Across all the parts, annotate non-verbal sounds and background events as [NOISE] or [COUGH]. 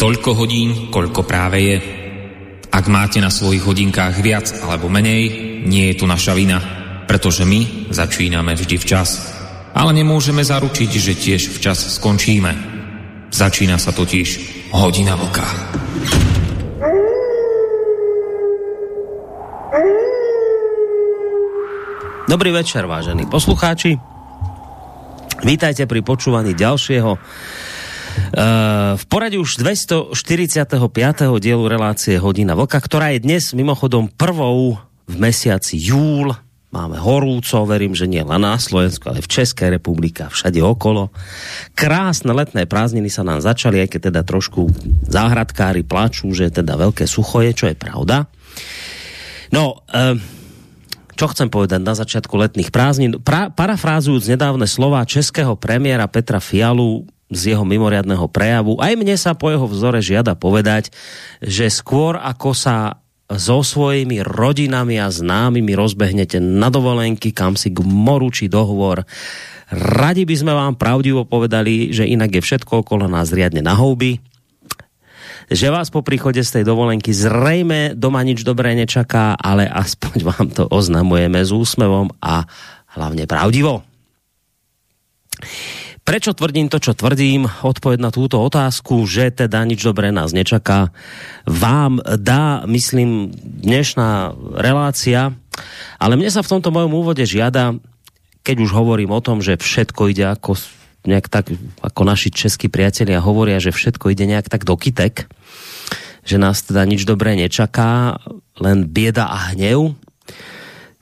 Toľko hodín, koľko práve je. Ak máte na svojich hodinkách viac alebo menej, nie je to naša vina, pretože my začíname vždy včas. Ale nemôžeme zaručiť, že tiež včas skončíme. Začína sa totiž hodina vlka. Dobrý večer, vážení poslucháči. Vítajte pri počúvaní ďalšieho v poradí už 245. dielu relácie Hodina Vlka, ktorá je dnes mimochodom prvou v mesiaci júl. Máme horúco, verím, že nie len na Slovensku, ale v Českej republike všade okolo. Krásne letné prázdniny sa nám začali, aj keď teda trošku záhradkári plačú, že teda veľké sucho je, čo je pravda. No, uh, čo chcem povedať na začiatku letných prázdnin? Pra, parafrázujúc nedávne slova českého premiéra Petra Fialu z jeho mimoriadného prejavu, aj mne sa po jeho vzore žiada povedať, že skôr ako sa so svojimi rodinami a známymi rozbehnete na dovolenky, kam si k moru či dohovor, radi by sme vám pravdivo povedali, že inak je všetko okolo nás riadne na houby, že vás po príchode z tej dovolenky zrejme doma nič dobré nečaká, ale aspoň [LAUGHS] vám to oznamujeme s úsmevom a hlavne pravdivo. Prečo tvrdím to, čo tvrdím? Odpoveď na túto otázku, že teda nič dobré nás nečaká, vám dá, myslím, dnešná relácia. Ale mne sa v tomto mojom úvode žiada, keď už hovorím o tom, že všetko ide ako nejak tak, ako naši českí priatelia hovoria, že všetko ide nejak tak do kytek, že nás teda nič dobré nečaká, len bieda a hnev,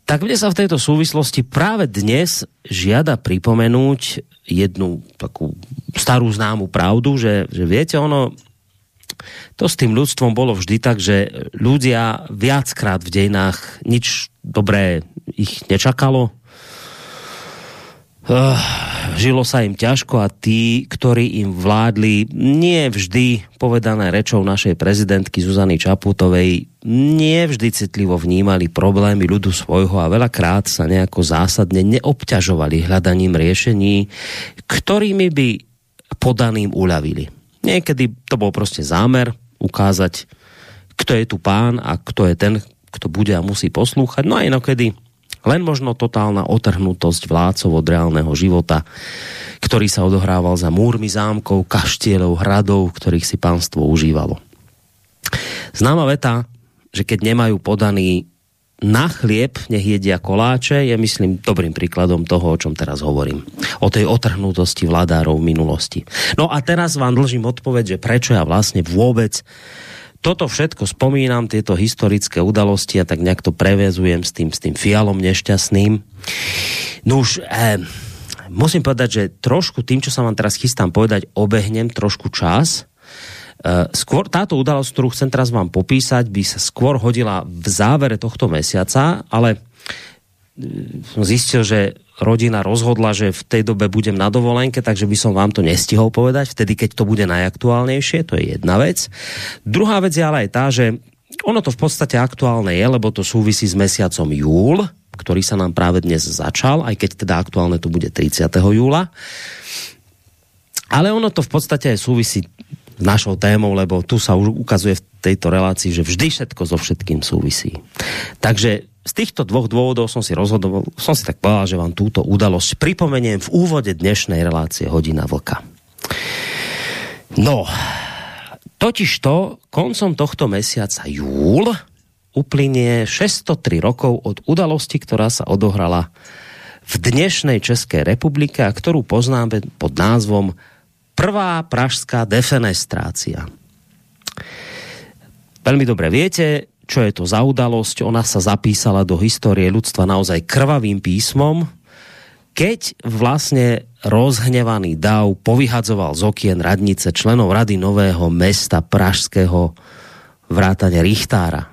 tak mne sa v tejto súvislosti práve dnes žiada pripomenúť jednu takú starú známu pravdu, že, že viete, ono, to s tým ľudstvom bolo vždy tak, že ľudia viackrát v dejinách nič dobré ich nečakalo, uh, žilo sa im ťažko a tí, ktorí im vládli, nie vždy povedané rečou našej prezidentky Zuzany Čaputovej, nie vždy citlivo vnímali problémy ľudu svojho a veľakrát sa nejako zásadne neobťažovali hľadaním riešení, ktorými by podaným uľavili. Niekedy to bol prostě zámer ukázať, kto je tu pán a kto je ten, kto bude a musí poslúchať. No a inokedy len možno totálna otrhnutosť vládcov od reálneho života, ktorý sa odohrával za múrmi zámkov, kaštielov, hradov, ktorých si pánstvo užívalo. Známa veta, že keď nemajú podaný na chlieb, nech jedia koláče, je myslím dobrým príkladom toho, o čom teraz hovorím. O tej otrhnutosti vládárov v minulosti. No a teraz vám dlžím odpoveď, že prečo ja vlastne vôbec toto všetko spomínam, tieto historické udalosti a tak nejak to prevezujem s tým, s tým fialom nešťastným. No už, eh, musím povedať, že trošku tým, čo sa vám teraz chystám povedať, obehnem trošku čas. Eh, skôr táto udalosť, ktorú chcem teraz vám popísať, by sa skôr hodila v závere tohto mesiaca, ale som zistil, že rodina rozhodla, že v tej dobe budem na dovolenke, takže by som vám to nestihol povedať, vtedy, keď to bude najaktuálnejšie, to je jedna vec. Druhá vec je ale aj tá, že ono to v podstate aktuálne je, lebo to súvisí s mesiacom júl, ktorý sa nám práve dnes začal, aj keď teda aktuálne to bude 30. júla. Ale ono to v podstate aj súvisí s našou témou, lebo tu sa už ukazuje v tejto relácii, že vždy všetko so všetkým súvisí. Takže z týchto dvoch dôvodov som si rozhodoval, som si tak povedal, že vám túto udalosť pripomeniem v úvode dnešnej relácie Hodina Vlka. No, totižto koncom tohto mesiaca júl uplynie 603 rokov od udalosti, ktorá sa odohrala v dnešnej Českej republike a ktorú poznáme pod názvom Prvá pražská defenestrácia. Veľmi dobre viete, čo je to za udalosť. Ona sa zapísala do histórie ľudstva naozaj krvavým písmom, keď vlastne rozhnevaný dav povyhadzoval z okien radnice členov rady nového mesta pražského vrátane Richtára.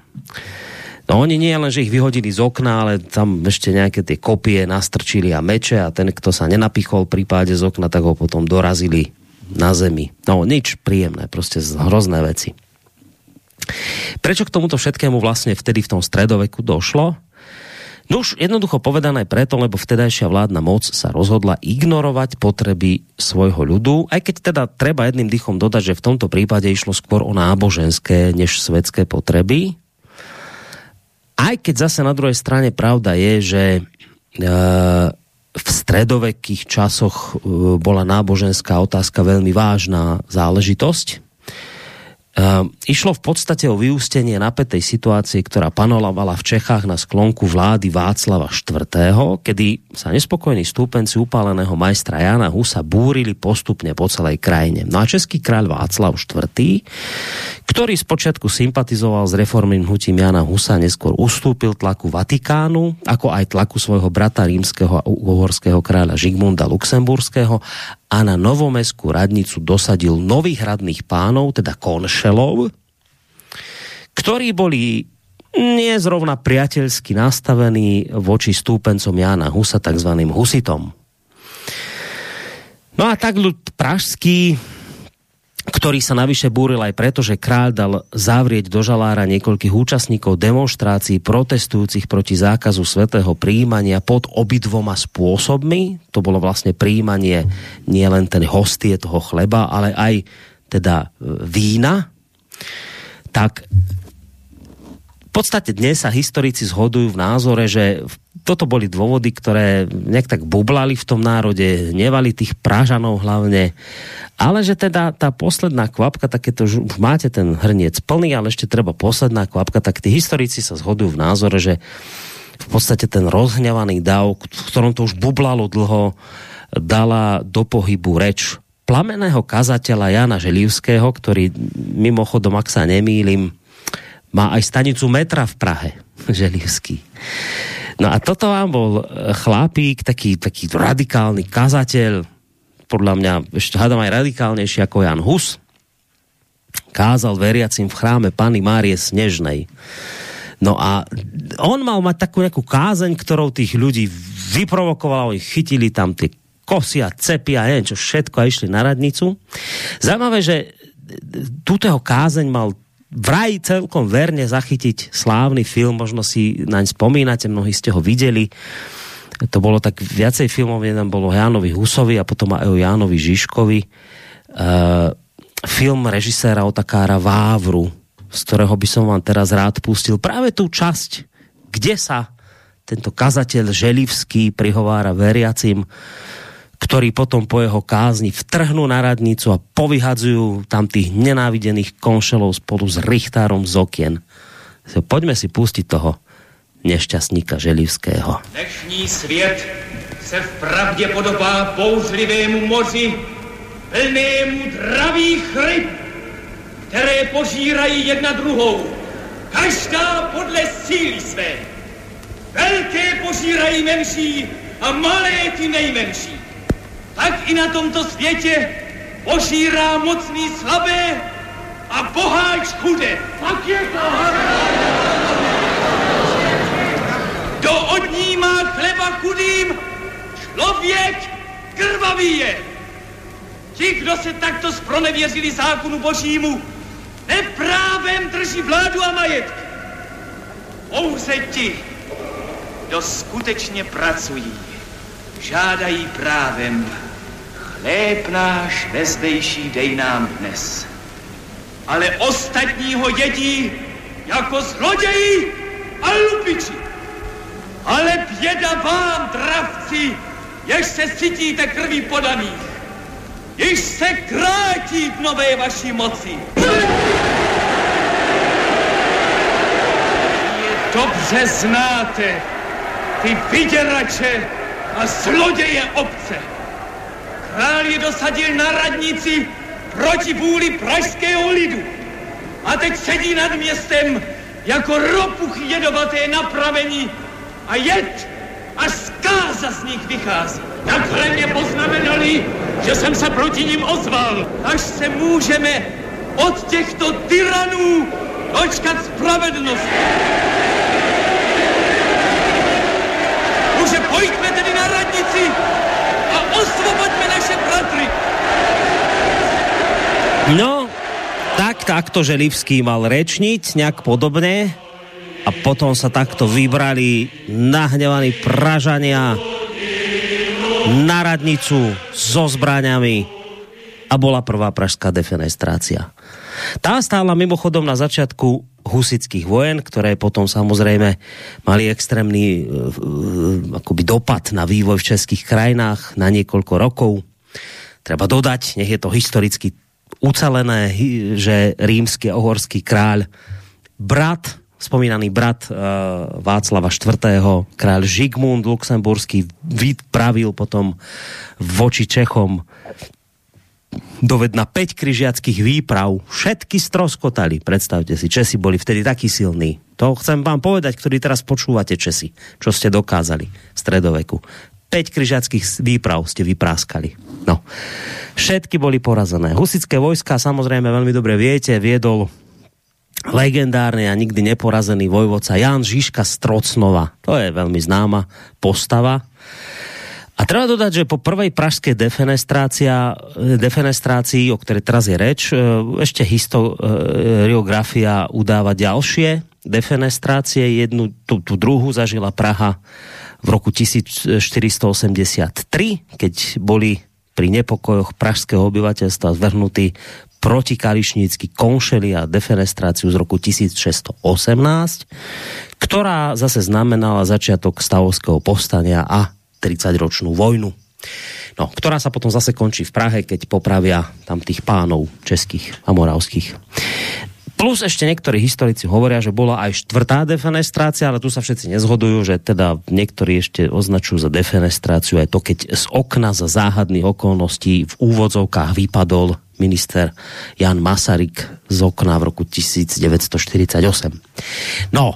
No oni nie len, že ich vyhodili z okna, ale tam ešte nejaké tie kopie nastrčili a meče a ten, kto sa nenapichol pri páde z okna, tak ho potom dorazili na zemi. No nič príjemné, prostě hrozné veci. Prečo k tomuto všetkému vlastne vtedy v tom stredoveku došlo? No už jednoducho povedané preto, lebo vtedajšia vládna moc sa rozhodla ignorovať potreby svojho ľudu, aj keď teda treba jedným dychom dodať, že v tomto prípade išlo skôr o náboženské než svetské potreby. Aj keď zase na druhej strane pravda je, že e, v stredovekých časoch e, bola náboženská otázka veľmi vážná záležitosť išlo v podstate o vyústenie napätej situácie, ktorá panovala v Čechách na sklonku vlády Václava IV., kedy sa nespokojní stúpenci upáleného majstra Jana Husa búrili postupne po celej krajine. No a český kráľ Václav IV., ktorý spočiatku sympatizoval s reformným hnutím Jana Husa, neskôr ustúpil tlaku Vatikánu, ako aj tlaku svojho brata rímskeho a uhorského kráľa Žigmunda Luxemburského a na novomestskú radnicu dosadil nových radných pánov, teda konšelov, ktorí boli nie zrovna priateľsky nastavení voči stúpencom Jána Husa, takzvaným husitom. No a tak ľud pražský ktorý sa navyše búril aj preto, že kráľ dal zavrieť do žalára niekoľkých účastníkov demonstrácií protestujúcich proti zákazu svetého príjmania pod obidvoma spôsobmi. To bolo vlastne príjmanie nie len ten hostie toho chleba, ale aj teda e, vína. Tak podstate dnes sa historici zhodujú v názore, že toto boli dôvody, ktoré nejak tak bublali v tom národe, nevali tých Pražanov hlavne. Ale že teda tá posledná kvapka, takéto, už máte ten hrniec plný, ale ešte treba posledná kvapka, tak tí historici sa zhodujú v názore, že v podstate ten rozhňavaný dav, v ktorom to už bublalo dlho, dala do pohybu reč plameného kazateľa Jana Želivského, ktorý mimochodom, ak sa nemýlim, má aj stanicu metra v Prahe, [LAUGHS] Želivský. No a toto vám bol chlapík, taký, taký radikálny kazateľ, podľa mňa ešte hádam aj radikálnejší ako Jan Hus, kázal veriacim v chráme Pany Márie Snežnej. No a on mal mať takú nejakú kázeň, ktorou tých ľudí vyprovokoval, oni chytili tam tie kosy a cepy a neviem čo všetko a išli na radnicu. Zajímavé, že túteho kázeň mal vraj celkom verne zachytiť slávny film, možno si naň spomínate, mnohí ste ho videli, to bolo tak viacej filmov, jeden bolo Jánovi Husovi a potom aj o Jánovi Žižkovi. Uh, film režiséra Otakára Vávru, z ktorého by som vám teraz rád pustil práve tú časť, kde sa tento kazateľ Želivský prihovára veriacim, ktorí potom po jeho kázni vtrhnú na radnicu a povyhadzujú tam tých nenávidených konšelov spolu s Richtárom z okien. Poďme si pustiť toho nešťastníka Želivského. Dnešní svět se v pravdě podobá bouřlivému moři, plnému dravých ryb, které požírají jedna druhou, každá podle síly své. Velké požírají menší a malé ty nejmenší. Tak i na tomto světě požírá mocný slabé a boháč chudé. Tak je to. Kdo odnímá chleba chudým, člověk krvavý je. Ti, kdo se takto spronevěřili zákonu božímu, neprávem drží vládu a majetky. Pouze ti, kdo skutečně pracují, žádají právem chléb náš vezdejší dej nám dnes. Ale ostatního jedí jako zloději a lupiči. Ale běda vám, dravci, jež se cítíte krví podaných, jež se krátí v nové vaší moci. Je dobře znáte ty vyděrače a zloděje obce. Král je dosadil na radnici proti vůli pražského lidu. A teď sedí nad městem jako ropuch jedovaté napravení a jed, až zkáza z nich vychází. Takhle mě poznamenali, že jsem se proti ním ozval. Až se můžeme od těchto tyranů dočkat spravedlnosti. Už pojďme tedy na radnici a osvoboďme naše bratry. No, tak takto Želivský mal rečniť, nejak podobne. a potom sa takto vybrali nahnevaní Pražania na radnicu so zbraňami a bola prvá pražská defenestrácia. Tá stála mimochodom na začiatku husických vojen, ktoré potom samozrejme mali extrémny uh, akoby dopad na vývoj v českých krajinách na niekoľko rokov. Treba dodať, nech je to historicky ucelené, že rímsky a uhorský kráľ, brat, spomínaný brat uh, Václava IV., kráľ Žigmund Luxemburský, vypravil potom voči Čechom doved na 5 kryžiackých výprav. Všetky stroskotali. Predstavte si, Česi boli vtedy takí silní. To chcem vám povedať, ktorí teraz počúvate Česi, čo ste dokázali v stredoveku. 5 kryžiackých výprav ste vypráskali. No. Všetky boli porazené. Husické vojska, samozrejme veľmi dobre viete, viedol legendárny a nikdy neporazený vojvodca Jan Žižka z Trocnova. To je veľmi známa postava. A treba dodať, že po prvej pražskej defenestrácii, o ktorej teraz je reč, e, ešte historiografia udáva ďalšie defenestrácie. Jednu, tú, tú druhú zažila Praha v roku 1483, keď boli pri nepokojoch pražského obyvateľstva zvrhnutí protikališnícky konšeli a defenestráciu z roku 1618, ktorá zase znamenala začiatok stavovského povstania a 30-ročnú vojnu. No, ktorá sa potom zase končí v Prahe, keď popravia tam tých pánov českých a moravských. Plus ešte niektorí historici hovoria, že bola aj štvrtá defenestrácia, ale tu sa všetci nezhodujú, že teda niektorí ešte označujú za defenestráciu aj to, keď z okna za záhadných okolností v úvodzovkách vypadol minister Jan Masaryk z okna v roku 1948. No,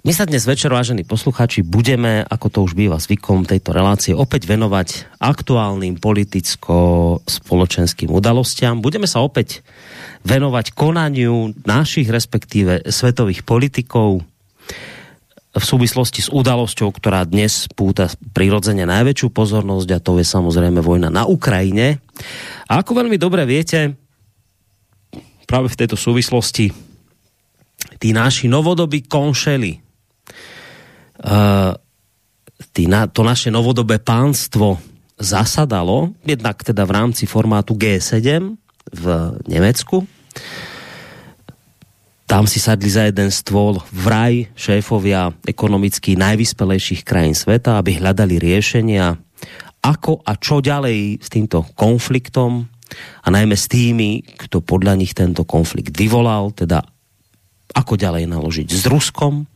my sa dnes večer, vážení posluchači, budeme, ako to už býva zvykom tejto relácie, opäť venovať aktuálnym politicko-spoločenským udalostiam. Budeme sa opäť venovať konaniu našich, respektíve svetových politikov v súvislosti s udalosťou, ktorá dnes púta prirodzene najväčšiu pozornosť a to je samozrejme vojna na Ukrajine. A ako veľmi dobre viete, práve v tejto súvislosti tí naši novodobí konšeli, uh, na, to naše novodobé pánstvo zasadalo, jednak teda v rámci formátu G7 v Nemecku. Tam si sadli za jeden stôl vraj šéfovia ekonomicky najvyspelejších krajín sveta, aby hľadali riešenia, ako a čo ďalej s týmto konfliktom a najmä s tými, kto podľa nich tento konflikt vyvolal, teda ako ďalej naložiť s Ruskom,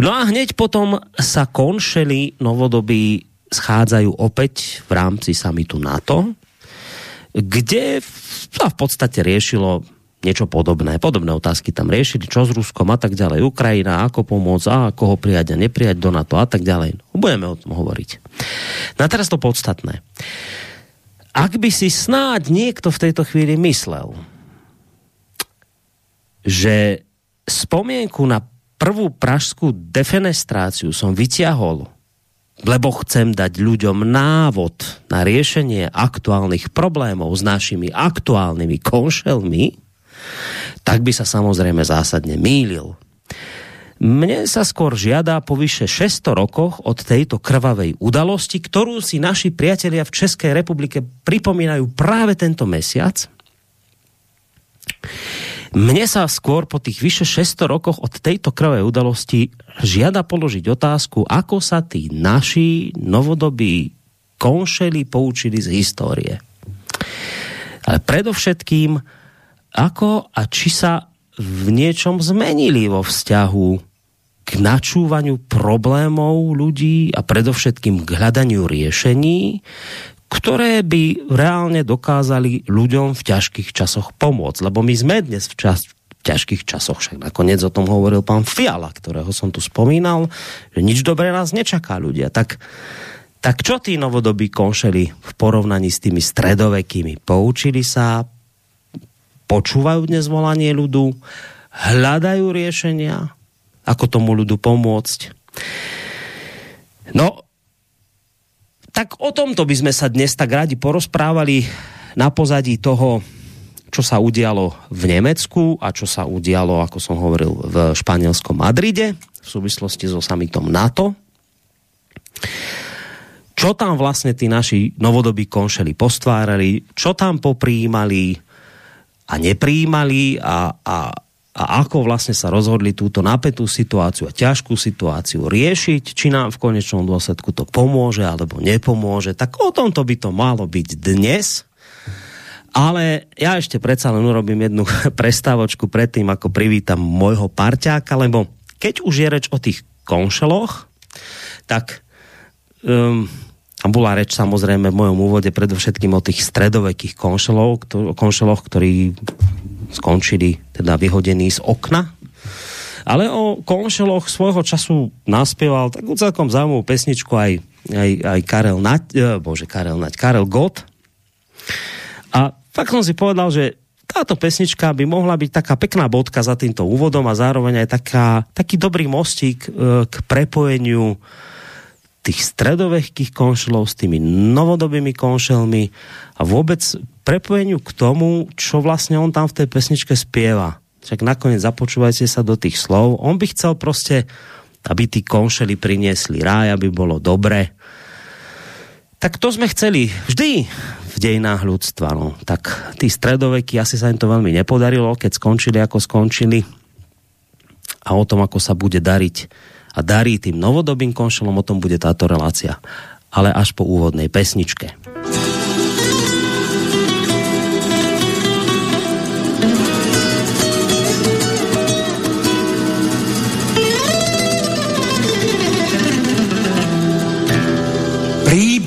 No a hneď potom sa konšeli novodobí schádzajú opäť v rámci samitu NATO, kde sa v podstate riešilo niečo podobné. Podobné otázky tam riešili, čo s Ruskom a tak ďalej. Ukrajina, ako pomôcť a ako ho prijať a neprijať do NATO a tak ďalej. No, budeme o tom hovoriť. No teraz to podstatné. Ak by si snáď niekto v tejto chvíli myslel, že spomienku na prvú pražskú defenestráciu som vyťahol, lebo chcem dať ľuďom návod na riešenie aktuálnych problémov s našimi aktuálnymi konšelmi, tak by sa samozrejme zásadne mýlil. Mne sa skôr žiada po vyše 600 rokoch od tejto krvavej udalosti, ktorú si naši priatelia v Českej republike pripomínajú práve tento mesiac. Mne sa skôr po tých vyše 600 rokoch od tejto krvej udalosti žiada položiť otázku, ako sa tí naši novodobí konšeli poučili z histórie. Ale predovšetkým, ako a či sa v niečom zmenili vo vzťahu k načúvaniu problémov ľudí a predovšetkým k hľadaniu riešení, ktoré by reálne dokázali ľuďom v ťažkých časoch pomôcť. Lebo my sme dnes v, čas, v ťažkých časoch, však nakoniec o tom hovoril pán Fiala, ktorého som tu spomínal, že nič dobré nás nečaká ľudia. Tak, tak čo tí novodobí konšeli v porovnaní s tými stredovekými? Poučili sa, počúvajú dnes volanie ľudu, hľadajú riešenia, ako tomu ľudu pomôcť. No, tak o tomto by sme sa dnes tak rádi porozprávali na pozadí toho, čo sa udialo v Nemecku a čo sa udialo, ako som hovoril, v španielskom Madride v súvislosti so samitom NATO. Čo tam vlastne tí naši novodobí konšeli postvárali, čo tam popríjmali a nepríjmali a, a, a ako vlastne sa rozhodli túto napätú situáciu a ťažkú situáciu riešiť, či nám v konečnom dôsledku to pomôže alebo nepomôže, tak o tomto by to malo byť dnes. Ale ja ešte predsa len urobím jednu [LAUGHS] prestávočku predtým, ako privítam môjho parťáka, lebo keď už je reč o tých konšeloch, tak um, a bola reč samozrejme v mojom úvode predovšetkým o tých stredovekých konšelov, konšeloch, ktorí skončili teda vyhodení z okna. Ale o konšeloch svojho času naspieval takú celkom zaujímavú pesničku aj, aj, aj Karel Nať, eh, bože, Karel Nať, Karel Gott. A tak som si povedal, že táto pesnička by mohla byť taká pekná bodka za týmto úvodom a zároveň aj taká, taký dobrý mostík e, k prepojeniu tých stredovekých konšelov s tými novodobými konšelmi a vôbec prepojeniu k tomu, čo vlastne on tam v tej pesničke spieva. Však nakoniec započúvajte sa do tých slov. On by chcel proste, aby tí konšely priniesli ráj, aby bolo dobre. Tak to sme chceli vždy v dejinách ľudstva. No. Tak tí stredoveky, asi sa im to veľmi nepodarilo, keď skončili ako skončili. A o tom, ako sa bude dariť a darí tým novodobým konšelom, o tom bude táto relácia. Ale až po úvodnej pesničke.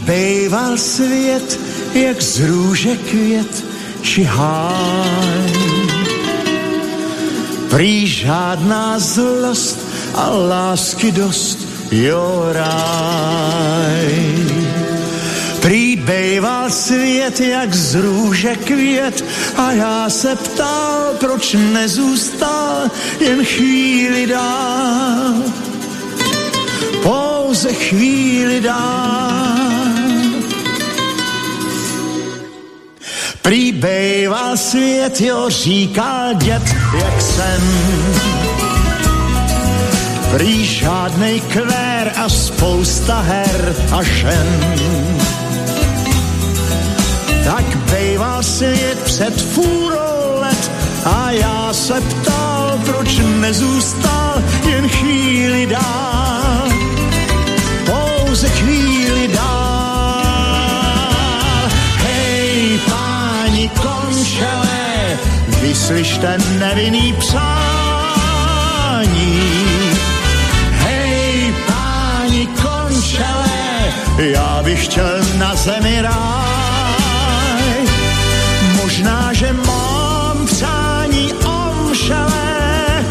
Bejval svět, jak z růže květ či háj. Prý žádná zlost a lásky dost, jo ráj. Prý bejval svět jak z růže květ a já se ptal, proč nezůstal jen chvíli dál. Pouze chvíli dál Prý svět, jo, říkal dět, jak jsem. Prý žádnej kvér a spousta her a šen. Tak bejval svět před fůrou let a já se ptal, proč nezůstal jen chvíli dál. Pouze chvíli dál vyslyšte nevinný přání. Hej, páni končele, já bych chtěl na zemi ráj. Možná, že mám přání omšele,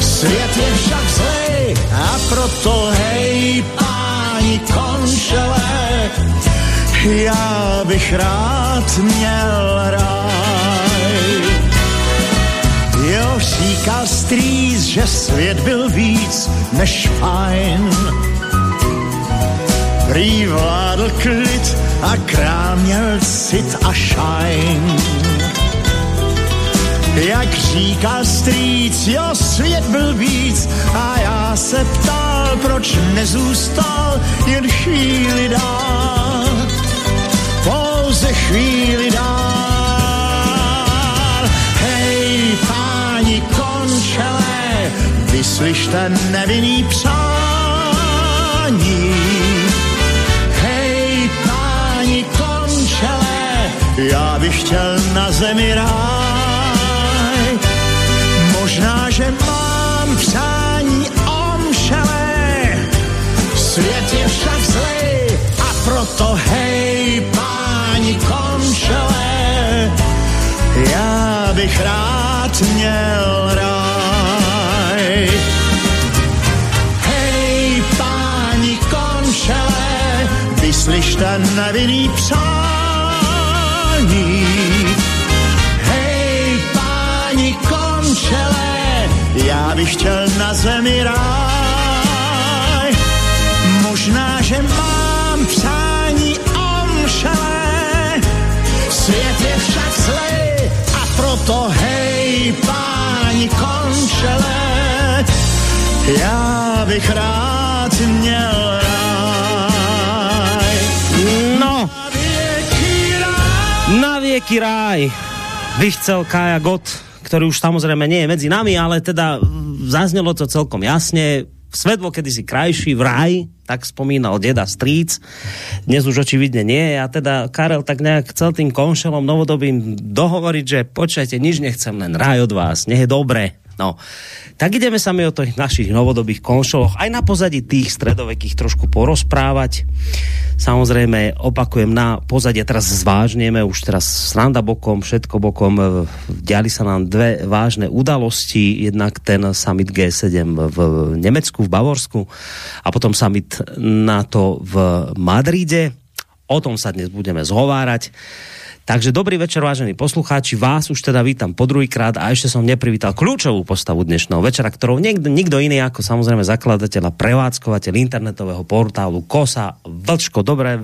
svět je však zlej a proto hej, páni končele, já bych rád měl ráj. Říkal strýz, že svět byl víc než fajn. Prý vládl klid a král měl cit a šajn. Jak říkal strýc, jo, svět byl víc a já se ptal, proč nezůstal jen chvíli dál pouze chvíli dál. Končele, vyslyšte nevinný přání. Hej, páni končele, já bych chtěl na zemi ráj. Možná, že mám přání omšele, svět je však zlej a proto hej, páni končele, já bych rád měl ráj. ta nevinný přání. Hej, páni končele, já bych chtěl na zemi ráj. Možná, že mám přání omšele, svět je však zlej a proto hej, páni končele, já bych rád měl rád. Vychcel Kaja Gott, ktorý už samozrejme nie je medzi nami, ale teda zaznelo to celkom jasne. Svet bol kedysi krajší, v raj, tak spomínal deda Stríc. Dnes už očividne nie. A teda Karel tak nejak chcel tým konšelom novodobým dohovoriť, že počujete, nič nechcem, len raj od vás, nech je dobré. No, tak ideme sami o tých našich novodobých konšoloch aj na pozadí tých stredovekých trošku porozprávať. Samozrejme, opakujem, na pozadie teraz zvážneme, už teraz sranda bokom, všetko bokom, e, diali sa nám dve vážne udalosti, jednak ten summit G7 v Nemecku, v Bavorsku a potom summit NATO v Madride. O tom sa dnes budeme zhovárať. Takže dobrý večer, vážení poslucháči. Vás už teda vítam po druhýkrát a ešte som neprivítal kľúčovú postavu dnešného večera, ktorou nikto, nikto iný ako samozrejme zakladateľ a prevádzkovateľ internetového portálu KOSA. Vlčko, dobré,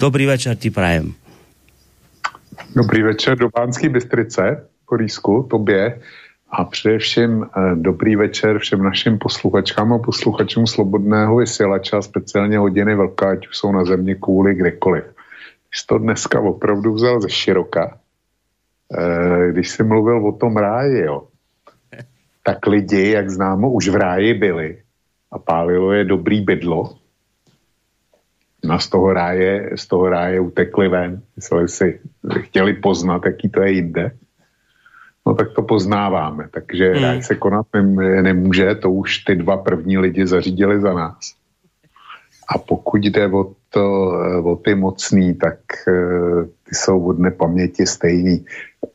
dobrý večer ti prajem. Dobrý večer do Pánský Bystrice, Korísku, tobě a především eh, dobrý večer všem našim posluchačkám a posluchačům Slobodného vysílača, speciálně hodiny velká, ať už jsou na země kvůli kdekoliv jsi to dneska opravdu vzal ze široka, e, když jsi mluvil o tom ráji, jo, tak lidi, jak známo, už v ráji byli a pálilo je dobrý bydlo. No z toho ráje, z toho ráje utekli ven, mysleli si, chtěli poznat, jaký to je jinde. No tak to poznáváme, takže hmm. ráj se konat nemůže, to už ty dva první lidi zařídili za nás. A pokud jde o, to, o ty mocný, tak eh, ty jsou od nepaměti stejný.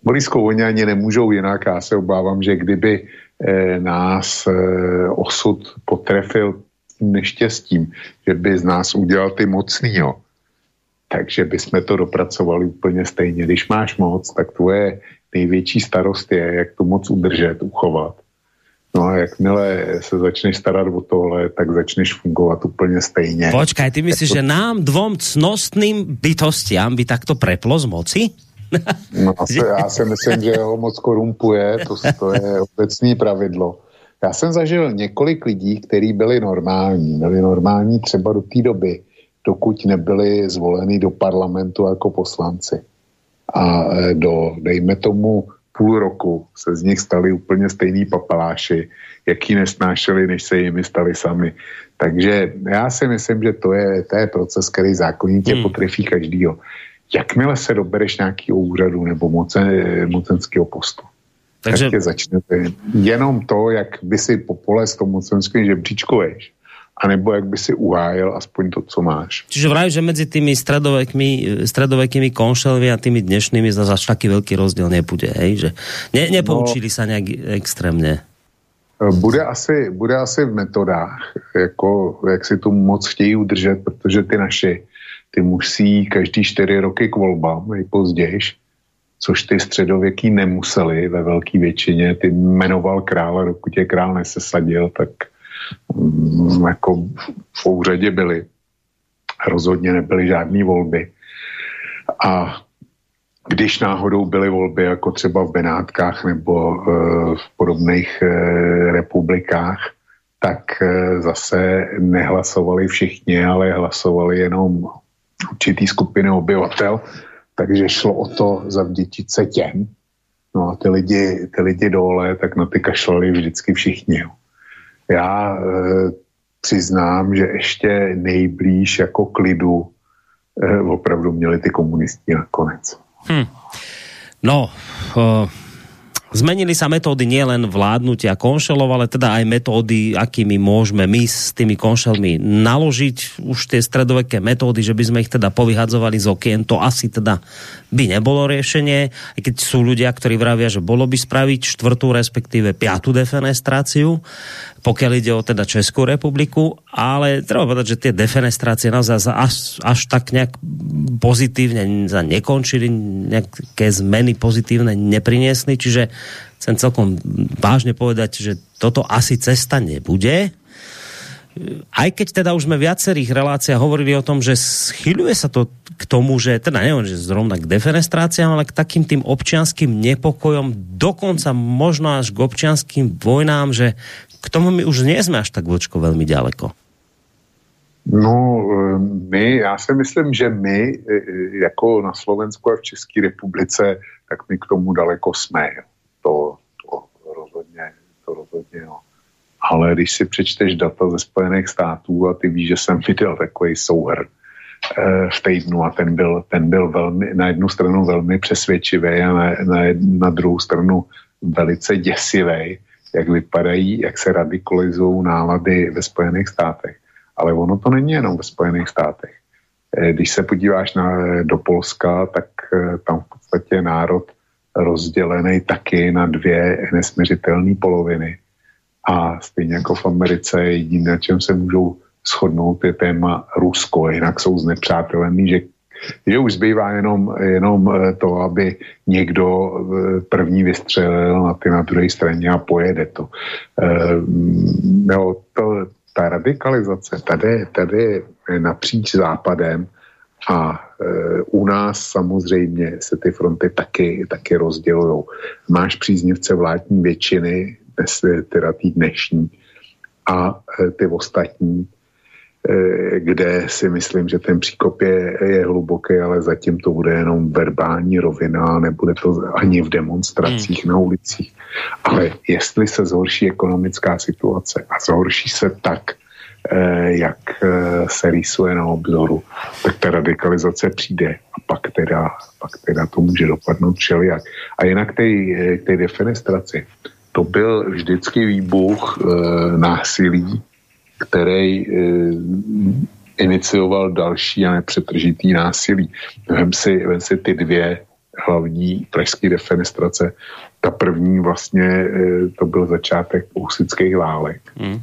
Boriskou oni ani nemůžou jinak. Já se obávám, že kdyby eh, nás eh, osud potrefil tím neštěstím, že by z nás udělal ty mocný, jo, takže bychom to dopracovali úplně stejně. Když máš moc, tak tvoje největší starost je, jak tu moc udržet, uchovat. No a jakmile se začneš starat o tohle, tak začneš fungovat úplně stejně. Počkaj, ty myslíš, to... že nám dvom cnostným bytostiam by takto preplo z moci? no, [LAUGHS] já si myslím, že ho moc korumpuje, to, to je obecný pravidlo. Já jsem zažil několik lidí, kteří byli normální. Byli normální třeba do té doby, dokud nebyli zvoleni do parlamentu jako poslanci. A e, do, dejme tomu, půl roku se z nich stali úplně stejný papaláši, jaký nesnášeli, než se jimi stali sami. Takže já si myslím, že to je, to je proces, který zákonitě hmm. potrefí každýho. Jakmile se dobereš nějakého úřadu nebo moce, mocenského postu, takže... tak tě začnete. Jenom to, jak by si popole s tom mocenským žebříčkuješ, anebo jak by si uhájil aspoň to, co máš. Čiže vraj, že mezi tými stredovekými, stredovekými konšelmi a tými dnešnými zase až taký veľký rozdiel nebude, hej? Že ne, nepoučili no, sa nějak extrémně. Bude asi, bude asi v metodách, jako, jak si tu moc chtějí udržet, protože ty naši, ty musí každý čtyři roky k volbám, nejpozději, což ty středověký nemuseli ve velké většině. Ty jmenoval krále, dokud je král nesesadil, tak jako v úřadě byly. Rozhodně nebyly žádné volby. A když náhodou byly volby, jako třeba v Benátkách nebo e, v podobných e, republikách, tak e, zase nehlasovali všichni, ale hlasovali jenom určitý skupiny obyvatel, takže šlo o to zavděčit se těm. No a ty lidi, ty lidi dole, tak na ty kašlali vždycky všichni. Jo já e, přiznám, že ještě nejblíž jako klidu e, opravdu měli ty komunisti nakonec. Hmm. No, uh, Zmenili sa metódy nielen vládnutia konšelov, ale teda aj metódy, akými môžeme my s tými konšelmi naložiť. Už tie stredoveké metódy, že by sme ich teda povyhadzovali z okien, to asi teda by nebolo riešenie. Aj keď sú ľudia, ktorí vravia, že bolo by spraviť štvrtú, respektíve piatú defenestráciu, pokiaľ ide o teda Českou republiku, ale treba povedať, že tie defenestrácie naozaj až, až tak nejak pozitívne nekončili, nejaké zmeny pozitívne nepriniesli, čiže chcem celkom vážne povedať, že toto asi cesta nebude. Aj keď teda už sme v viacerých reláciách hovorili o tom, že schyluje sa to k tomu, že teda neviem, že zrovna k defenestráciám, ale k takým tým občianským nepokojom, dokonca možno až k občianským vojnám, že k tomu my už nie sme až tak vočko veľmi ďaleko. No, my, já si myslím, že my, jako na Slovensku a v České republice, tak my k tomu daleko jsme. To, to rozhodně, to rozhodně, jo. Ale když si přečteš data ze Spojených států a ty víš, že jsem viděl takový souhr eh, v týdnu a ten byl, ten byl velmi, na jednu stranu velmi přesvědčivý a na, na, na druhou stranu velice děsivý, jak vypadají, jak se radikalizují nálady ve Spojených státech. Ale ono to není jenom ve Spojených státech. Eh, když se podíváš na, do Polska, tak eh, tam v podstatě národ rozdělený taky na dvě nesměřitelné poloviny. A stejně jako v Americe, jediné, na čem se můžou shodnout, je téma Rusko, jinak jsou znepřátelení, že, že už zbývá jenom, jenom eh, to, aby někdo eh, první vystřelil na ty na druhé straně a pojede to. Jo, to ta radikalizace tady, tady napříč západem a e, u nás samozřejmě se ty fronty taky, taky rozdělují. Máš příznivce vládní většiny, dnes, teda tý dnešní, a e, ty ostatní, e, kde si myslím, že ten příkop je, je hluboký, ale zatím to bude jenom verbální rovina, nebude to ani v demonstracích hmm. na ulicích. Ale jestli se zhorší ekonomická situace a zhorší se tak, jak eh, se rýsuje na obzoru, tak ta radikalizace přijde a pak teda, pak teda to může dopadnout všelijak. A jinak té, eh, té defenestraci. To byl vždycky výbuch e, násilí, který e, inicioval další a nepřetržitý násilí. Vem si, vem si ty dvě hlavní pražské defenestrace. Ta první vlastně, e, to byl začátek husických válek. Mm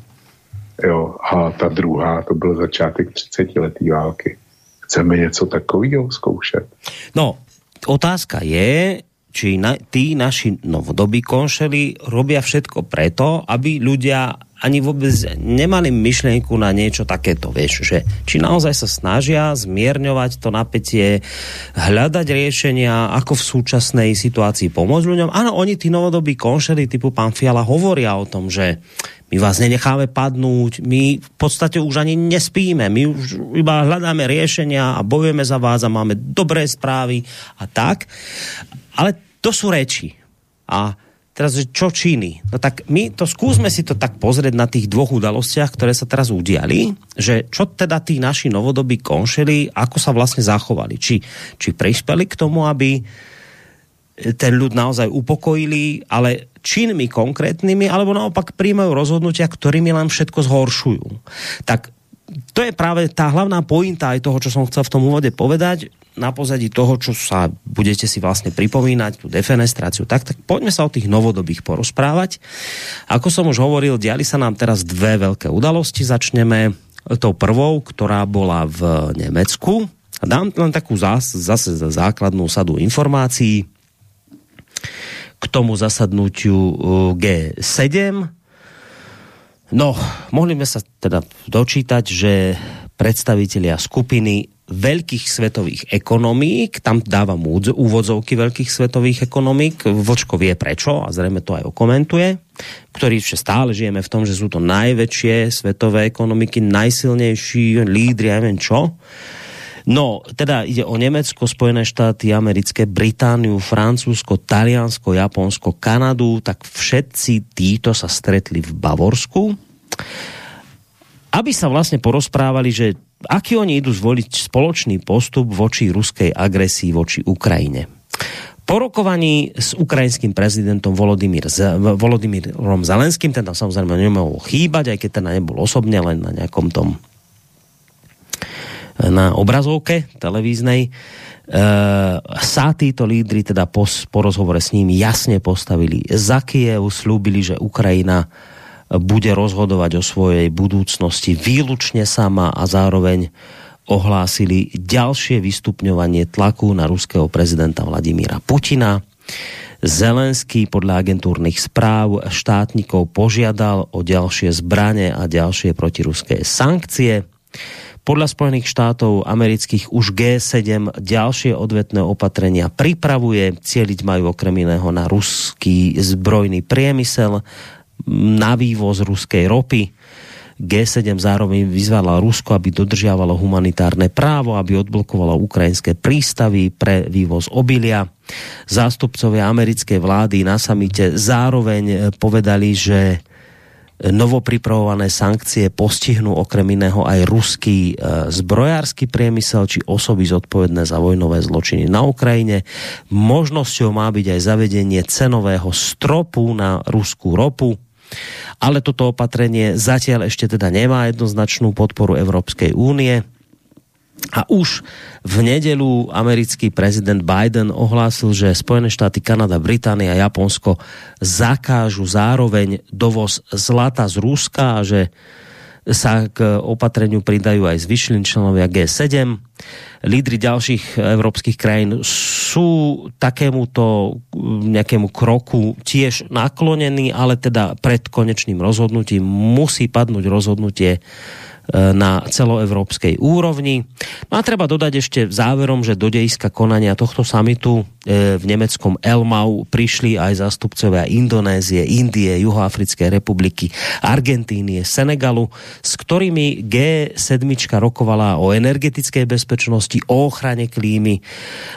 Jo, a ta druhá, to byl začátek 30 letý války. Chceme něco takového zkoušet? No, otázka je, či na, tí naši novodobí konšeli robia všetko preto, aby ľudia ani vôbec nemali myšlienku na niečo takéto, vieš, že či naozaj sa snažia zmierňovať to napätie, hľadať riešenia, ako v súčasnej situácii pomôcť ľuďom. Áno, oni, tí novodobí konšeli typu pán Fiala, hovoria o tom, že my vás nenecháme padnúť, my v podstate už ani nespíme, my už iba hľadáme riešenia a bojujeme za vás a máme dobré správy a tak. Ale to sú reči. A teraz, že čo činy? No tak my to skúsme si to tak pozrieť na tých dvoch udalostiach, ktoré sa teraz udiali, že čo teda tí naši novodobí konšeli, ako sa vlastne zachovali. Či, či prispeli k tomu, aby ten ľud naozaj upokojili, ale činmi konkrétnymi, alebo naopak príjmajú rozhodnutia, ktorými len všetko zhoršujú. Tak to je práve tá hlavná pointa aj toho, čo som chcel v tom úvode povedať, na pozadí toho, čo sa budete si vlastne pripomínať, tú defenestráciu, tak, tak poďme sa o tých novodobých porozprávať. Ako som už hovoril, diali sa nám teraz dve veľké udalosti. Začneme tou prvou, ktorá bola v Nemecku. Dám len takú zase, zase základnú sadu informácií k tomu zasadnutiu uh, G7. No, mohli sme sa teda dočítať, že predstavitelia skupiny veľkých svetových ekonomík, tam dávam úvodzovky veľkých svetových ekonomík, Vlčko vie prečo a zrejme to aj okomentuje, ktorý ešte stále žijeme v tom, že sú to najväčšie svetové ekonomiky, najsilnejší lídry, ja neviem čo. No, teda ide o Nemecko, Spojené štáty americké, Britániu, Francúzsko, Taliansko, Japonsko, Kanadu, tak všetci títo sa stretli v Bavorsku, aby sa vlastne porozprávali, že aký oni idú zvoliť spoločný postup voči ruskej agresii voči Ukrajine. Po rokovaní s ukrajinským prezidentom Volodymyr, Volodymyrom Zelenským, ten tam samozrejme nemohol chýbať, aj keď ten nebol osobne, len na nejakom tom na obrazovke televíznej, e, sa títo lídry teda po, po rozhovore s ním jasne postavili za Kiev, slúbili, že Ukrajina bude rozhodovať o svojej budúcnosti výlučne sama a zároveň ohlásili ďalšie vystupňovanie tlaku na ruského prezidenta Vladimíra Putina. Zelenský podľa agentúrnych správ štátnikov požiadal o ďalšie zbranie a ďalšie protiruské sankcie. Podľa Spojených štátov amerických už G7 ďalšie odvetné opatrenia pripravuje. Cieliť majú okrem iného na ruský zbrojný priemysel, na vývoz ruskej ropy. G7 zároveň vyzvala Rusko, aby dodržiavalo humanitárne právo, aby odblokovalo ukrajinské prístavy pre vývoz obilia. Zástupcovia americkej vlády na samite zároveň povedali, že novopripravované sankcie postihnú okrem iného aj ruský e, zbrojársky priemysel či osoby zodpovedné za vojnové zločiny na Ukrajine. Možnosťou má byť aj zavedenie cenového stropu na ruskú ropu. Ale toto opatrenie zatiaľ ešte teda nemá jednoznačnú podporu Európskej únie. A už v nedelu americký prezident Biden ohlásil, že Spojené štáty, Kanada, Británia a Japonsko zakážu zároveň dovoz zlata z Ruska a že sa k opatreniu pridajú aj zvyšní členovia G7. Lídry ďalších európskych krajín sú takémuto nejakému kroku tiež naklonení, ale teda pred konečným rozhodnutím musí padnúť rozhodnutie na celoevropskej úrovni. No a treba dodať ešte záverom, že do dejiska konania tohto samitu e, v nemeckom Elmau prišli aj zástupcovia Indonézie, Indie, Juhoafrickej republiky, Argentínie, Senegalu, s ktorými G7 rokovala o energetickej bezpečnosti, o ochrane klímy.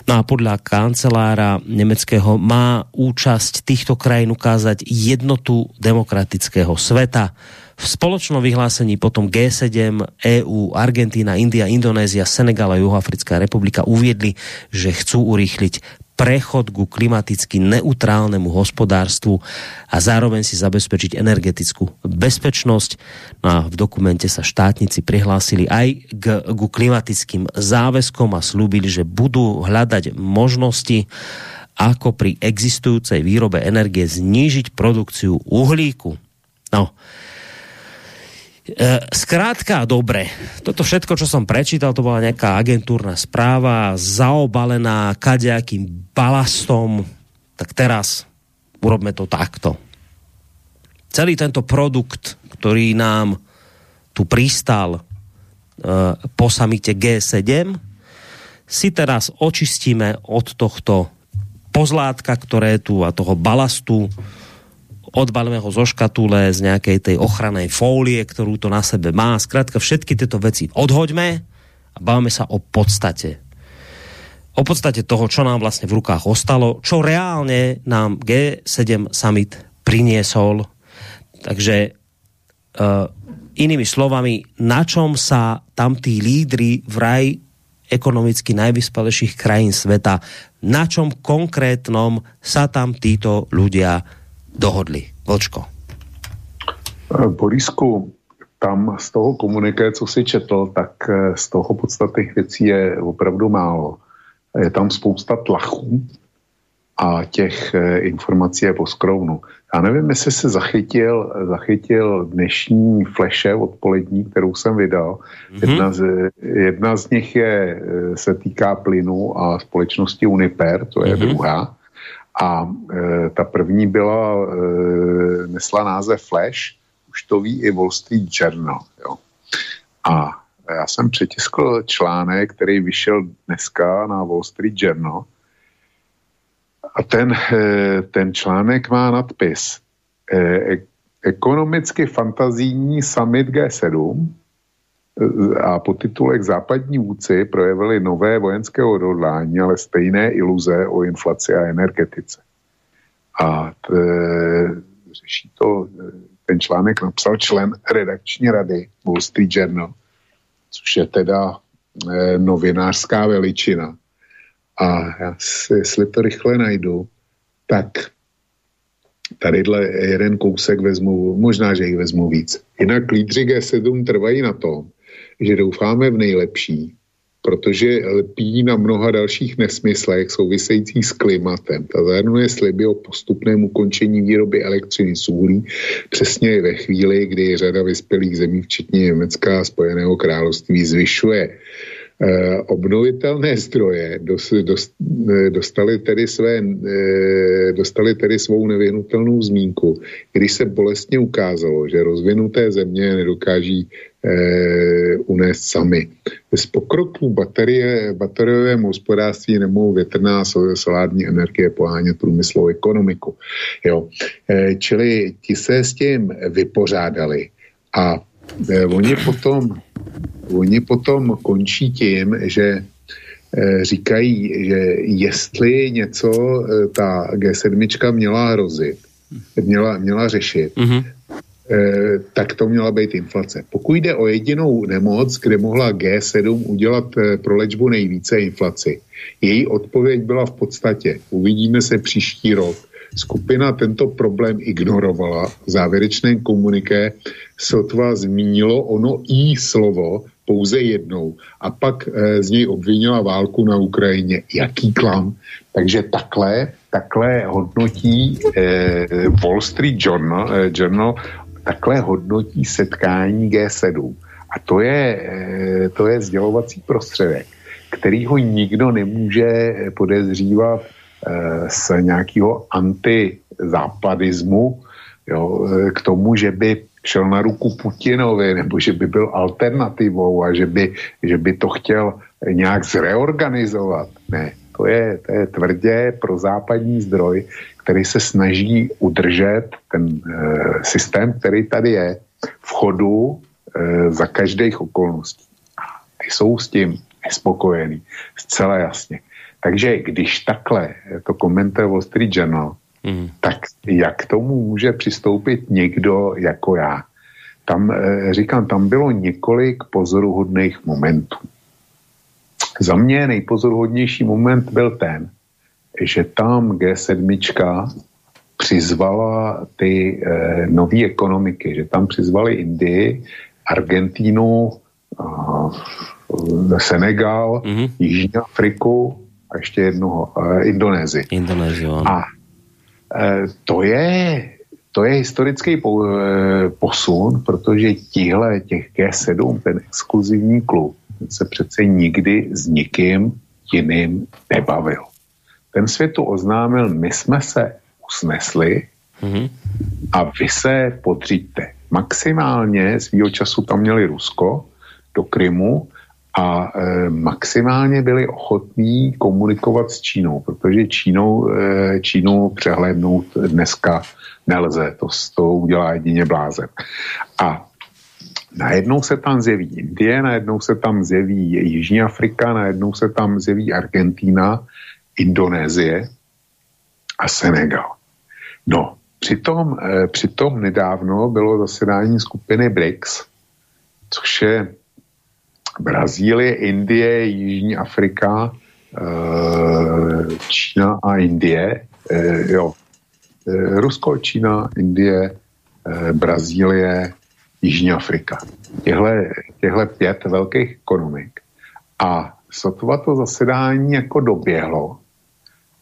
No a podľa kancelára nemeckého má účasť týchto krajín ukázať jednotu demokratického sveta v spoločnom vyhlásení potom G7, EU, Argentína, India, Indonézia, Senegal a Juhoafrická republika uviedli, že chcú urýchliť prechod ku klimaticky neutrálnemu hospodárstvu a zároveň si zabezpečiť energetickú bezpečnosť. No a v dokumente sa štátnici prihlásili aj k, ku klimatickým záväzkom a slúbili, že budú hľadať možnosti, ako pri existujúcej výrobe energie znížiť produkciu uhlíku. No, Skrátka, dobre. Toto všetko, čo som prečítal, to bola nejaká agentúrna správa, zaobalená kadejakým balastom. Tak teraz urobme to takto. Celý tento produkt, ktorý nám tu pristal uh, po samite G7, si teraz očistíme od tohto pozlátka, ktoré tu a toho balastu, odbalíme ho zo škatule z nejakej tej ochrannej fólie, ktorú to na sebe má. Zkrátka všetky tieto veci odhoďme a bavíme sa o podstate. O podstate toho, čo nám vlastne v rukách ostalo, čo reálne nám G7 summit priniesol. Takže uh, inými slovami, na čom sa tam tí lídry vraj ekonomicky najvyspalejších krajín sveta, na čom konkrétnom sa tam títo ľudia dohodli? Vlčko. Eh, Borisku, tam z toho komuniké, co si četl, tak eh, z toho podstatných věcí je opravdu málo. Je tam spousta tlachů a těch eh, informací je po skrovnu. Já nevím, jestli se zachytil, zachytil dnešní fleše odpolední, kterou jsem vydal. Mm-hmm. Jedna, z, jedna z nich je, se týká plynu a společnosti Uniper, to je mm-hmm. druhá. A e, ta první byla, e, nesla název Flash, už to ví i Wall Street Journal. Jo. A já jsem přetiskl článek, který vyšel dneska na Wall Street Journal. A ten, e, ten článek má nadpis e, Ekonomicky fantazijní summit G7 a podtitulek Západní vůdci projevili nové vojenské odhodlání, ale stejné iluze o inflaci a energetice. A t, řeší to, ten článek napsal člen redakční rady Wall Street Journal, což je teda e, novinářská veličina. A já si, jestli to rychle najdu, tak tadyhle jeden kousek vezmu, možná, že jich vezmu víc. Jinak lídři G7 trvají na tom, že doufáme v nejlepší, protože lpí na mnoha dalších nesmyslech souvisejících s klimatem. Ta zahrnuje sliby o postupném ukončení výroby elektřiny z uhlí přesně ve chvíli, kdy řada vyspělých zemí, včetně Německa a Spojeného království, zvyšuje Eh, obnovitelné zdroje eh, dostali tedy, své, eh, dostali tedy svou nevyhnutelnou zmínku, když se bolestně ukázalo, že rozvinuté země nedokáží unést sami. Z pokroků baterie, bateriovém hospodářství nemohou větrná solární energie pohánět průmyslovou ekonomiku. Jo. Čili ti se s tím vypořádali a eh, oni potom, oni potom končí tím, že eh, říkají, že jestli něco eh, ta G7 měla hrozit, měla, měla řešit, mm-hmm. Eh, tak to měla být inflace. Pokud jde o jedinou nemoc, kde mohla G7 udělat eh, pro léčbu nejvíce inflaci, její odpověď byla v podstatě, uvidíme se příští rok, skupina tento problém ignorovala. V závěrečném komuniké sotva zmínilo ono i slovo pouze jednou a pak e, z něj obvinila válku na Ukrajině. Jaký klam? Takže takhle, takhle hodnotí e, Wall Street Journal, e, Journal takhle hodnotí setkání G7. A to je, eh, to je sdělovací prostředek, který ho nikdo nemůže podezřívat eh, z nějakého antizápadismu, jo, eh, k tomu, že by šel na ruku Putinovi, nebo že by byl alternativou a že by, že by to chtěl nějak zreorganizovat. Ne, to je, to je tvrdě pro západní zdroj, který se snaží udržet ten e, systém, který tady je, v chodu e, za každých okolností. Ty jsou s tím nespokojení, zcela jasně. Takže když takhle to komentuje Wall Street Journal, mm. tak jak tomu může přistoupit někdo jako já? Tam, e, říkám, tam bylo několik pozoruhodných momentů. Za mě nejpozoruhodnější moment byl ten, že tam G7 přizvala ty eh, nové ekonomiky, že tam přizvali Indii, Argentínu, eh, Senegal, mm-hmm. Jižní Afriku a ještě jednoho, eh, Indonésii. Indonésii, A eh, to je to je historický po, eh, posun, protože tihle těch G7, ten exkluzivní klub, se přece nikdy s nikým jiným nebavil ten světu oznámil, my jsme se usnesli mm-hmm. a vy se podříďte. Maximálně svýho času tam měli Rusko do Krymu a e, maximálně byli ochotní komunikovat s Čínou, protože Čínou, e, Čínu přehlédnout dneska nelze, to, to udělá jedině blázen. A najednou se tam zjeví Indie, najednou se tam zjeví Jižní Afrika, najednou se tam zjeví Argentína Indonésie a Senegal. No, přitom, eh, přitom nedávno bylo zasedání skupiny BRICS, což je Brazílie, Indie, Jižní Afrika, eh, Čína a Indie. Eh, jo. Rusko, Čína, Indie, Brazílie, Jižní Afrika. Těhle, těhle pět velkých ekonomik. A sotva to zasedání jako doběhlo,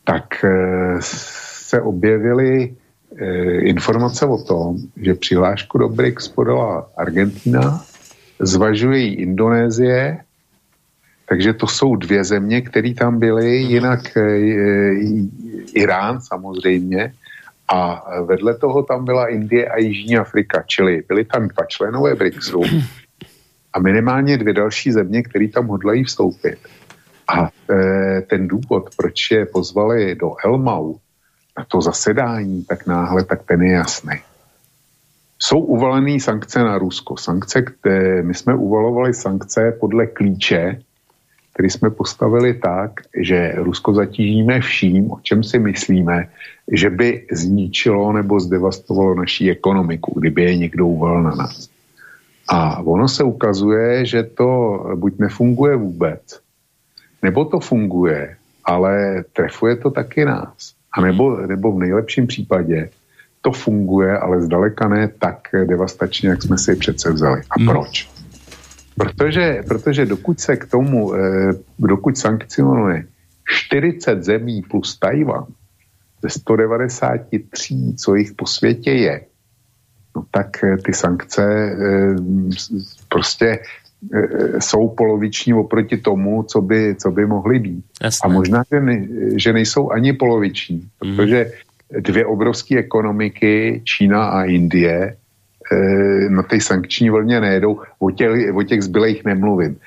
tak eh, se objevily eh, informace o tom, že přihlášku do BRICS podala Argentina, zvažuje ji Indonésie, takže to jsou dvě země, které tam byly, jinak e, Irán samozřejmě a vedle toho tam byla Indie a Jižní Afrika, čili byly tam dva členové BRICSu a minimálně dvě další země, které tam hodlají vstoupit. A e, ten důvod, proč je pozvali do Elmau na to zasedání tak náhle, tak ten je jasný. Jsou uvalené sankce na Rusko. Sankce, které my jsme uvalovali sankce podle klíče, který jsme postavili tak, že Rusko zatížíme vším, o čem si myslíme, že by zničilo nebo zdevastovalo naší ekonomiku, kdyby je někdo uvalil na nás. A ono se ukazuje, že to buď nefunguje vůbec, nebo to funguje, ale trefuje to taky nás. A nebo, nebo v nejlepším případě to funguje, ale zdaleka ne tak devastačně, jak jsme si přece vzali. A hmm. proč? Protože, protože dokud se k tomu, eh, dokud sankcionuje 40 zemí plus Tajvan ze 193, co jich po světě je, no tak eh, ty sankce eh, prostě jsou poloviční oproti tomu, co by, co by mohly být. Jasné. A možná, že, ne, že nejsou ani poloviční, mm. protože dvě obrovské ekonomiky, Čína a Indie, e, na té sankční vlně nejedou, o těch, o těch zbylejch nemluvím.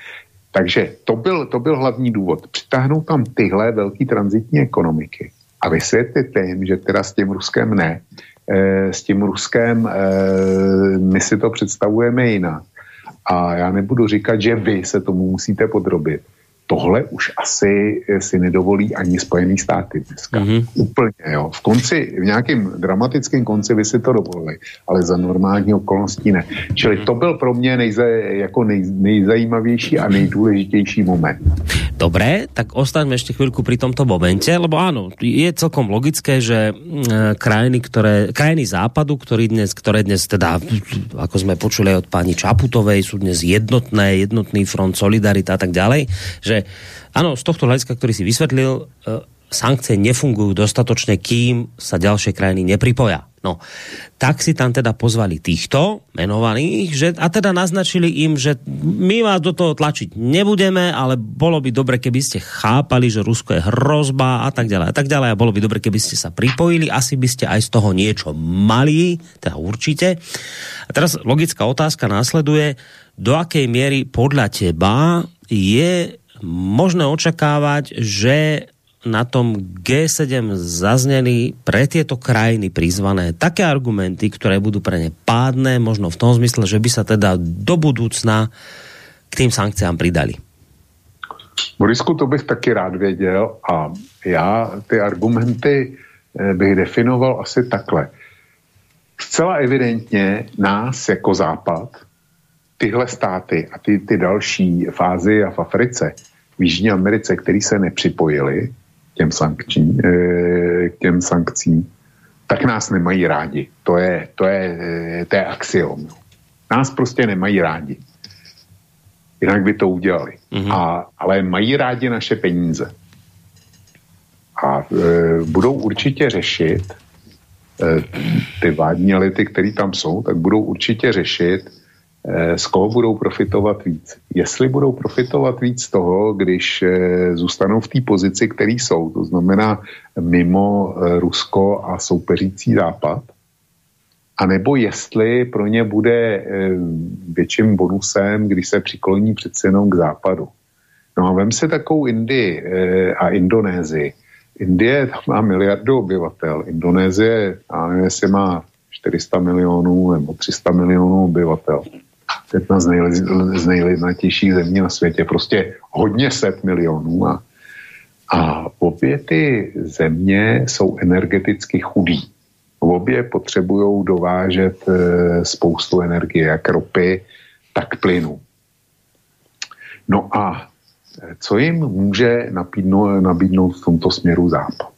Takže to byl, to byl hlavní důvod. Přitáhnout tam tyhle velké transitní ekonomiky. A a vysvětlit jim, že teda s tím Ruskem ne, s tím Ruskem my si to představujeme jinak. A já nebudu říkat, že vy se tomu musíte podrobit tohle už asi eh, si nedovolí ani Spojený státy dneska. Mm-hmm. Úplně, jo. V konci, v nějakém dramatickém konci by si to dovolili, ale za normální okolností ne. Čili to byl pro mě nejze, jako nej, nejzajímavější a nejdůležitější moment. Dobré, tak ostaňme ještě chvilku pri tomto momente, lebo áno, je celkom logické, že mm, krajiny, ktoré, krajiny západu, ktorý dnes, ktoré dnes teda, ako sme počuli od pani Čaputovej, sú dnes jednotné, jednotný front, solidarita a tak ďalej, že áno, z tohto hľadiska, ktorý si vysvetlil, e, sankcie nefungujú dostatočne, kým sa ďalšie krajiny nepripoja. No, tak si tam teda pozvali týchto menovaných, že, a teda naznačili im, že my vás do toho tlačiť nebudeme, ale bolo by dobre, keby ste chápali, že Rusko je hrozba a tak ďalej a tak ďalej a bolo by dobre, keby ste sa pripojili, asi by ste aj z toho niečo mali, teda určite. A teraz logická otázka následuje, do akej miery podľa teba je možné očakávať, že na tom G7 zazneli pre tieto krajiny prizvané také argumenty, ktoré budú pre ne pádne, možno v tom zmysle, že by sa teda do budúcna k tým sankciám pridali. Borisku, to bych taky rád věděl a já ty argumenty eh, bych definoval asi takhle. Zcela evidentně nás jako Západ tyhle státy a ty, ty další fázy a v Africe, v Jižní Americe, který se nepřipojili těm, sankční, eh, k těm sankcím, tak nás nemají rádi. To je, to je, eh, to je axiom. Nás prostě nemají rádi. Jinak by to udělali. Mm-hmm. A, ale mají rádi naše peníze. A e, budou určitě řešit e, ty vládní elity, které tam jsou, tak budou určitě řešit, z koho budou profitovat víc. Jestli budou profitovat víc toho, když eh, zůstanou v té pozici, který jsou, to znamená mimo eh, Rusko a soupeřící Západ, a nebo jestli pro ně bude větším bonusem, když se přikloní přece jenom k západu. No a vem si takovou Indii a Indonésii. Indie tam má miliardu obyvatel. Indonésie, já nevím, jestli má 400 milionů nebo 300 milionů obyvatel jedna z, nejli, z nejlidnatějších zemí na světě, prostě hodně set milionů a, a obě ty země jsou energeticky chudí. Obě potřebují dovážet e, spoustu energie, jak ropy, tak plynu. No a e, co jim může nabídnout, nabídnout v tomto směru Západ?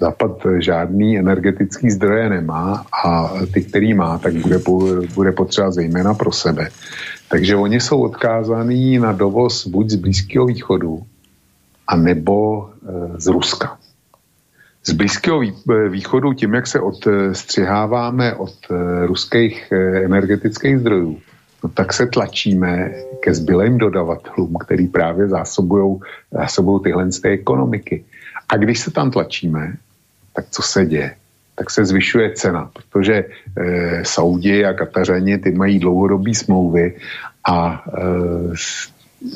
Západ žádný energetický zdroje nemá a ty, který má, tak bude, bude potřeba zejména pro sebe. Takže oni jsou odkázaní na dovoz buď z Blízkého východu, a nebo e, z Ruska. Z Blízkého východu, tím, jak se odstřiháváme od e, ruských energetických zdrojů, no tak se tlačíme ke zbylým dodavatelům, který právě zásobují tyhle z té ekonomiky. A když se tam tlačíme, tak co se děje? Tak se zvyšuje cena, protože e, Saudi a Katařani ty mají dlouhodobé smlouvy a e,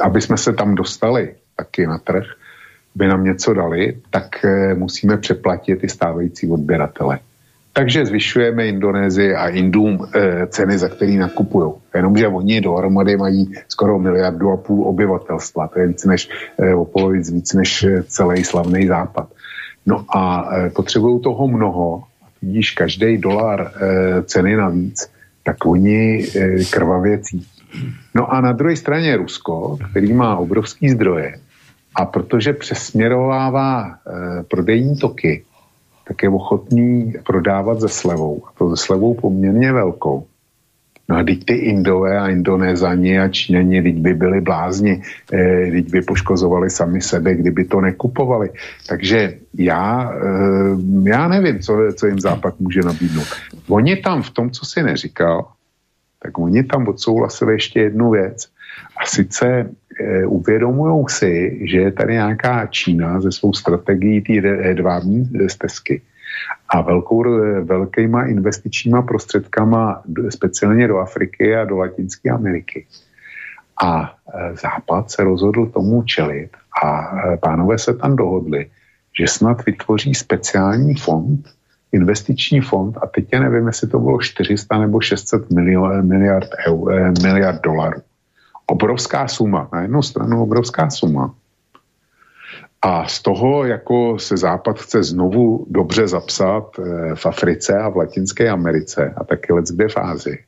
aby jsme se tam dostali taky na trh, by nám něco dali, tak e, musíme přeplatit i stávající odběratele. Takže zvyšujeme Indonésii a Indům e, ceny, za který nakupují. Jenomže oni dohromady mají skoro miliardu a půl obyvatelstva. To je víc než, e, o polovic víc než celý slavný západ. No a e, potřebují toho mnoho, tudíž každý dolar e, ceny navíc, tak oni e, krvavě cítí. No a na druhé straně Rusko, který má obrovský zdroje a protože přesměrovává prodejní toky, tak je ochotný prodávat ze slevou. A to ze slevou poměrně velkou. No a teď ty Indové a Indonézani a Číňani, teď by byli blázni, eh, teď by poškozovali sami sebe, kdyby to nekupovali. Takže já, eh, já nevím, co, co jim Západ může nabídnout. Oni tam v tom, co si neříkal, tak oni tam odsouhlasili ještě jednu věc. A sice eh, uvědomují si, že je tady nějaká Čína ze svou strategií té hedvábní stezky a velkou, velkýma investičníma prostředkama speciálně do Afriky a do Latinské Ameriky. A e, Západ se rozhodl tomu čelit a e, pánové se tam dohodli, že snad vytvoří speciální fond, investiční fond, a teď já nevím, jestli to bylo 400 nebo 600 miliard, eur, eh, miliard dolarů. Obrovská suma, na jednu stranu obrovská suma. A z toho jako se Západ chce znovu dobře zapsat eh, v Africe a v Latinské Americe a taky let kde v Ázii.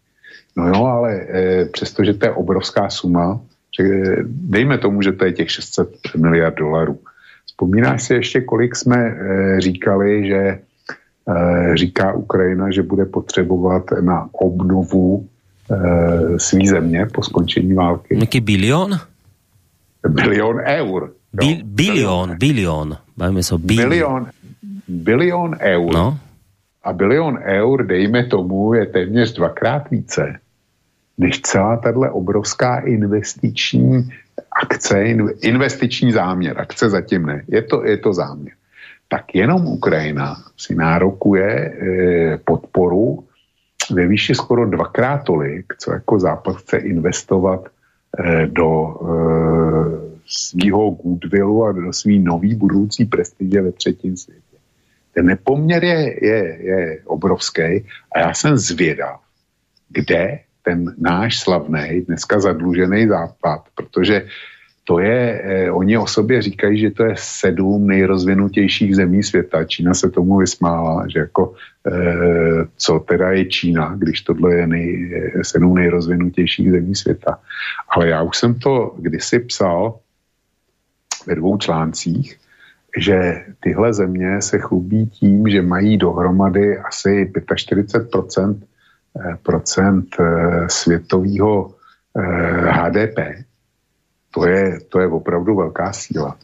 No jo, ale eh, přestože to je obrovská suma, že dejme tomu, že to je těch 600 miliard dolarů. Vzpomínáš si ještě, kolik jsme říkali, že Eh, říká Ukrajina, že bude potřebovat na obnovu svý země po skončení války. Jaký bilion? Bilion eur. Bil, bilion, bilion. Bavíme se o bilion. Bilion, bilion eur. No. A bilion eur, dejme tomu, je téměř dvakrát více, než celá tahle obrovská investiční akce, investiční záměr. Akce zatím ne. Je to, je to záměr tak jenom Ukrajina si nárokuje e, podporu ve výši skoro dvakrát tolik, co jako Západ chce investovat e, do e, svého goodwillu a do svý nový budoucí prestiže ve třetím světě. Ten nepoměr je, je, je obrovský a já jsem zvědav, kde ten náš slavný, dneska zadlužený západ, protože to je, eh, oni o sobě říkají, že to je sedm nejrozvinutějších zemí světa. Čína se tomu vysmála, že jako eh, co teda je Čína, když tohle je nej, sedm nejrozvinutějších zemí světa. Ale já už jsem to kdysi psal ve dvou článcích, že tyhle země se chlubí tím, že mají dohromady asi 45% eh, procent eh, světového HDP to je, to je opravdu velká síla.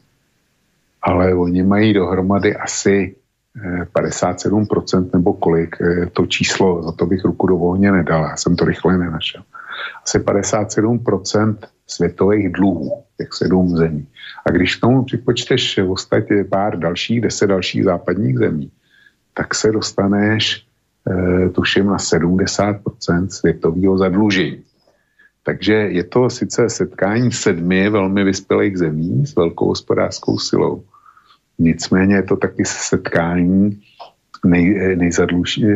Ale oni mají dohromady asi 57% eh, nebo kolik, eh, to číslo, za to bych ruku do ohně nedal, já jsem to rychle nenašel. Asi 57% světových dluhů, těch sedm zemí. A když k tomu připočteš ostatně pár dalších, deset dalších západních zemí, tak se dostaneš, e, tuším, na 70% světového zadlužení. Takže je to sice setkání sedmi velmi vyspělých zemí s velkou hospodářskou silou. Nicméně je to taky setkání nej,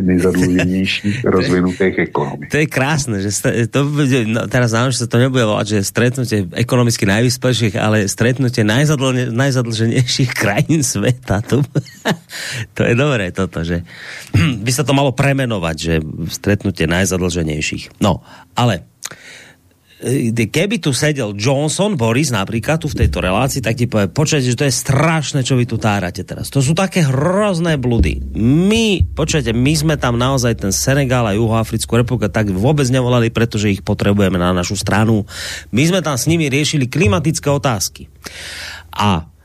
nejzadluženějších [LAUGHS] rozvinutých ekonomik. To je krásné, že to, no, teraz znám, že sa to nebude volať, že stretnutie ekonomicky najvyspelších, ale stretnutie najzadl, najzadlženejších [LAUGHS] krajín sveta. To, [LAUGHS] to je dobré toto, že [CLEARS THROAT] by sa to malo premenovať, že stretnutie najzadlženejších. No, ale keby tu sedel Johnson, Boris napríklad tu v tejto relácii, tak ti povie, počujete, že to je strašné, čo vy tu tárate teraz. To sú také hrozné bludy. My, počujete, my sme tam naozaj ten Senegal a Juhoafrickú republiku tak vôbec nevolali, pretože ich potrebujeme na našu stranu. My sme tam s nimi riešili klimatické otázky. A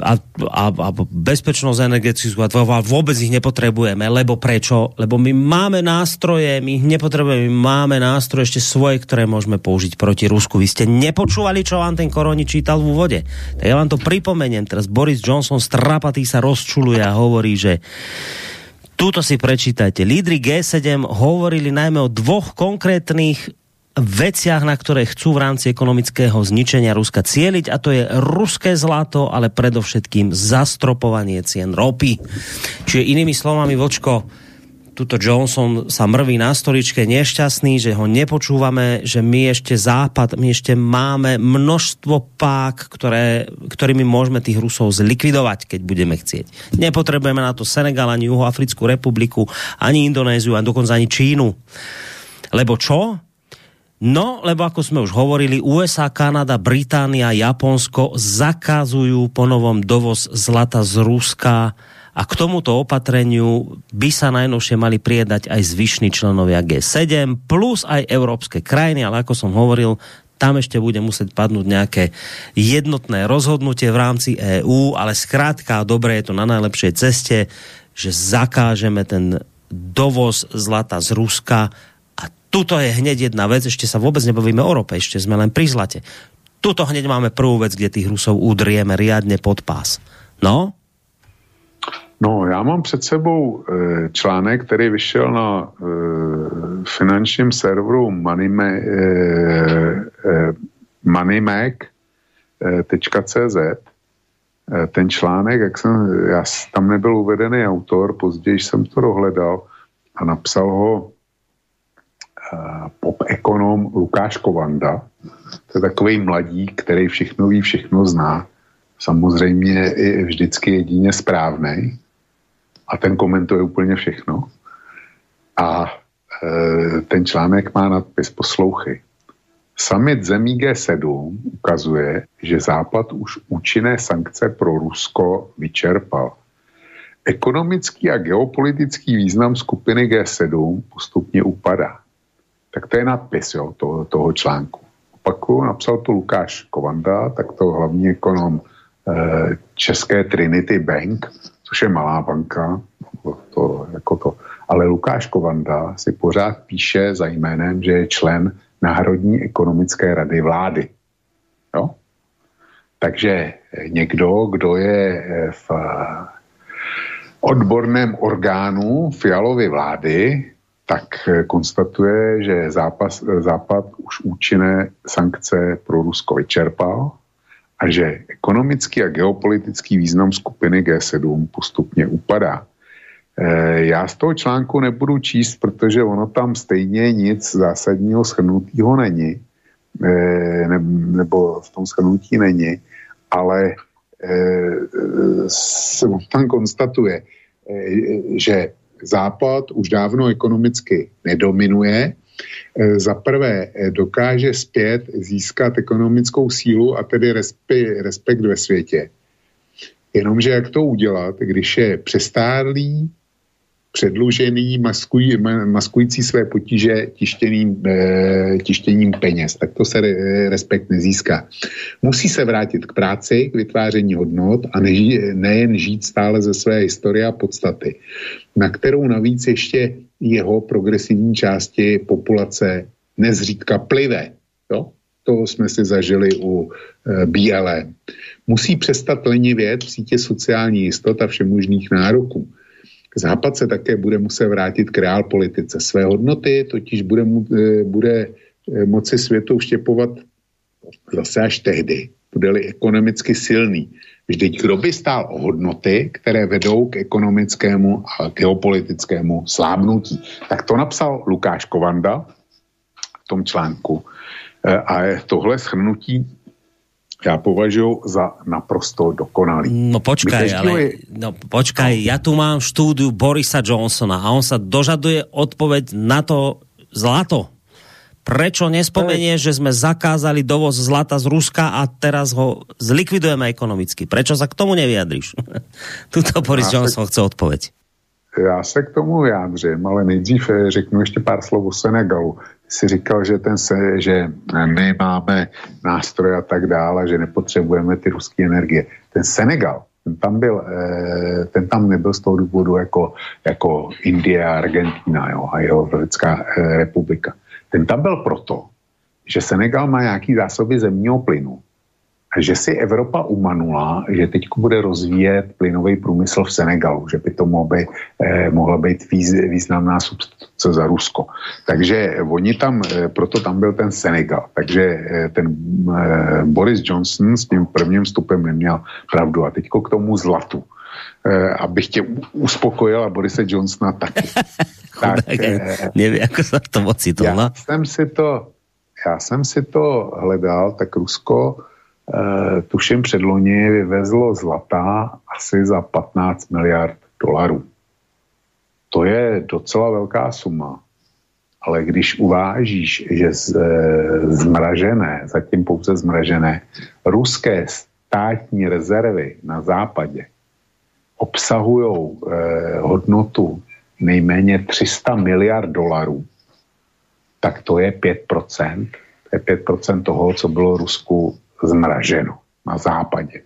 a, a, a bezpečnosť energetickú a vôbec ich nepotrebujeme, lebo prečo? Lebo my máme nástroje, my ich nepotrebujeme, my máme nástroje ešte svoje, ktoré môžeme použiť proti Rusku. Vy ste nepočúvali, čo vám ten koroni čítal v úvode? Tak ja vám to pripomeniem. Teraz Boris Johnson strapatý sa rozčuluje a hovorí, že Tuto si prečítajte. Lídry G7 hovorili najmä o dvoch konkrétnych veciach, na ktoré chcú v rámci ekonomického zničenia Ruska cieliť a to je ruské zlato, ale predovšetkým zastropovanie cien ropy. Čiže inými slovami, Vočko, tuto Johnson sa mrví na stoličke nešťastný, že ho nepočúvame, že my ešte západ, my ešte máme množstvo pák, ktoré, ktorými môžeme tých Rusov zlikvidovať, keď budeme chcieť. Nepotrebujeme na to Senegal, ani Juhoafrickú republiku, ani Indonéziu, ani dokonca ani Čínu. Lebo čo? No, lebo ako sme už hovorili, USA, Kanada, Británia, Japonsko zakazujú ponovom dovoz zlata z Ruska a k tomuto opatreniu by sa najnovšie mali priedať aj zvyšní členovia G7 plus aj európske krajiny, ale ako som hovoril, tam ešte bude musieť padnúť nejaké jednotné rozhodnutie v rámci EÚ, ale zkrátka dobre je to na najlepšej ceste, že zakážeme ten dovoz zlata z Ruska tuto je hneď jedna vec, ešte sa vôbec nebavíme o rope, ešte sme len pri zlate. Tuto hneď máme prvú vec, kde tých Rusov udrieme riadne pod pás. No? No, já mám před sebou e, článek, který vyšel na e, finančním serveru Moneyme, e, e, moneymac.cz, e, ten článek, jak jsem, já tam nebyl uvedený autor, později jsem to dohledal a napsal ho pop ekonom Lukáš Kovanda. To je takový mladík, který všechno ví, všechno zná. Samozřejmě i vždycky jedině správný. A ten komentuje úplně všechno. A e, ten článek má nadpis Poslouchy. Summit zemí G7 ukazuje, že Západ už účinné sankce pro Rusko vyčerpal. Ekonomický a geopolitický význam skupiny G7 postupně upadá. Tak to je nadpis jo, toho, toho článku. Opakuju, napsal to Lukáš Kovanda, tak to hlavní ekonom eh, České Trinity Bank, což je malá banka, to, jako to. ale Lukáš Kovanda si pořád píše za jménem, že je člen Národní ekonomické rady vlády. Jo? Takže někdo, kdo je v odborném orgánu Fialovy vlády, tak konstatuje, že zápas, Západ už účinné sankce pro Rusko vyčerpal a že ekonomický a geopolitický význam skupiny G7 postupně upadá. Eh, já z toho článku nebudu číst, protože ono tam stejně nic zásadního schrnutého není, eh, nebo v tom schrnutí není, ale eh, se tam konstatuje, že Západ už dávno ekonomicky nedominuje, za prvé dokáže zpět získat ekonomickou sílu a tedy respekt ve světě. Jenomže jak to udělat, když je přestárlý, předlužený, maskují, maskující své potíže tištěným, e, tištěním peněz. Tak to se re, respekt nezíská. Musí se vrátit k práci, k vytváření hodnot a neží, nejen žít stále ze své historie a podstaty, na kterou navíc ještě jeho progresivní části populace nezřídka plive. Jo? To jsme si zažili u e, BLM. Musí přestat lenivět v sítě sociální jistot a všemožných nároků Západ se také bude muset vrátit k reál politice. Své hodnoty totiž bude, e, bude e, moci světu vštěpovat zase až tehdy, bude-li ekonomicky silný. Vždyť kdo by stál o hodnoty, které vedou k ekonomickému a geopolitickému slábnutí. Tak to napsal Lukáš Kovanda v tom článku. E, a tohle shrnutí já považuji za naprosto dokonalý. No počkaj, ale, no počkaj, no. ja tu mám štúdiu Borisa Johnsona a on sa dožaduje odpoveď na to zlato. Prečo nespomenie, že sme zakázali dovoz zlata z Ruska a teraz ho zlikvidujeme ekonomicky? Prečo sa k tomu nevyjadríš? [LAUGHS] Tuto Boris já Johnson se, chce odpověď. Já se k tomu vyjádřím, ale nejdřív eh, řeknu ještě pár slov o Senegalu si říkal, že, ten se, že my máme nástroje a tak dále, že nepotřebujeme ty ruské energie. Ten Senegal, ten tam, byl, eh, ten tam nebyl z toho důvodu jako, jako Indie a Argentina jo, a jeho Lidská eh, republika. Ten tam byl proto, že Senegal má nějaký zásoby zemního plynu že si Evropa umanula, že teď bude rozvíjet plynový průmysl v Senegalu, že by to mohlo být, eh, mohla být výz, významná substituce za Rusko. Takže oni tam, eh, proto tam byl ten Senegal. Takže eh, ten eh, Boris Johnson s tím prvním vstupem neměl pravdu. A teď k tomu zlatu. Eh, abych tě uspokojil a Borise Johnsona taky. [LAUGHS] tak, eh, nevím, jak se to ocitl. Já jsem si to, já jsem si to hledal, tak Rusko tuším předloni vyvezlo zlata asi za 15 miliard dolarů. To je docela velká suma. Ale když uvážíš, že z, e, zmražené, zatím pouze zmražené, ruské státní rezervy na západě obsahují e, hodnotu nejméně 300 miliard dolarů, tak to je 5%. To je 5% toho, co bylo Rusku zmraženo na západě.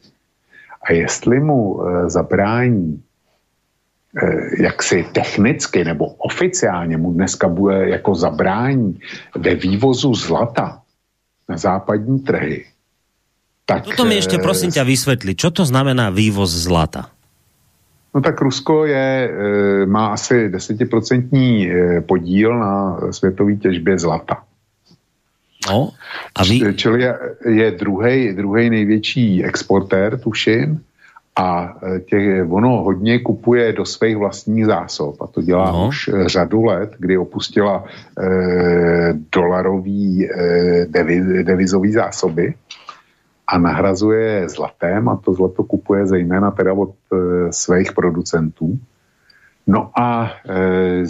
A jestli mu e, zabrání e, jaksi technicky nebo oficiálně mu dneska bude jako zabrání ve vývozu zlata na západní trhy, tak... Toto mi ještě prosím tě vysvětli, co to znamená vývoz zlata? No tak Rusko je, má asi desetiprocentní podíl na světové těžbě zlata. No, a vy... Čili je, je druhý největší exportér, tuším, a e, těch, ono hodně kupuje do svých vlastních zásob a to dělá no. už e, řadu let, kdy opustila eh, dolarový eh, deviz, devizový zásoby a nahrazuje zlatem a to zlato kupuje zejména teda od eh, svých producentů. No a eh,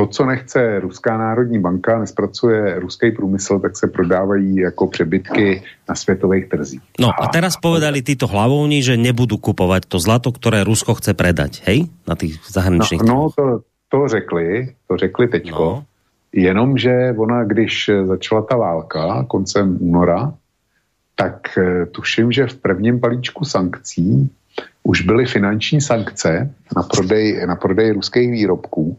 to, co nechce Ruská národní banka, nespracuje ruský průmysl, tak se prodávají jako přebytky na světových trzích. No a teraz povedali títo hlavovní, že nebudou kupovat to zlato, které Rusko chce predať, hej? Na těch zahraničních No, no to, to řekli, to řekli teďko. No. Jenomže ona, když začala ta válka koncem února, tak eh, tuším, že v prvním balíčku sankcí už byly finanční sankce na prodej, na prodej ruských výrobků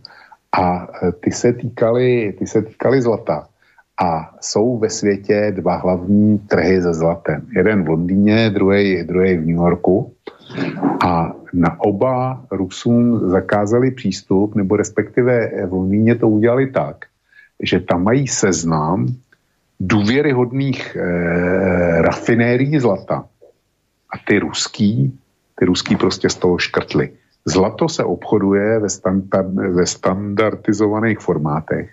a e, ty se týkaly, ty se týkaly zlata. A jsou ve světě dva hlavní trhy ze zlatem. Jeden v Londýně, druhý, druhý v New Yorku. A na oba Rusům zakázali přístup, nebo respektive v Londýně to udělali tak, že tam mají seznam důvěryhodných e, rafinérií zlata. A ty ruský, ty ruský prostě z toho škrtli. Zlato se obchoduje ve, standard, ve standardizovaných formátech,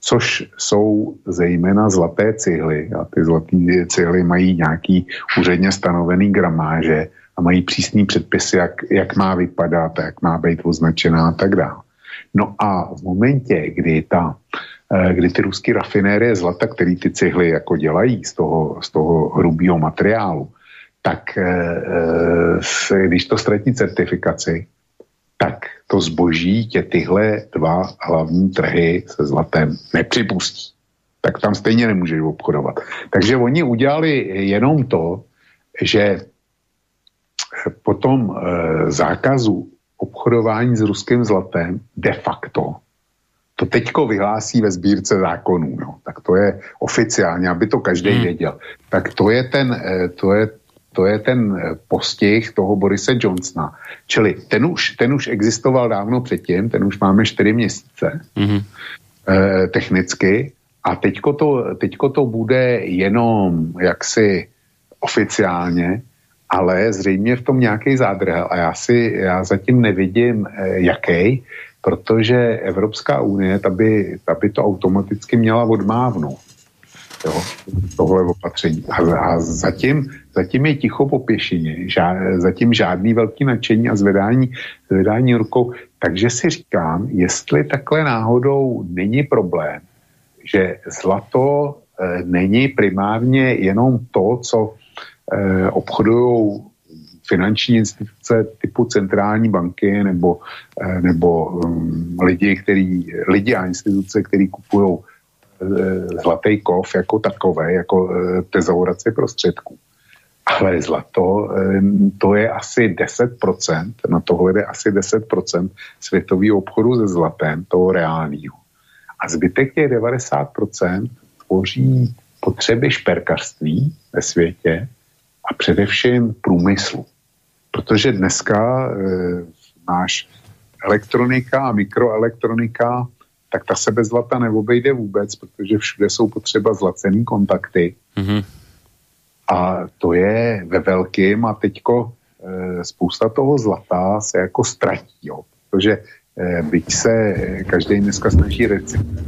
což jsou zejména zlaté cihly. A ty zlaté cihly mají nějaký úředně stanovený gramáže a mají přísný předpisy, jak, jak má vypadat, jak má být označená a tak dále. No a v momentě, kdy, ta, eh, kdy ty ruské rafinérie zlata, který ty cihly jako dělají z toho, z toho hrubého materiálu, tak eh, eh, když to ztratí certifikaci, tak to zboží tě tyhle dva hlavní trhy se zlatem nepřipustí. Tak tam stejně nemůžeš obchodovat. Takže oni udělali jenom to, že po tom e, zákazu obchodování s ruským zlatem de facto to teďko vyhlásí ve sbírce zákonů. No. Tak to je oficiálně, aby to každý hmm. věděl. Tak to je ten, e, to je to je ten eh, postih toho Borise Johnsona. Čili ten už, ten už existoval dávno předtím, ten už máme čtyři měsíce mm-hmm. eh, technicky a teďko to, teďko to bude jenom jaksi oficiálně, ale zřejmě v tom nějaký zádrhel a já si, já zatím nevidím eh, jaký, protože Evropská unie, ta by, ta by to automaticky měla odmávnout jo, tohle opatření. A, a zatím, zatím je ticho po pěšině, žád, zatím žádný velký nadšení a zvedání, zvedání rukou. Takže si říkám, jestli takhle náhodou není problém, že zlato e, není primárně jenom to, co e, obchodují finanční instituce typu centrální banky nebo, e, nebo um, lidi, který, lidi a instituce, který kupují zlatý kov jako takové, jako eh, tezauraci prostředků. Ale zlato, eh, to je asi 10%, na tohle jde asi 10% světového obchodu se zlatem, toho reálného. A zbytek těch 90% tvoří potřeby šperkařství ve světě a především průmyslu. Protože dneska e, máš elektronika a mikroelektronika tak ta se bez zlata neobejde vůbec, protože všude jsou potřeba zlacený kontakty. Mm-hmm. A to je ve velkým a teďko e, spousta toho zlata se jako ztratí, jo, protože e, byť se každý dneska snaží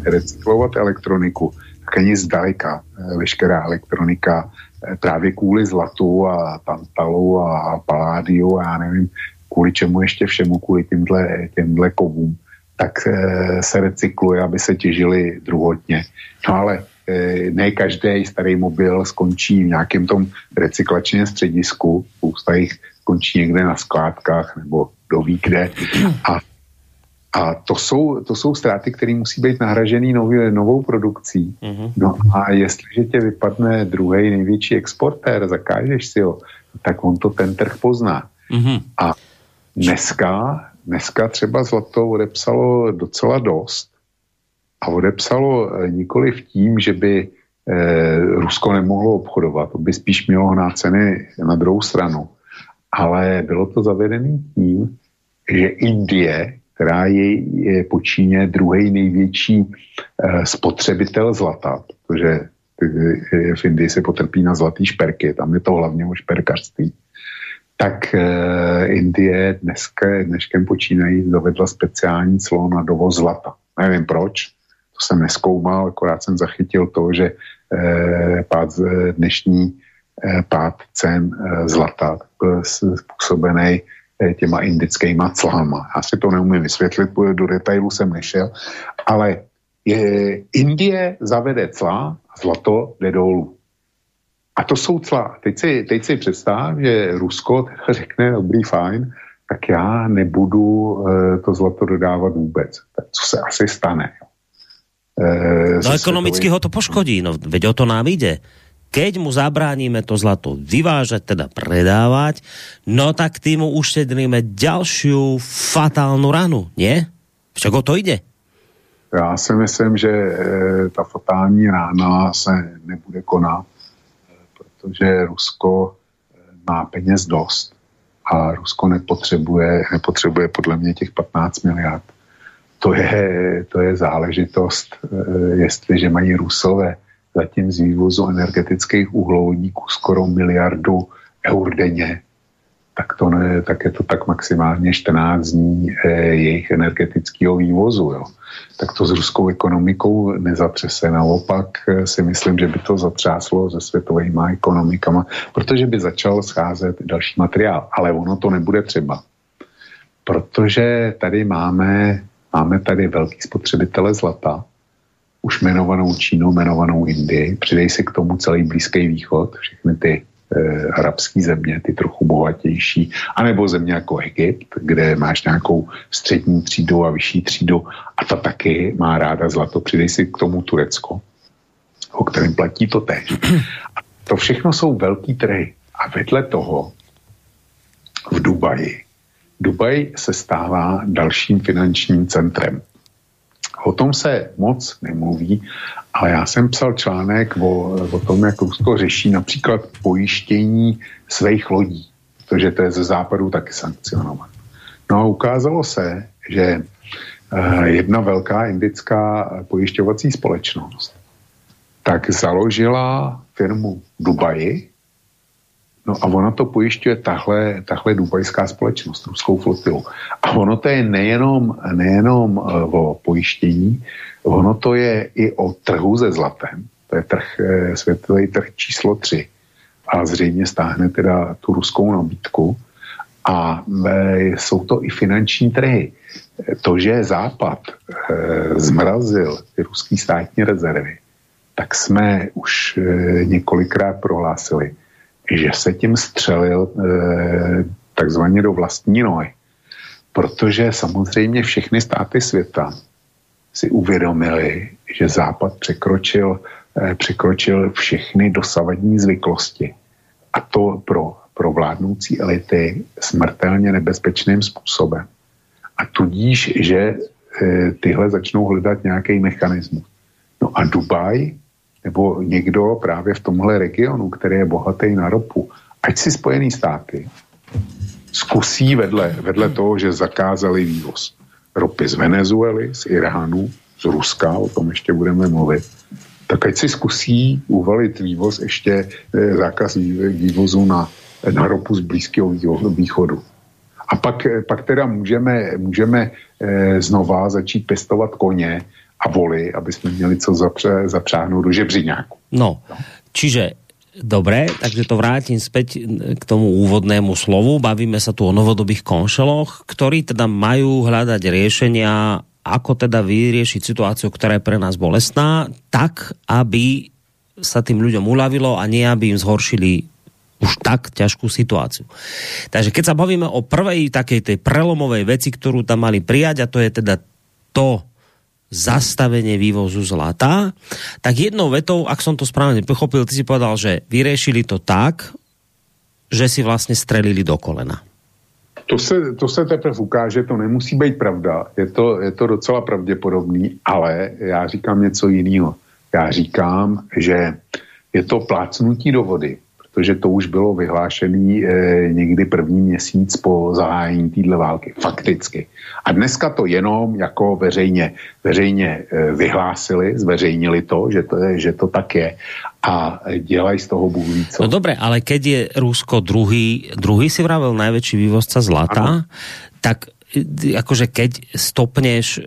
recyklovat elektroniku, tak ani zdaleka e, veškerá elektronika e, právě kvůli zlatu a tantalu a paládiu a já nevím, kvůli čemu ještě všemu, kvůli těmhle, těmhle kovům, tak eh, se recykluje, aby se těžili druhotně. No ale eh, ne každý starý mobil skončí v nějakém tom recyklačním středisku, spousta jich skončí někde na skládkách nebo do ví kde. A, a to, jsou, to jsou ztráty, které musí být nahražený nový, novou produkcí. Mm-hmm. No a jestliže tě vypadne druhý největší exportér, zakážeš si ho, tak on to ten trh pozná. Mm-hmm. A dneska dneska třeba zlato odepsalo docela dost a odepsalo eh, nikoli v tím, že by eh, Rusko nemohlo obchodovat, to by spíš mělo hnát ceny na druhou stranu. Ale bylo to zavedené tím, že Indie, která je, je po Číně druhý největší eh, spotřebitel zlata, protože eh, v Indii se potrpí na zlatý šperky, tam je to hlavně o šperkařství, tak eh, Indie dneska, dneškem počínají dovedla speciální clo na dovoz zlata. Nevím proč, to jsem neskoumal, akorát jsem zachytil to, že eh, pád, dnešní eh, pád cen zlata byl způsobený těma indickýma clama. Já si to neumím vysvětlit, do detailu jsem nešel, ale je, Indie zavede cla a zlato jde dolů. A to jsou cla. Teď si, teď si představ, že Rusko [LAUGHS] řekne, dobrý, fajn, tak já nebudu uh, to zlato dodávat vůbec. Tak co se asi stane? Uh, no ekonomicky ho to poškodí, no veď o to nám ide. Keď mu zabráníme to zlato vyvážať, teda predávať, no tak tým mu ušetříme ďalšiu fatálnu ranu, nie? Však o to ide. Já si myslím, že e, ta fatální rána se nebude konat protože Rusko eh, má peněz dost a Rusko nepotřebuje, nepotřebuje podle mě těch 15 miliard. To je, to je záležitost, eh, jestliže mají Rusové zatím z vývozu energetických uhlovodíků skoro miliardu eur denně, tak, to ne, tak je to tak maximálně 14 dní eh, jejich energetického vývozu. Jo. Tak to s ruskou ekonomikou nezatřese. Naopak eh, si myslím, že by to zatřáslo se světovými ekonomikama, protože by začal scházet další materiál. Ale ono to nebude třeba. Protože tady máme, máme tady velký spotřebitele zlata, už jmenovanou Čínu, jmenovanou Indii, přidej si k tomu celý Blízký východ, všechny ty eh, arabské země, ty trochu bohatější, anebo země jako Egypt, kde máš nějakou střední třídu a vyšší třídu a ta taky má ráda zlato. Přidej si k tomu Turecko, o kterém platí to tež. A to všechno jsou velký trhy. A vedle toho v Dubaji. Dubaj se stává dalším finančním centrem. O tom se moc nemluví, ale já jsem psal článek o, o tom, jak Rusko řeší například pojištění svých lodí, protože to je ze západu taky sankcionovat. No a ukázalo se, že eh, jedna velká indická pojišťovací společnost tak založila firmu Dubaji, No a ona to pojišťuje tahle, tahle dubajská společnost, ruskou flotilu. A ono to je nejenom, nejenom uh, o pojištění, ono to je i o trhu se zlatem. To je trh, eh, světový trh číslo 3. A zřejmě stáhne teda tu ruskou nabídku. A e, jsou to i finanční trhy. To, že Západ zmrazil ty ruské státní rezervy, tak jsme už několikrát prohlásili, že se tím střelil e, takzvaně do vlastní nohy. Protože samozřejmě všechny státy světa si uvědomili, že Západ překročil, e, překročil všechny dosavadní zvyklosti. A to pro, pro vládnoucí elity smrtelně nebezpečným způsobem. A tudíž, že e, tyhle začnou hledat nějaký mechanismus. No a Dubaj nebo někdo právě v tomhle regionu, který je bohatý na ropu, ať si Spojený státy zkusí vedle, vedle toho, že zakázali vývoz ropy z Venezuely, z Iránu, z Ruska, o tom ještě budeme mluvit, tak ať si zkusí uvalit vývoz ještě eh, zákaz vývozu na, na ropu z Blízkého východu. A pak, eh, pak teda můžeme, můžeme eh, znova začít pěstovat koně a voly, aby jsme měli co zapře, zapřáhnout do žebřiňáku. No, no. čiže Dobre, takže to vrátim späť k tomu úvodnému slovu. Bavíme sa tu o novodobých konšeloch, ktorí teda majú hľadať riešenia, ako teda vyriešiť situáciu, ktorá je pre nás bolestná, tak, aby sa tým ľuďom uľavilo a nie, aby im zhoršili už tak ťažkú situáciu. Takže keď sa bavíme o prvej takej tej prelomovej veci, ktorú tam mali prijať, a to je teda to, zastavenie vývozu zlata, tak jednou vetou, ak som to správne pochopil, ty si povedal, že vyriešili to tak, že si vlastně strelili do kolena. To se, to se teprve ukáže, to nemusí být pravda. Je to, je to docela pravděpodobný, ale já říkám něco jiného. Já říkám, že je to plácnutí do vody, protože to už bylo vyhlášený e, někdy první měsíc po zahájení téhle války. Fakticky. A dneska to jenom jako veřejně, veřejně e, vyhlásili, zveřejnili to, že to, je, že to tak je a dělají z toho Bůh víc. No dobré, ale keď je Rusko druhý, druhý si vravel najväčší vývozca zlata, ano. tak akože keď stopneš, e,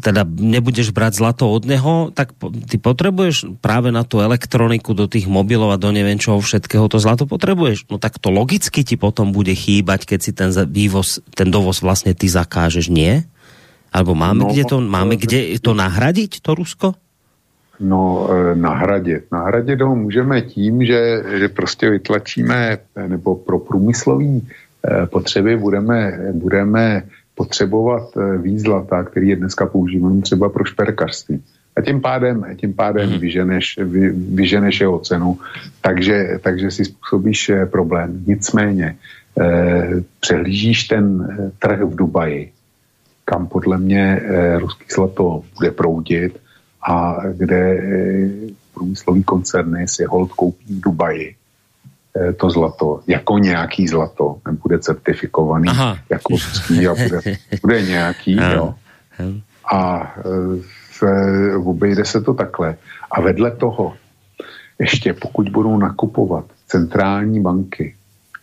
teda nebudeš brať zlato od neho, tak ty potrebuješ práve na tú elektroniku do tých mobilov a do neviem čoho všetkého to zlato potrebuješ. No tak to logicky ti potom bude chýbať, keď si ten vývoz, ten dovoz vlastne ty zakážeš, nie? Alebo máme, no, kde, to, máme kde to nahradiť, to Rusko? No, e, nahradit. Nahradit ho můžeme tím, že, že prostě vytlačíme, nebo pro průmyslový potřeby budeme, budeme potřebovat eh, víc zlata, který je dneska používán třeba pro šperkařství. A tím pádem, tím pádem hmm. vyženeš, vy, vyženeš jeho cenu, takže, takže si způsobíš eh, problém. Nicméně eh, přehlížíš ten trh v Dubaji, kam podle mě eh, ruský zlato bude proudit a kde eh, průmyslový koncerny si hold koupí v Dubaji Eh, to zlato jako nějaký zlato, bude certifikovaný Aha. jako a bude, bude nějaký, [LAUGHS] jo. A eh, se, obejde se to takhle. A vedle toho, ještě pokud budou nakupovat centrální banky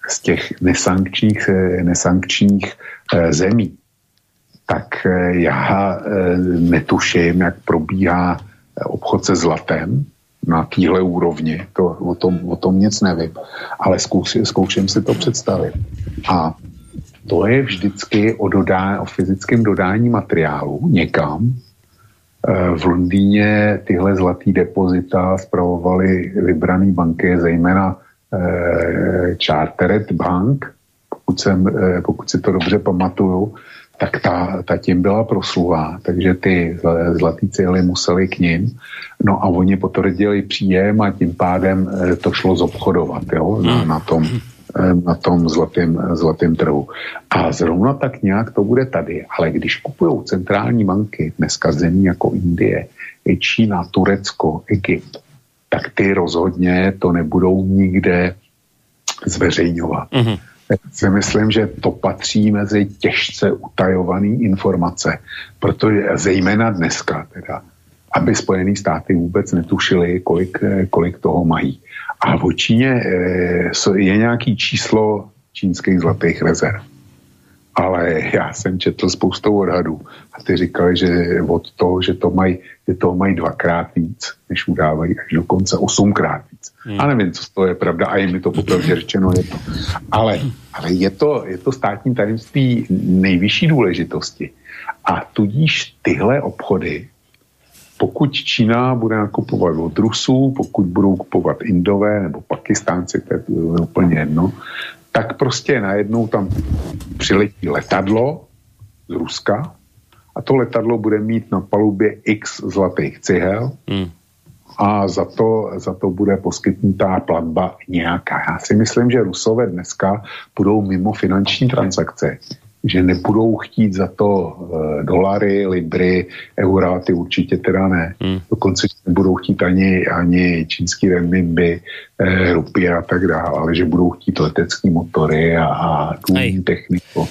z těch nesankčních, eh, nesankčních zemí, tak já netuším, jak probíhá obchod se zlatem, na téhle úrovni, to, o, tom, o tom nic nevím, ale zkus, zkouším si to představit. A to je vždycky o, dodá, o fyzickém dodání materiálu někam. E, v Londýně tyhle zlatý depozita spravovaly vybrané banky, zejména e, Chartered Bank, pokud, jsem, e, pokud si to dobře pamatuju, tak ta, ta tím byla prosluvá, takže ty zlatý cíly museli k ním, no a oni potvrdili příjem a tím pádem eh, to šlo zobchodovat, jo, na, hmm. na tom, eh, na tom zlatém, zlatém trhu. A zrovna tak nějak to bude tady, ale když kupují centrální banky dneska zemí jako Indie, Čína, Turecko, Egypt, tak ty rozhodně to nebudou nikde zveřejňovat. Mm-hmm si myslím, že to patří mezi těžce utajované informace, protože zejména dneska teda, aby Spojené státy vůbec netušili, kolik, kolik toho mají. A v Číně eh, je nějaký číslo čínských zlatých rezerv ale já jsem četl spoustu odhadů a ty říkali, že od toho, že to mají, že toho mají dvakrát víc, než udávají, až dokonce osmkrát víc. Hmm. A nevím, co z toho je pravda a je mi to popravdě řečeno je to. Ale, ale je, to, je to státní tajemství nejvyšší důležitosti. A tudíž tyhle obchody, pokud Čína bude nakupovat od Rusů, pokud budou kupovat Indové nebo Pakistánci, to je úplně jedno, tak prostě najednou tam přiletí letadlo z Ruska a to letadlo bude mít na palubě x zlatých cihel hmm. A za to, za to bude poskytnutá platba nějaká. Já si myslím, že Rusové dneska budou mimo finanční transakce že nebudou chtít za to uh, dolary, libry, eura, ty určitě teda ne. Hmm. Dokonce nebudou chtít ani, ani čínský renminbi, eh, rupie a tak dále, ale že budou chtít letecký motory a, a důlní techniku,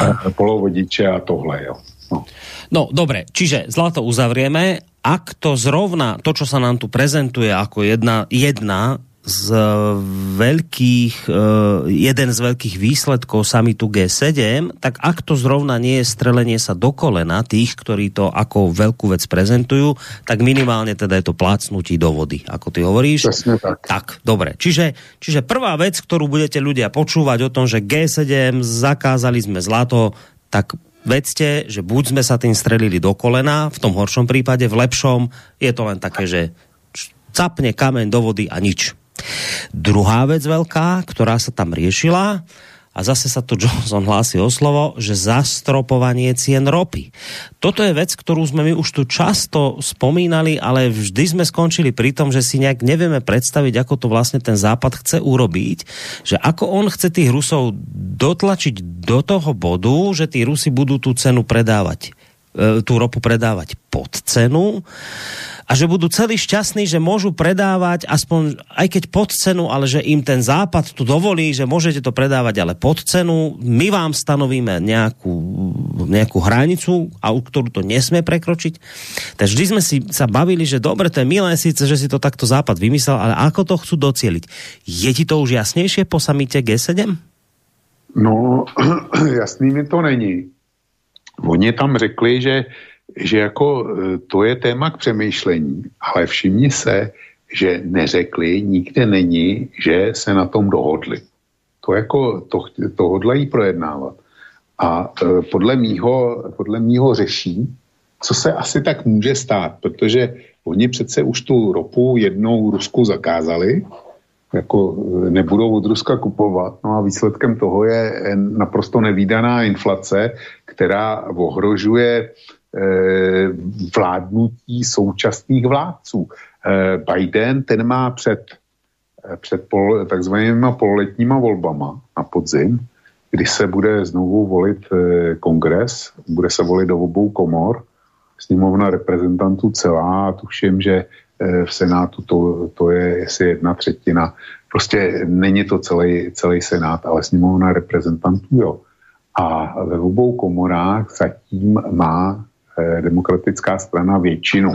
eh, polovodiče a tohle, jo. No. No dobre, čiže zlato uzavrieme. Ak to zrovna, to, čo sa nám tu prezentuje ako jedna, jedna z veľkých, eh, jeden z veľkých výsledkov samitu G7, tak ak to zrovna nie je strelenie sa do kolena tých, ktorí to ako veľkú vec prezentujú, tak minimálne teda je to plácnutí do vody, ako ty hovoríš. Presne tak. Tak, dobre. Čiže, čiže prvá vec, ktorú budete ľudia počúvať o tom, že G7 zakázali sme zlato, tak vedzte, že buď sme sa tým strelili do kolena, v tom horšom prípade, v lepšom je to len také, že capne kameň do vody a nič. Druhá vec veľká, ktorá sa tam riešila, a zase sa tu Johnson hlási o slovo, že zastropovanie cien ropy. Toto je vec, ktorú sme my už tu často spomínali, ale vždy sme skončili pri tom, že si nejak nevieme predstaviť, ako to vlastne ten Západ chce urobiť, že ako on chce tých Rusov dotlačiť do toho bodu, že tí Rusi budú tú cenu predávať tú ropu predávať pod cenu a že budú celý šťastní, že môžu predávať aspoň, aj keď pod cenu, ale že im ten západ tu dovolí, že môžete to predávať ale pod cenu. My vám stanovíme nejakú, nejakú hranicu, a u ktorú to nesmie prekročiť. Takže vždy sme si sa bavili, že dobre, to je milé síce, že si to takto západ vymyslel, ale ako to chcú docieliť? Je ti to už jasnejšie po samite G7? No, [CLEARS THROAT] jasný mi to není. Oni tam řekli, že že jako e, to je téma k přemýšlení, ale všimni se, že neřekli, nikde není, že se na tom dohodli. To jako, to, to hodlají projednávat. A e, podle mýho, podle mýho řeší, co se asi tak může stát, protože oni přece už tu ropu jednou Rusku zakázali, jako e, nebudou od Ruska kupovat. No a výsledkem toho je naprosto nevýdaná inflace, která ohrožuje Eh, vládnutí současných vládců. Eh, Biden ten má před, eh, před pol, takzvanými pololetníma volbama na podzim, kdy se bude znovu volit kongres, bude se volit do obou komor, sněmovna reprezentantů celá, tuším, že v Senátu to, to je jestli jedna třetina. Prostě není to celý, celý Senát, ale sněmovna reprezentantů, jo. A ve obou komorách zatím má Eh, demokratická strana většinu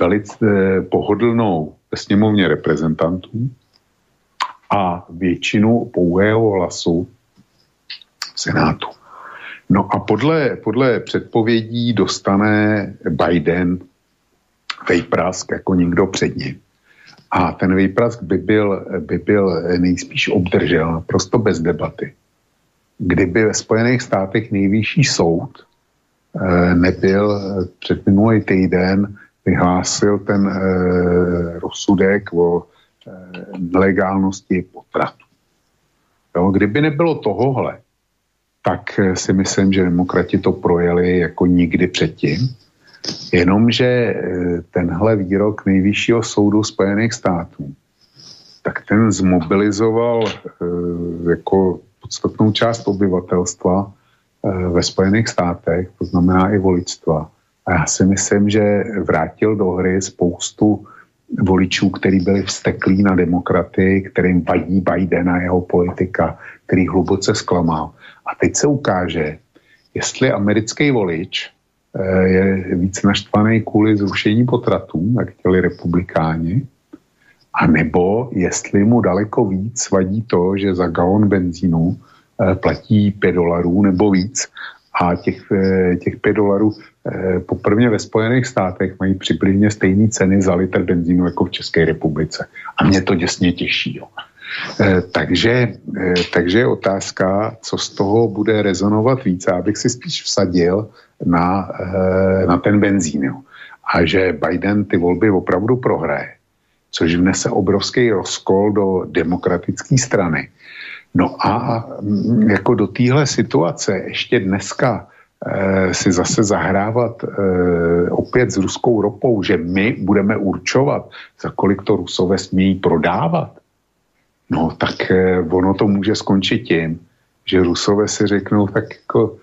velice eh, pohodlnou sněmovně reprezentantů a většinu pouhého hlasu v Senátu. No a podle, podle předpovědí dostane Biden vejprask jako nikdo před ním. A ten vejprask by byl, by byl nejspíš obdržel naprosto bez debaty. Kdyby ve Spojených státech nejvyšší soud Eh, nebyl eh, před minulý týden vyhlásil ten e, rozsudek o e, nelegálnosti potratu. Jo, kdyby nebylo tohohle, tak si myslím, že demokrati to projeli jako nikdy předtím. Jenomže tenhle výrok nejvyššího soudu Spojených států, tak ten zmobilizoval e, jako podstatnou část obyvatelstva Eh, ve Spojených státech, to znamená i voličstva. A já si myslím, že vrátil do hry spoustu voličů, kteří byli vsteklí na demokraty, kterým vadí Biden a jeho politika, který hluboce zklamal. A teď se ukáže, jestli americký volič eh, je víc naštvaný kvůli zrušení potratů, jak chtěli republikáni, a nebo jestli mu daleko víc vadí to, že za galon benzínu Eh, platí 5 dolarů nebo víc. A těch, eh, těch 5 dolarů eh, poprvé ve Spojených státech mají přibližně stejné ceny za litr benzínu jako v České republice. A mě to děsně těší. Jo. Takže, takže je otázka, co z toho bude rezonovat více. Abych si spíš vsadil na, na ten benzín. Jo. A že Biden ty volby opravdu prohraje, což vnese obrovský rozkol do demokratické strany No a mm, jako do téhle situace ještě dneska e, si zase zahrávat e, opět s ruskou ropou, že my budeme určovat, za kolik to Rusové smějí prodávat, no tak e, ono to může skončit tím, že Rusové si řeknou, tak jako,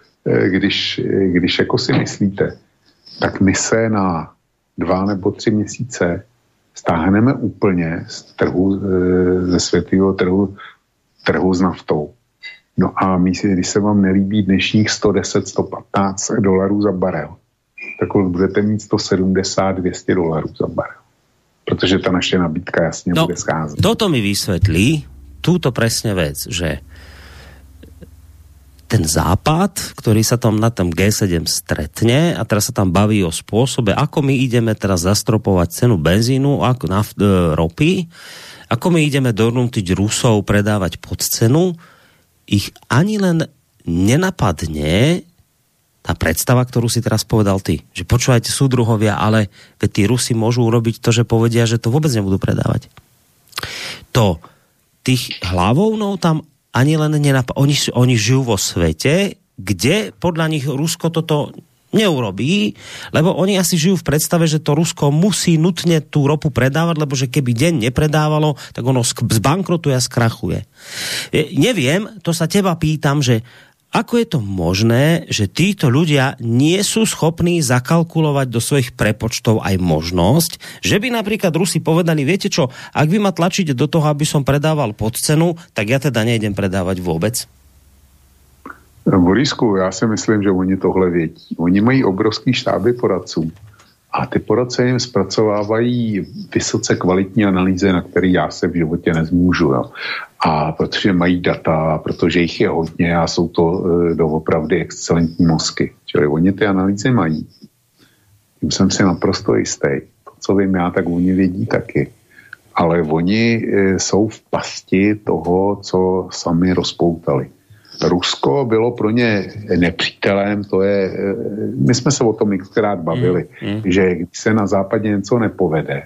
když, když jako si myslíte, tak my se na dva nebo tři měsíce stáhneme úplně z trhu, ze světového trhu trhu s naftou. No a myslíte, když se vám nelíbí dnešních 110, 115 dolarů za barel, tak budete mít 170, 200 dolarů za barel. Protože ta naše nabídka jasně no, bude scházet. Toto mi vysvětlí túto presne vec, že ten západ, ktorý sa tam na tom G7 stretne a teraz sa tam baví o spôsobe, ako my ideme teraz zastropovať cenu benzínu, ako naft, e, ropy, ako my ideme donútiť Rusov predávať pod cenu, ich ani len nenapadne tá predstava, ktorú si teraz povedal ty. Že počúvajte súdruhovia, ale veď tí Rusi môžu urobiť to, že povedia, že to vôbec nebudú predávať. To tých hlavovnou tam ani len nenapadne. Oni, oni žijú vo svete, kde podľa nich Rusko toto neurobí, lebo oni asi žijú v predstave, že to Rusko musí nutne tú ropu predávať, lebo že keby deň nepredávalo, tak ono zbankrotuje a skrachuje. Neviem, to sa teba pýtam, že ako je to možné, že títo ľudia nie sú schopní zakalkulovať do svojich prepočtov aj možnosť, že by napríklad Rusi povedali, viete čo, ak vy ma tlačíte do toho, aby som predával pod cenu, tak ja teda nejdem predávať vôbec? Borisku, já si myslím, že oni tohle vědí. Oni mají obrovský štáby poradců a ty poradce jim zpracovávají vysoce kvalitní analýzy, na které já se v životě nezmůžu. Jo. A protože mají data, protože jich je hodně a jsou to e, doopravdy excelentní mozky. Čili oni ty analýzy mají. Tím jsem si naprosto jistý. To, co vím já, tak oni vědí taky. Ale oni e, jsou v pasti toho, co sami rozpoutali. Rusko bylo pro ně nepřítelem, to je, eh, my jsme se o tom několikrát bavili, mm, mm. že když se na západě něco nepovede,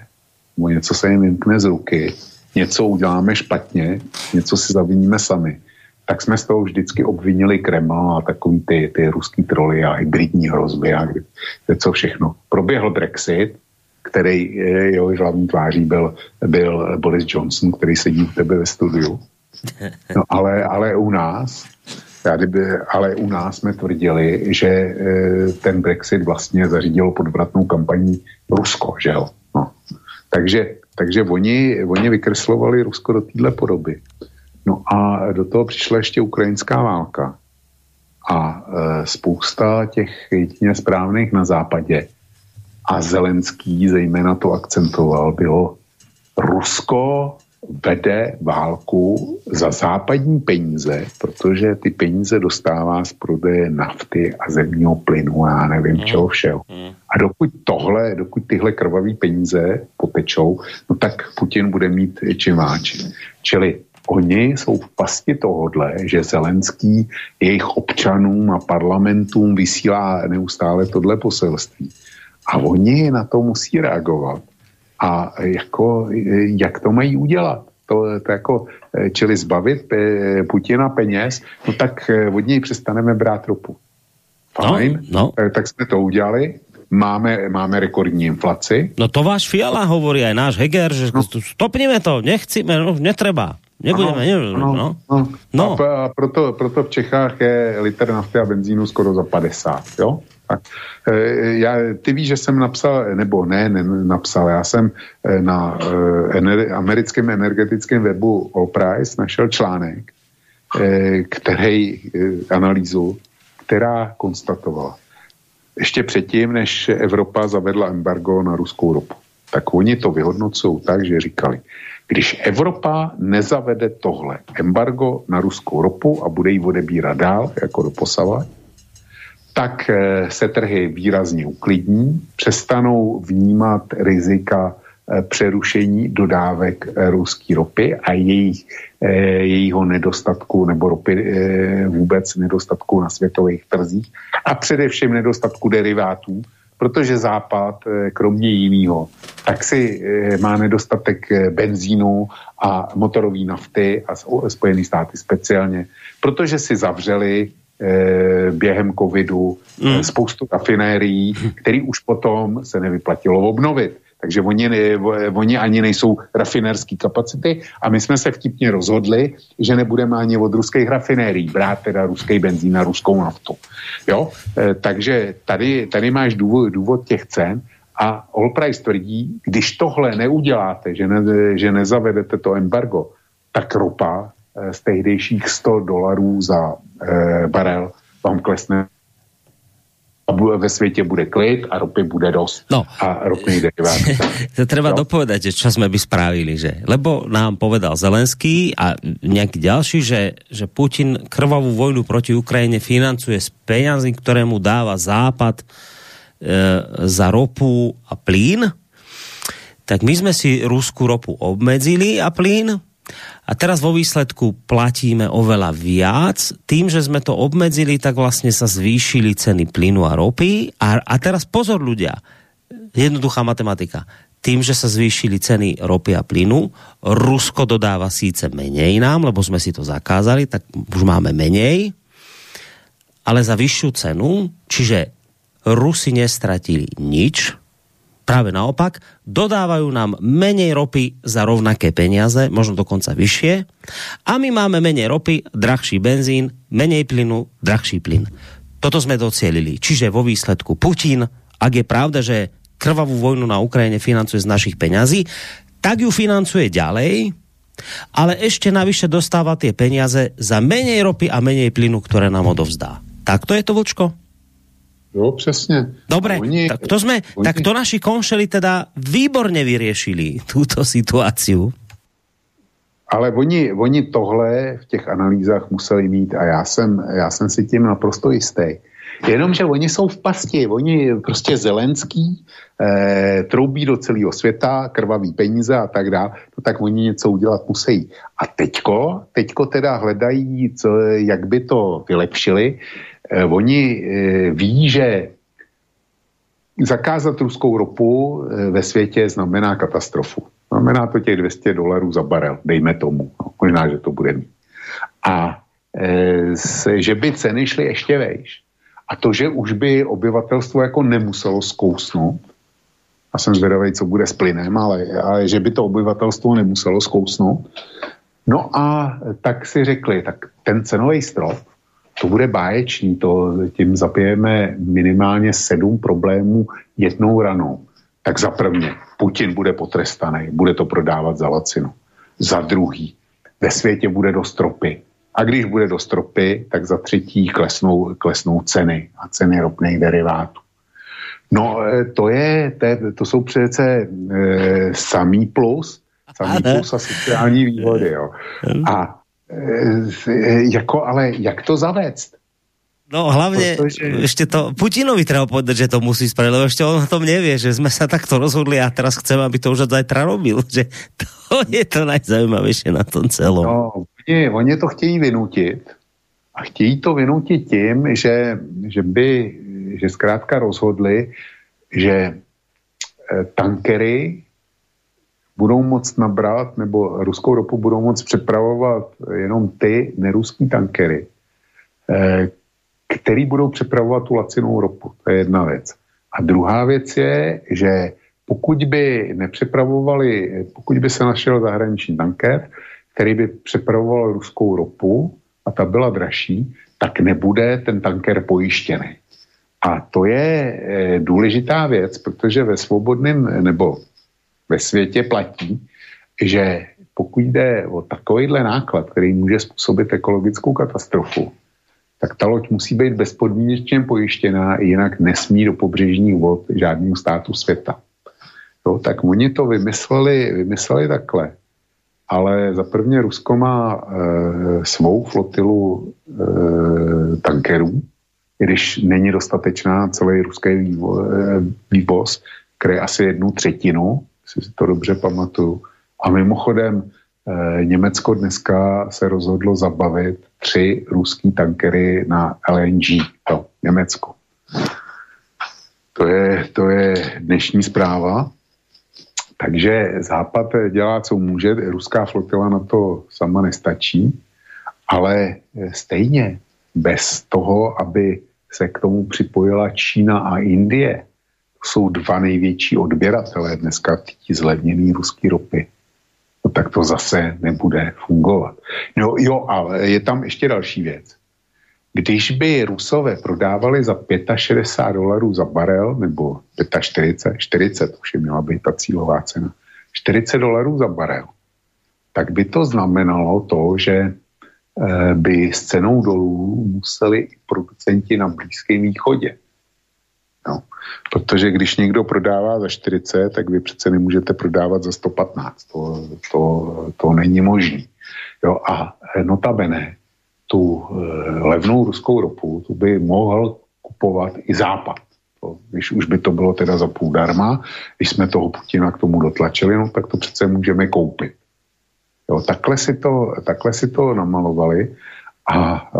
nebo něco se jim vymkne z ruky, něco uděláme špatně, něco si zaviníme sami, tak jsme z toho vždycky obvinili Kreml a takový ty, ty ruský troly a hybridní hrozby a co všechno. Proběhl Brexit, který eh, jeho hlavní tváří byl, byl Boris Johnson, který sedí u tebe ve studiu. No ale, ale u nás já kdyby, ale u nás jsme tvrdili, že e, ten Brexit vlastně zařídilo podvratnou kampaní Rusko, že jo? No. Takže, takže oni, oni vykreslovali Rusko do téhle podoby. No a do toho přišla ještě ukrajinská válka. A e, spousta těch jedině správných na západě a Zelenský zejména to akcentoval, bylo Rusko vede válku za západní peníze, protože ty peníze dostává z prodeje nafty a zemního plynu a já nevím mm. čeho všeho. Mm. A dokud tohle, dokud tyhle krvavé peníze potečou, no tak Putin bude mít čím váči. Čili oni jsou v pasti tohodle, že Zelenský jejich občanům a parlamentům vysílá neustále tohle poselství. A oni na to musí reagovat a jako, jak to mají udělat? To, to jako, čili zbavit eh, Putina peněz, no tak eh, od něj přestaneme brát ropu. Fajn, no, no. tak jsme to udělali, máme, máme rekordní inflaci. No to váš Fiala hovorí, aj náš Heger, že no. stopneme to, nechcíme, no, netreba. Nebudeme, ano, no, no. no. no. A, a proto, proto v Čechách je liter nafty a benzínu skoro za 50, jo? Tak. E, já, ty víš, že jsem napsal, nebo ne, ne napsal, já jsem e, na e, ener, americkém energetickém webu All Price našel článek, který analýzu, která konstatovala, ještě předtím, než Evropa zavedla embargo na ruskou ropu, tak oni to vyhodnocují tak, že říkali, když Evropa nezavede tohle embargo na ruskou ropu a bude ji odebírat dál, jako doposavat, tak eh, se trhy výrazně uklidní, přestanou vnímat rizika eh, přerušení dodávek eh, ruské ropy a jejich, jejího nedostatku nebo ropy vůbec nedostatku na světových trzích a především nedostatku derivátů, protože Západ, kromě jiného, tak si má nedostatek benzínu a motorové nafty a Spojené státy speciálně, protože si zavřeli Eh, během covidu mm. spoustu rafinérií, který už potom se nevyplatilo obnovit. Takže oni, oni ani nejsou rafinerský kapacity a my jsme se vtipně rozhodli, že nebudeme ani od ruských rafinérií brát teda ruský benzín a ruskou naftu. Jo? E, takže tady, tady máš důvod, důvod těch cen a Allprice tvrdí, když tohle neuděláte, že, ne, že nezavedete to embargo, tak ropa z tehdejších 100 dolarů za e, barel vám klesne a ve světě bude klid a ropy bude dost. No. A ropný derivát. [LAUGHS] to treba no? dopovedať, že čo sme by spravili, že? Lebo nám povedal Zelenský a nejaký ďalší, že, že Putin krvavú vojnu proti Ukrajine financuje z peňazí, ktoré mu dáva Západ e, za ropu a plyn. Tak my sme si ruskú ropu obmedzili a plyn a teraz vo výsledku platíme oveľa viac. Tým, že sme to obmedzili, tak vlastne sa zvýšili ceny plynu a ropy. A, a teraz pozor ľudia, jednoduchá matematika. Tým, že sa zvýšili ceny ropy a plynu, Rusko dodáva síce menej nám, lebo sme si to zakázali, tak už máme menej, ale za vyššiu cenu, čiže Rusi nestratili nič, Práve naopak, dodávajú nám menej ropy za rovnaké peniaze, možno dokonca vyššie, a my máme menej ropy, drahší benzín, menej plynu, drahší plyn. Toto sme docielili. Čiže vo výsledku Putin, ak je pravda, že krvavú vojnu na Ukrajine financuje z našich peňazí, tak ju financuje ďalej, ale ešte navyše dostáva tie peniaze za menej ropy a menej plynu, ktoré nám odovzdá. Tak to je to, Vlčko? Jo, přesně. Dobre, oni, tak, to jsme, oni... tak to naši konšeli teda výborně vyriešili, tuto situaci. Ale oni, oni tohle v těch analýzách museli mít a já jsem, já jsem si tím naprosto jistý. Jenomže oni jsou v pasti, oni prostě Zelenský eh, troubí do celého světa, krvavý peníze a tak dále, no tak oni něco udělat musí. A teďko, teďko teda hledají, co, jak by to vylepšili, eh, oni eh, ví, že zakázat ruskou ropu eh, ve světě znamená katastrofu. Znamená to těch 200 dolarů za barel, dejme tomu. No, možná, že to bude mít. A že by ceny šly ještě vejš. A to, že už by obyvatelstvo jako nemuselo zkousnout, a jsem zvědavý, co bude s plynem, ale, ale že by to obyvatelstvo nemuselo zkousnout. No a tak si řekli, tak ten cenový strop, to bude báječný, to tím zapijeme minimálně sedm problémů jednou ranou. Tak za prvně, Putin bude potrestaný, bude to prodávat za lacinu. Za druhý, ve světě bude do stropy. A když bude do stropy, tak za třetí klesnou, klesnou ceny a ceny ropných derivátů. No, e, to, je, to, je, to jsou přece e, samý plus, [LAUGHS] samý plus a sociální výhody. Jo. A jako, ale jak to zavést? No hlavne Protože... ešte to Putinovi treba povedať, že to musí spraviť, lebo ešte on o tom nevie, že sme sa takto rozhodli a teraz chcem, aby to už od zajtra robil. [LAUGHS] Že to je to najzaujímavejšie na tom celom. No, oni, oni to chtějí vynutit a chtějí to vynutit tím, že, že by, že zkrátka rozhodli, že eh, tankery budou moct nabrat, nebo ruskou ropu budou moct přepravovat jenom ty neruský tankery, eh, který budou přepravovat tu lacinou ropu. To je jedna věc. A druhá věc je, že pokud by nepřepravovali, pokud by se našel zahraniční tanker, který by přepravoval ruskou ropu a ta byla dražší, tak nebude ten tanker pojištěný. A to je e, důležitá věc, protože ve svobodném nebo ve světě platí, že pokud jde o takovýhle náklad, který může způsobit ekologickou katastrofu, tak ta loď musí být bezpodmínečně pojištěná, jinak nesmí do pobřežních vod žádného státu světa. Jo, tak oni to vymysleli, vymysleli takhle ale za prvně Rusko má e, svou flotilu e, tankerů, když není dostatečná celý ruský vývo, e, vývoz, který asi jednu třetinu, si to dobře pamatuju. A mimochodem e, Německo dneska se rozhodlo zabavit tři ruský tankery na LNG, to Německo. To je, to je dnešní zpráva. Takže Západ dělá, co může, ruská flotila na to sama nestačí, ale stejně bez toho, aby se k tomu připojila Čína a Indie, jsou dva největší odběratelé dneska v zlevněný ruský ropy, no tak to zase nebude fungovat. No jo, ale je tam ještě další věc. Když by Rusové prodávali za 65 dolarů za barel, nebo 45, 40, už je měla být ta cílová cena, 40 dolarů za barel, tak by to znamenalo to, že eh, by s cenou dolů museli i producenti na Blízkém východě. Protože když někdo prodává za 40, tak vy přece nemůžete prodávat za 115. To, to, to není možné. Jo, a notabene, tu eh, levnou ruskou ropu, tu by mohl kupovat i Západ. To, když už by to bylo teda za půl darma, když jsme toho Putina k tomu dotlačili, no tak to přece můžeme koupit. Jo, takhle, si to, takhle si to namalovali a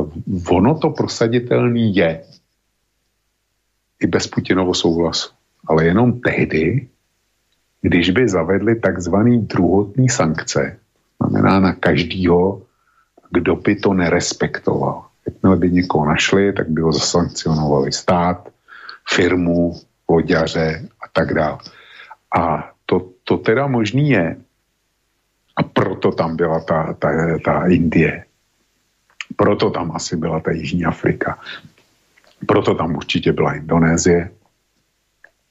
ono to prosaditelný je i bez Putinovo souhlasu. Ale jenom tehdy, když by zavedli takzvaný druhotný sankce, znamená na každýho kdo by to nerespektoval. Jakmile by někoho našli, tak by ho zasankcionovali stát, firmu, loďaře a tak dále. A to, to teda možný je. A proto tam byla ta, ta, ta Indie. Proto tam asi byla ta Jižní Afrika. Proto tam určitě byla Indonésie.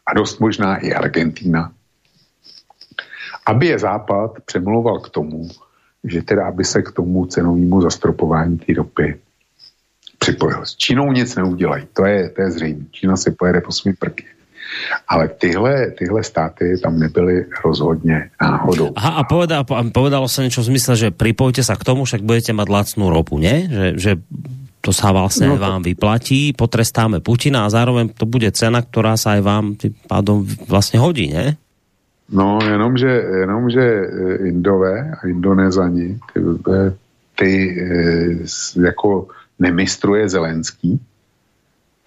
A dost možná i Argentína. Aby je Západ přemlouval k tomu, že teda aby se k tomu cenovému zastropování té ropy připojil. S Čínou nic neudělají, to je, to je zřejmé. Čína si pojede po svým prky. Ale tyhle, tyhle státy tam nebyly rozhodně náhodou. Aha, a povedal, povedalo se něco v zmysle, že připojte se k tomu, však budete mít lacnou ropu, ne? Že, že to sa vlastně no to... vám vyplatí, potrestáme Putina a zároveň to bude cena, která sa aj vám tým pádom vlastně hodí, ne? No, jenomže, jenomže eh, Indové a Indonézani, ty, eh, ty eh, jako nemistruje Zelenský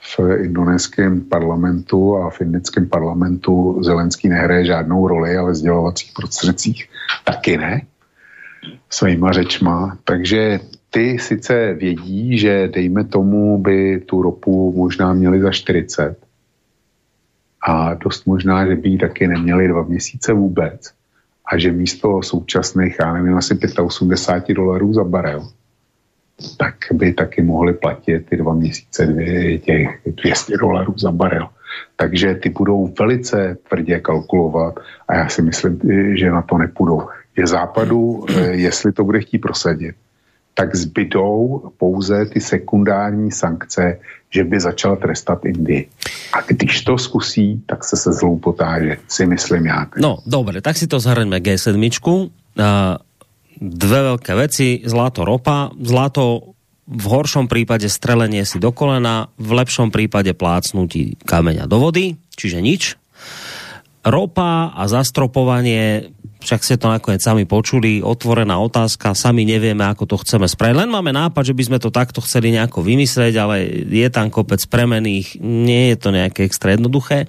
v indonéském parlamentu a v indickém parlamentu Zelenský nehraje žádnou roli, ale v sdělovacích prostředcích taky ne svýma řečma. Takže ty sice vědí, že dejme tomu by tu ropu možná měli za 40 a dost možná, že by ji taky neměli dva měsíce vůbec a že místo současných, já nevím, asi 85 dolarů za barel, tak by taky mohli platit ty dva měsíce dvě, těch 200 dolarů za barel. Takže ty budou velice tvrdě kalkulovat a já si myslím, že na to nepůjdou. Je západu, eh, jestli to bude chtít prosadit, tak zbydou pouze ty sekundární sankce, že by začal trestat Indii. A když to zkusí, tak se se zlou potáže, si myslím já. No, dobře, tak si to zhrňme G7. Uh, dve veľké veci, zlato ropa, zlato v horšom prípade strelenie si do kolena, v lepšom prípade plácnutí kameňa do vody, čiže nič. Ropa a zastropovanie však ste to nakoniec sami počuli, otvorená otázka, sami nevieme, ako to chceme spraviť. Len máme nápad, že by sme to takto chceli nejako vymysleť, ale je tam kopec premených, nie je to nejaké extra jednoduché.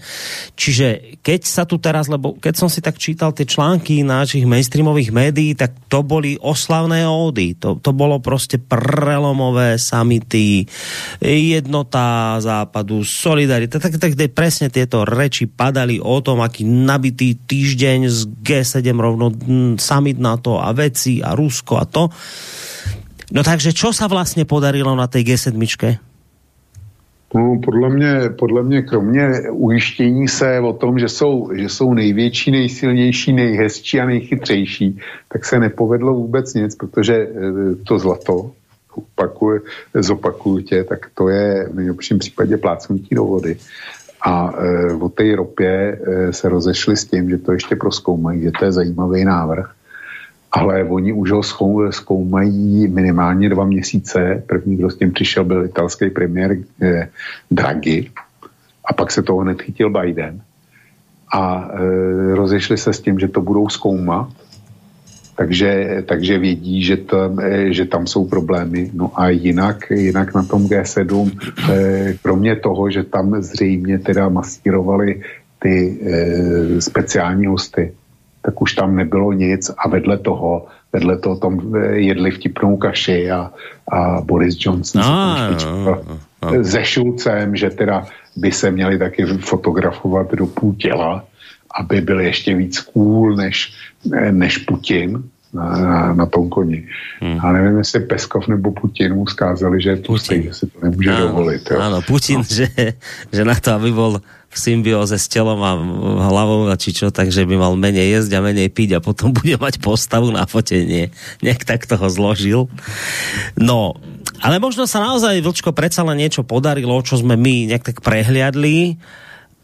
Čiže keď sa tu teraz, lebo keď som si tak čítal tie články našich mainstreamových médií, tak to boli oslavné ódy. To, to bolo prostě prelomové samity, jednota západu, solidarita, tak, tak, tak presne tieto reči padali o tom, aký nabitý týždeň z G7 rovno summit na to a veci a Rusko a to. No takže čo sa vlastně podarilo na té G7? No, podle mě, podle mě kromě ujištění se o tom, že jsou, že jsou největší, nejsilnější, nejhezčí a nejchytřejší, tak se nepovedlo vůbec nic, protože e, to zlato, opakuju, zopakuju tě, tak to je v nejlepším případě plácnutí do vody a e, o té ropě e, se rozešli s tím, že to ještě proskoumají, že to je zajímavý návrh, ale oni už ho zkoumají minimálně dva měsíce. První, kdo s tím přišel, byl italský premiér e, Draghi a pak se toho nechytil Biden. A e, rozešli se s tím, že to budou zkoumat takže, takže vědí, že tam, eh, že tam jsou problémy. No a jinak, jinak na tom G7, eh, kromě toho, že tam zřejmě teda masírovali ty eh, speciální hosty, tak už tam nebylo nic a vedle toho, vedle toho tam jedli vtipnou kaši a, a Boris Johnson no, se tam no, no. se Šulcem, že teda by se měli taky fotografovat do půl těla, aby byl ještě víc cool než, než Putin na, na, na tom koni. Hmm. A nevím, jestli Peskov nebo Putin mu skázali, že je tlustý, že si to nemůže ano, dovolit. Jo. Ano, Putin, no. že, že na to, aby bol v symbióze s tělom a hlavou a či čo, takže by mal menej jesť a menej piť a potom [LAUGHS] bude mať postavu na fotenie. Nech tak toho zložil. No, ale možno sa naozaj, Vlčko, predsa len niečo podarilo, čo sme my nejak tak prehliadli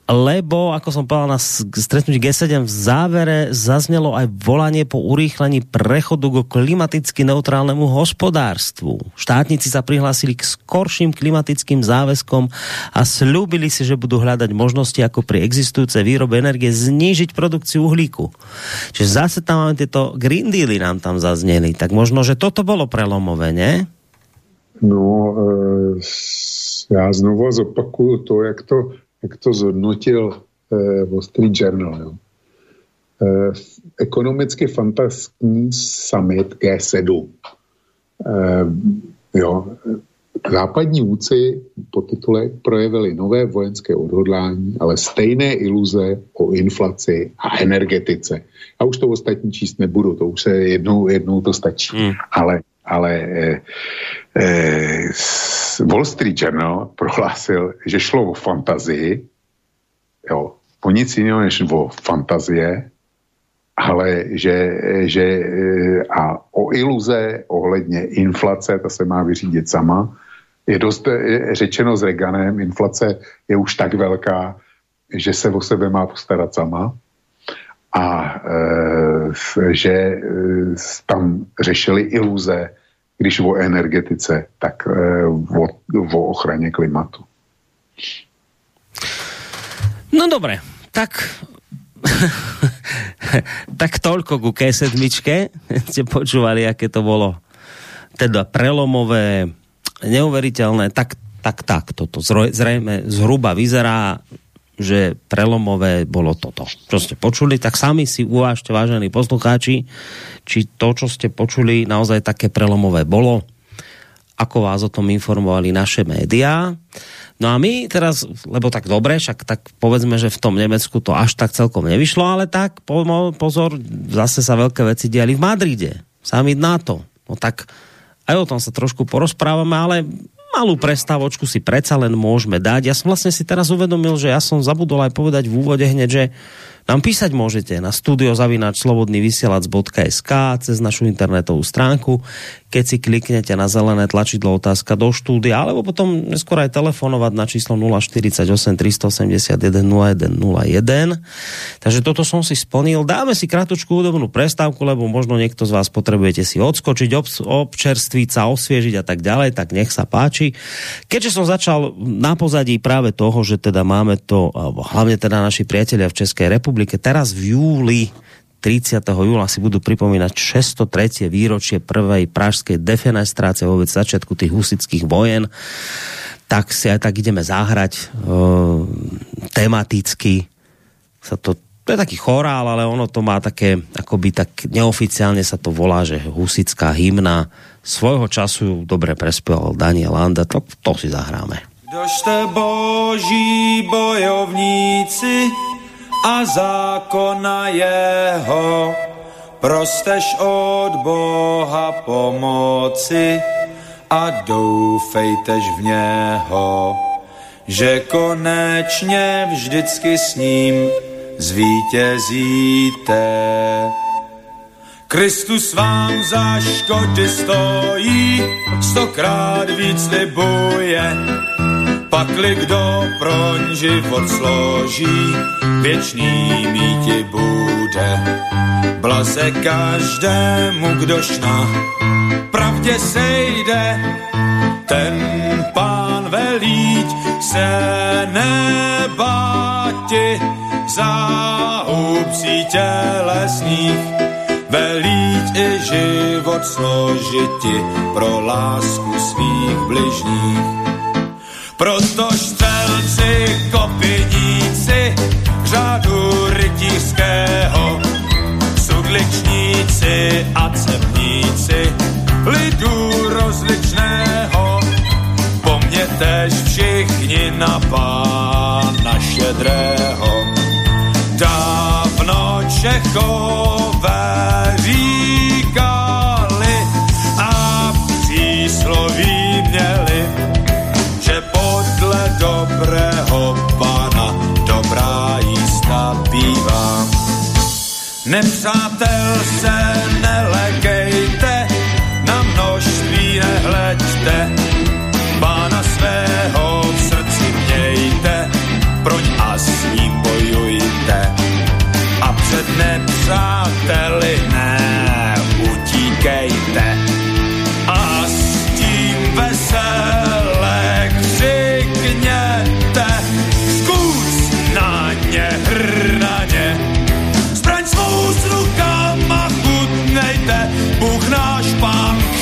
lebo, ako som povedal na stretnutí G7 v závere zaznelo aj volanie po urýchlení prechodu k klimaticky neutrálnemu hospodárstvu. Štátnici sa prihlásili k skorším klimatickým záväzkom a slúbili si, že budú hľadať možnosti, ako pri existujúcej výrobe energie znížiť produkciu uhlíku. Čiže zase tam máme tieto Green Dealy nám tam zazneli. Tak možno, že toto bolo prelomové, ne? No, e, já znovu zopakuju to, jak to jak to zhodnotil eh, Wall Street Journal. Jo. Eh, ekonomicky fantastický summit G7. Eh, jo, západní vůdci po titule projevili nové vojenské odhodlání, ale stejné iluze o inflaci a energetice. A už to ostatní číst nebudu, to už se jednou, jednou to stačí. Hmm. Ale, ale eh, eh, Wall Street Journal prohlásil, že šlo o fantazii, jo, o nic jiného než o fantazie, ale že, že eh, a o iluze ohledně inflace, ta se má vyřídit sama, je dost je řečeno s Reganem, inflace je už tak velká, že se o sebe má postarat sama. A e, že e, tam řešili iluze, když o energetice, tak e, o, o ochraně klimatu. No dobré, tak [LAUGHS] tak toľko ku K7. Ste počúvali, aké to bolo teda prelomové neuveriteľné, tak, tak, tak, toto zrejme zhruba vyzerá, že prelomové bolo toto. Čo ste počuli, tak sami si uvážte, vážení poslucháči, či to, čo ste počuli, naozaj také prelomové bolo, ako vás o tom informovali naše médiá. No a my teraz, lebo tak dobre, však tak povedzme, že v tom Nemecku to až tak celkom nevyšlo, ale tak pozor, zase sa veľké veci diali v Madride. Sami na to. No tak aj o tom sa trošku porozprávame, ale malú prestávočku si predsa len môžeme dať. Ja som vlastne si teraz uvedomil, že ja som zabudol aj povedať v úvode hneď, že nám písať môžete na studiozavinačslobodnyvysielac.sk cez našu internetovú stránku, keď si kliknete na zelené tlačidlo otázka do štúdia, alebo potom neskôr aj telefonovať na číslo 048 381 0101. Takže toto som si splnil. Dáme si krátku údobnú prestávku, lebo možno niekto z vás potrebujete si odskočiť, ob, občerstviť sa, osviežiť a tak ďalej, tak nech sa páči. Keďže som začal na pozadí práve toho, že teda máme to, hlavne teda naši priatelia v Českej republike, teraz v júli 30. júla si budú pripomínať 603. výročie prvej pražskej defenestrácie vôbec začiatku tých husických vojen, tak si aj tak ideme zahrať e, tematicky. Sa to, to je taký chorál, ale ono to má také, akoby tak neoficiálne sa to volá, že husická hymna. Svojho času dobre prespieval Daniel Landa, to, to si zahráme. Kdožte boží bojovníci, a zákona jeho, prosteš od Boha pomoci a doufejtež v něho, že konečně vždycky s ním zvítězíte. Kristus vám za škody stojí, stokrát víc libuje, Pakli kdo proň život složí, věčný míti bude. Blaze každému, kdož na pravdě sejde, ten pán velíť se nebáti za hubcí tělesných, velíť i život složiti pro lásku svých bližních proto střelci, kopiníci, řádu rytířského, sudličníci a cepníci, lidu rozličného, po mně tež všichni na pána šedrého. Dávno Čechové říkali Nepřátel se nelekejte, na množství nehleďte, pána svého v srdci mějte, proč a s ním bojujte. A před nepřáteli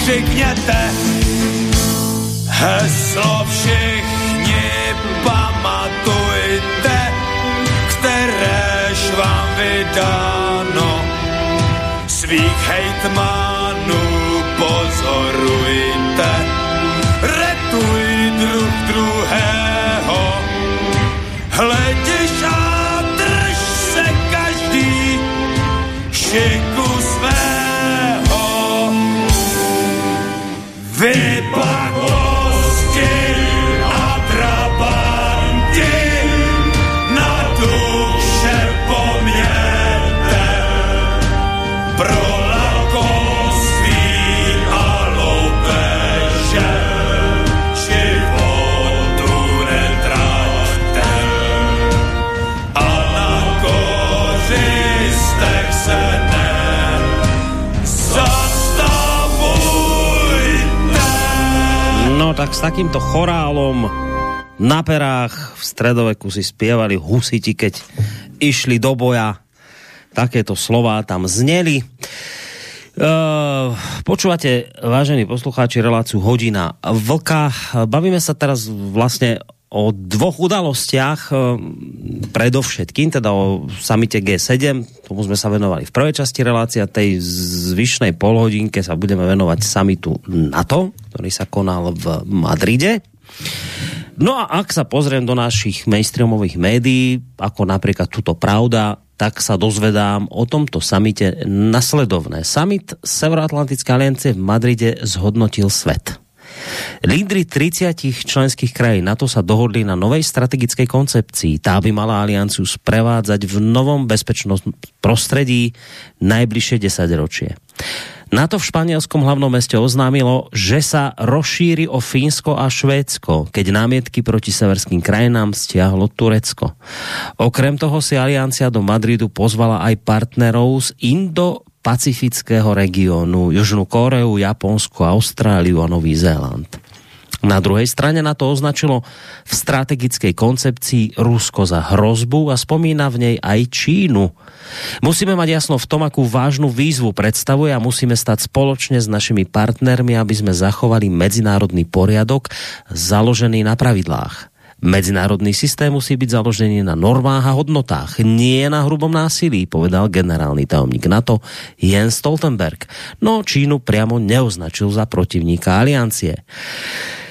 křikněte. Heslo všichni pamatujte, kteréž vám vydáno. Svých hejtmanů tak s takýmto chorálom na perách v stredoveku si spievali husiti, keď išli do boja. Takéto slová tam zneli. Uh, počúvate, vážení poslucháči, reláciu Hodina Vlka. Bavíme sa teraz vlastne o dvoch udalostiach, eh, predovšetkým, teda o samite G7, tomu sme sa venovali v prvej časti relácia, tej zvyšnej polhodinke sa budeme venovať samitu NATO, ktorý sa konal v Madride. No a ak sa pozriem do našich mainstreamových médií, ako napríklad tuto Pravda, tak sa dozvedám o tomto samite nasledovné. Summit Severoatlantické aliancie v Madride zhodnotil svet. Lídry 30 členských krajín NATO sa dohodli na novej strategickej koncepcii. Tá by mala alianciu sprevádzať v novom bezpečnostnom prostredí najbližšie 10 ročie. NATO v španielskom hlavnom meste oznámilo, že sa rozšíri o Fínsko a Švédsko, keď námietky proti severským krajinám stiahlo Turecko. Okrem toho si aliancia do Madridu pozvala aj partnerov z Indo pacifického regiónu, Južnú Koreu, Japonsko, Austráliu a Nový Zéland. Na druhej strane na to označilo v strategickej koncepcii Rusko za hrozbu a spomína v nej aj Čínu. Musíme mať jasno v tom, akú vážnu výzvu predstavuje a musíme stať spoločne s našimi partnermi, aby sme zachovali medzinárodný poriadok založený na pravidlách. Medzinárodný systém musí byť založený na normách a hodnotách, nie na hrubom násilí, povedal generálny tajomník NATO Jens Stoltenberg. No Čínu priamo neoznačil za protivníka aliancie.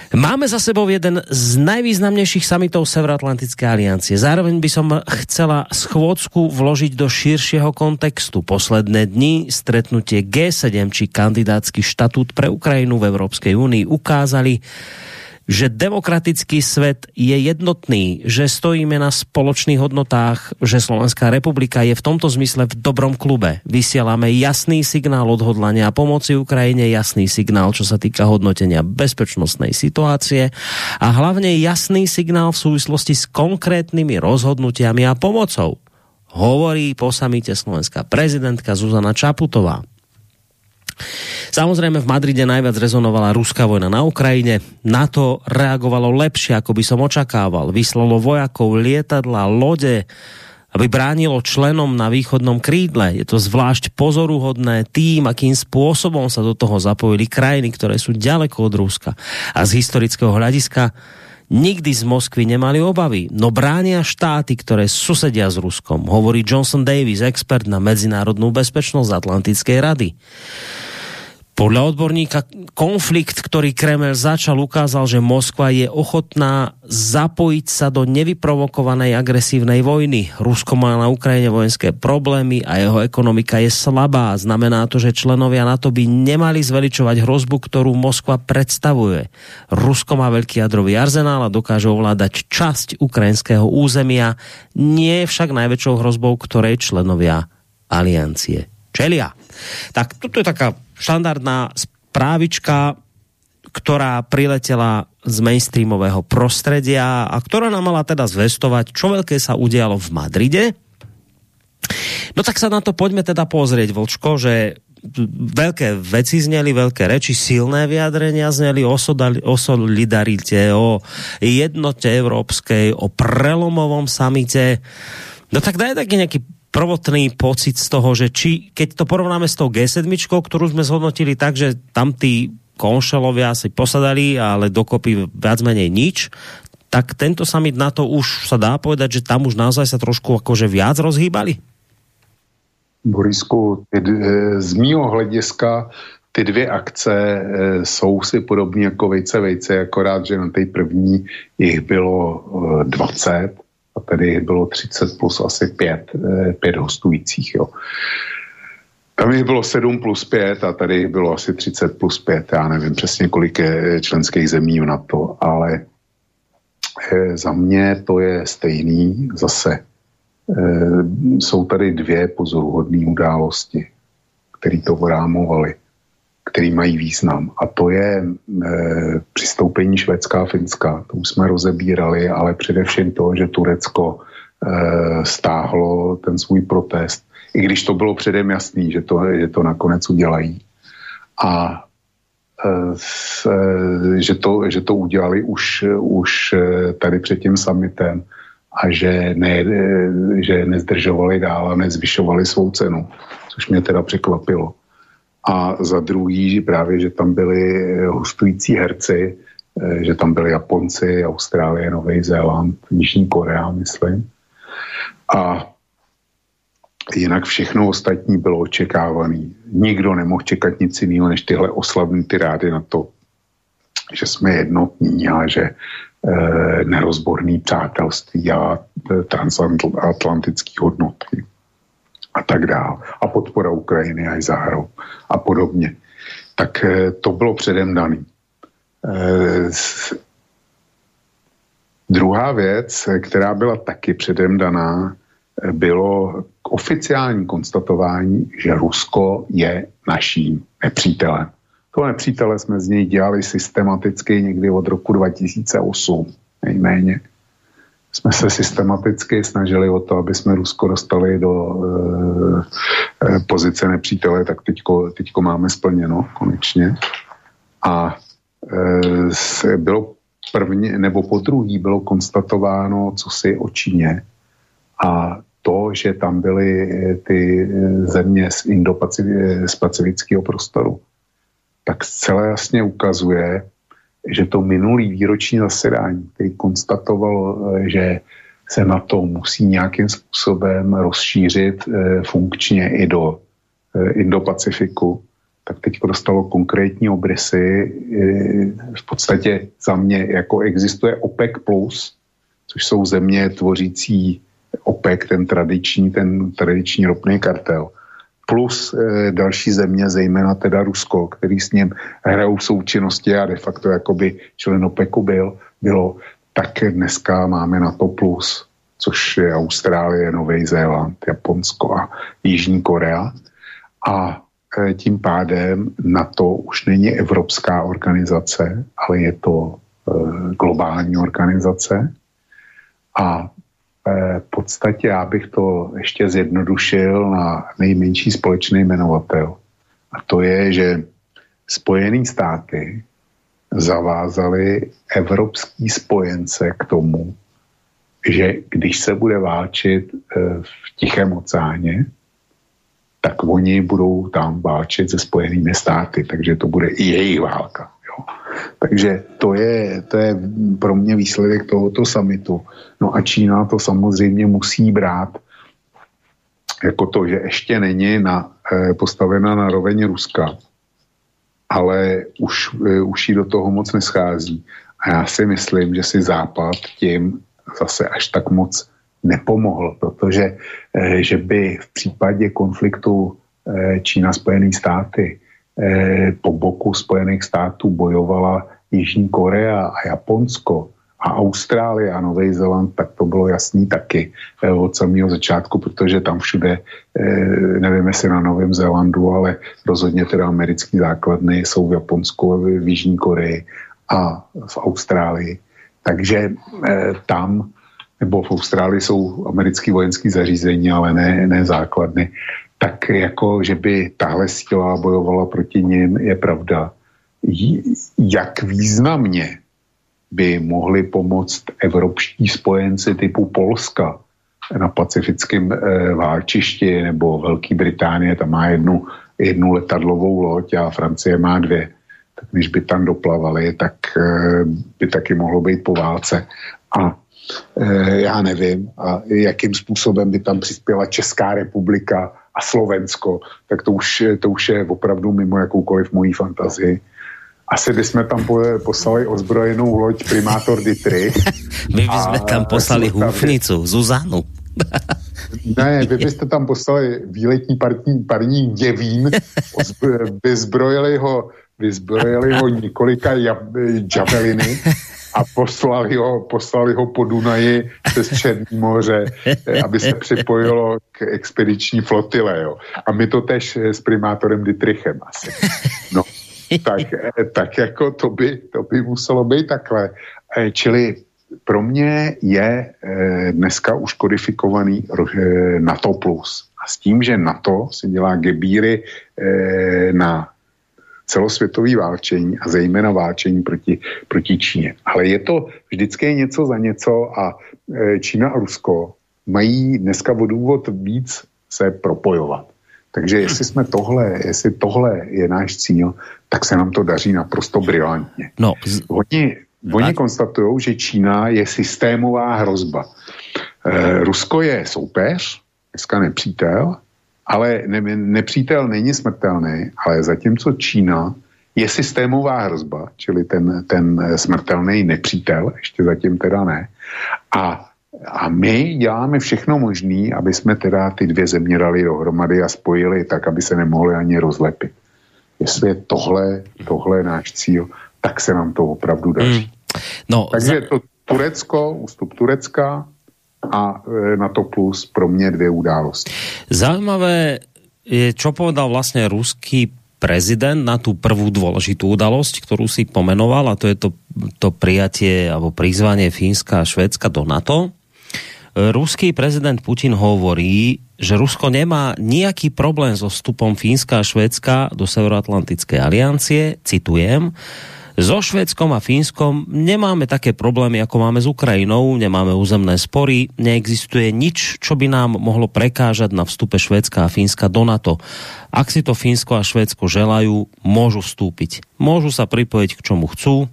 Máme za sebou jeden z najvýznamnejších samitov Severoatlantické aliancie. Zároveň by som chcela schôdzku vložiť do širšieho kontextu. Posledné dni stretnutie G7 či kandidátsky štatút pre Ukrajinu v Európskej únii ukázali, že demokratický svet je jednotný, že stojíme na spoločných hodnotách, že Slovenská republika je v tomto zmysle v dobrom klube. Vysielame jasný signál odhodlania a pomoci Ukrajine, jasný signál, čo sa týka hodnotenia bezpečnostnej situácie a hlavne jasný signál v súvislosti s konkrétnymi rozhodnutiami a pomocou. Hovorí po samite slovenská prezidentka Zuzana Čaputová. Samozrejme v Madride najviac rezonovala ruská vojna na Ukrajine. NATO reagovalo lepšie, ako by som očakával. Vyslalo vojakov, lietadla, lode, aby bránilo členom na východnom krídle. Je to zvlášť pozoruhodné tým, akým spôsobom sa do toho zapojili krajiny, ktoré sú ďaleko od Ruska. A z historického hľadiska nikdy z Moskvy nemali obavy, no bránia štáty, ktoré susedia s Ruskom, hovorí Johnson Davis, expert na medzinárodnú bezpečnosť Atlantickej rady. Podľa odborníka konflikt, ktorý Kreml začal, ukázal, že Moskva je ochotná zapojiť sa do nevyprovokovanej agresívnej vojny. Rusko má na Ukrajine vojenské problémy a jeho ekonomika je slabá. Znamená to, že členovia NATO by nemali zveličovať hrozbu, ktorú Moskva predstavuje. Rusko má veľký jadrový arzenál a dokáže ovládať časť ukrajinského územia, nie je však najväčšou hrozbou, ktorej členovia aliancie čelia. Tak toto je taká štandardná správička, ktorá priletela z mainstreamového prostredia a ktorá nám mala teda zvestovať, čo veľké sa udialo v Madride. No tak sa na to poďme teda pozrieť, Vlčko, že veľké veci zneli, veľké reči, silné vyjadrenia zneli o, solidarite, o jednote európskej, o prelomovom samite. No tak daj taký nejaký prvotný pocit z toho, že či, keď to porovnáme s tou G7, ktorú sme zhodnotili tak, že tam tí konšelovia si posadali, ale dokopy viac menej nič, tak tento summit na to už sa dá povedať, že tam už naozaj sa trošku akože viac rozhýbali? Borisku, ty, z mýho hlediska ty dvě akce e, jsou si podobně jako vejce vejce, akorát, že na té první jich bylo e, 20 a tady bylo 30 plus asi 5, 5 hostujících. Jo. Tam jich bylo 7 plus 5 a tady bylo asi 30 plus 5. Já nevím přesně, kolik je členských zemí na to, ale za mě to je stejný zase. Jsou tady dvě pozoruhodné události, které to rámovaly který mají význam. A to je e, přistoupení Švédska a Finska. To už jsme rozebírali, ale především to, že Turecko e, stáhlo ten svůj protest, i když to bylo předem jasný, že to, že to nakonec udělají. A e, s, e, že, to, že to udělali už, už tady před tím summitem a že, ne, že nezdržovali dál a nezvyšovali svou cenu, což mě teda překvapilo a za druhý právě, že tam byli hostující herci, eh, že tam byli Japonci, Austrálie, Nový Zéland, Jižní Korea, myslím. A jinak všechno ostatní bylo očekávané. Nikdo nemohl čekat nic jiného, než tyhle oslavné tyrády na to, že jsme jednotní a že e, nerozborný přátelství a transatlantický hodnoty tak dále. A podpora Ukrajiny a záhrou a podobně. Tak eh, to bylo předem daný. Eh, druhá věc, která byla taky předem daná, eh, bylo k oficiální konstatování, že Rusko je naším nepřítelem. To nepřítele jsme z něj dělali systematicky někdy od roku 2008 nejméně jsme se systematicky snažili o to, aby jsme Rusko dostali do e, pozice nepřítele, tak teďko, teďko máme splněno konečně. A e, se bylo první, nebo po druhý bylo konstatováno, co si o Číně a to, že tam byly ty země z, z pacifického prostoru, tak zcela jasně ukazuje, že to minulý výroční zasedání, který konstatoval, eh, že se na to musí nějakým způsobem rozšířit eh, funkčně i do eh, Indo-Pacifiku, tak teď dostalo konkrétní obrysy. V podstatě za mě jako existuje OPEC+, plus, což jsou země tvořící OPEC, ten tradiční, ten tradiční ropný kartel plus e, další země, zejména teda Rusko, který s ním hrajou v součinnosti a de facto jakoby člen OPECu byl, bylo, tak dneska máme na to plus, což je Austrálie, Nový Zéland, Japonsko a Jižní Korea. A e, tím pádem na to už není evropská organizace, ale je to e, globální organizace. A v podstatě já bych to ještě zjednodušil na nejmenší společný jmenovatel. A to je, že Spojené státy zavázali evropský spojence k tomu, že když se bude válčit eh, v Tichém oceáně, tak oni budou tam válčit se Spojenými státy, takže to bude i jejich válka. Takže to je, to je pro mě výsledek tohoto samitu. No a Čína to samozřejmě musí brát jako to, že ještě není na, eh, postavena na roveň Ruska, ale už, eh, už jí do toho moc neschází. A já si myslím, že si Západ tím zase až tak moc nepomohl, protože eh, že by v případě konfliktu Čína Spojené státy po boku Spojených států bojovala Jižní Korea a Japonsko a Austrálie a Nový Zéland, tak to bylo jasný taky eh, od samého začátku, protože tam všude, eh, nevím jestli na Novém Zélandu, ale rozhodně teda americké základny jsou v Japonsku, v Jižní Koreji a v Austrálii. Takže tam, nebo v Austrálii jsou americké vojenské zařízení, ale ne, ne základny tak jako, že by tahle síla bojovala proti ním, je pravda. Jak významně by mohli pomoct evropští spojenci typu Polska na pacifickém e, válčišti nebo Velké Británie, tam má jednu, jednu letadlovou loď a Francie má dvě. Tak když by tam doplavali, tak e, by taky mohlo být po válce. A e, já nevím, a jakým způsobem by tam přispěla Česká republika a Slovensko, tak to už, to už je opravdu mimo jakoukoliv mojí fantazii. asi bychom tam poslali ozbrojenou loď primátor Dietrich. [LAUGHS] My bychom tam poslali hůfnicu, Zuzanu. [LAUGHS] Ne, vy byste tam poslali výletní parní, parní děvín, [LAUGHS] vyzbrojili ho, vyzbrojili ho několika javeliny a poslali ho, poslali ho po Dunaji přes Černý moře, aby se připojilo k expediční flotile. Jo. A my to tež s primátorem Dietrichem asi. No, tak, tak jako to by, to by muselo být takhle. Eh, čili pro mě je eh, dneska už kodifikovaný eh, NATO+. Plus. A s tím, že NATO si dělá gebíry na celosvětový válčení a zejména válčení proti, proti Číně. Ale je to vždycky něco za něco a Čína a Rusko mají dneska o důvod víc se propojovat. Takže jestli jsme tohle, jestli tohle je náš cíl, tak se nám to daří naprosto brilantně. No, z... Oni, oni konstatují, že Čína je systémová hrozba. E, Rusko je soupeř, dneska nepřítel, ale ne, nepřítel není smrtelný, ale zatímco Čína je systémová hrozba, čili ten, ten smrtelný nepřítel, ještě zatím teda ne. A a my děláme všechno možné, aby jsme teda ty dvě země dali dohromady a spojili tak, aby se nemohli ani rozlepit. Jestli je tohle, tohle náš cíl, tak se nám to opravdu daří. Mm. No, Takže za... to Turecko, ústup Turecka a e, na to plus pro mě dvě události. Zajímavé je, čo povedal vlastně ruský prezident na tú prvú dôležitú udalosť, ktorú si pomenoval, a to je to, to prijatie alebo prizvanie Fínska a Švédska do NATO. Ruský prezident Putin hovorí, že Rusko nemá nejaký problém so vstupom Fínska a Švédska do Severoatlantickej aliancie, citujem, so Švédskom a Fínskom nemáme také problémy, ako máme s Ukrajinou, nemáme územné spory, neexistuje nič, čo by nám mohlo prekážať na vstupe Švédska a Fínska do NATO. Ak si to Fínsko a Švédsko želajú, môžu vstúpiť. Môžu sa pripojiť k čomu chcú.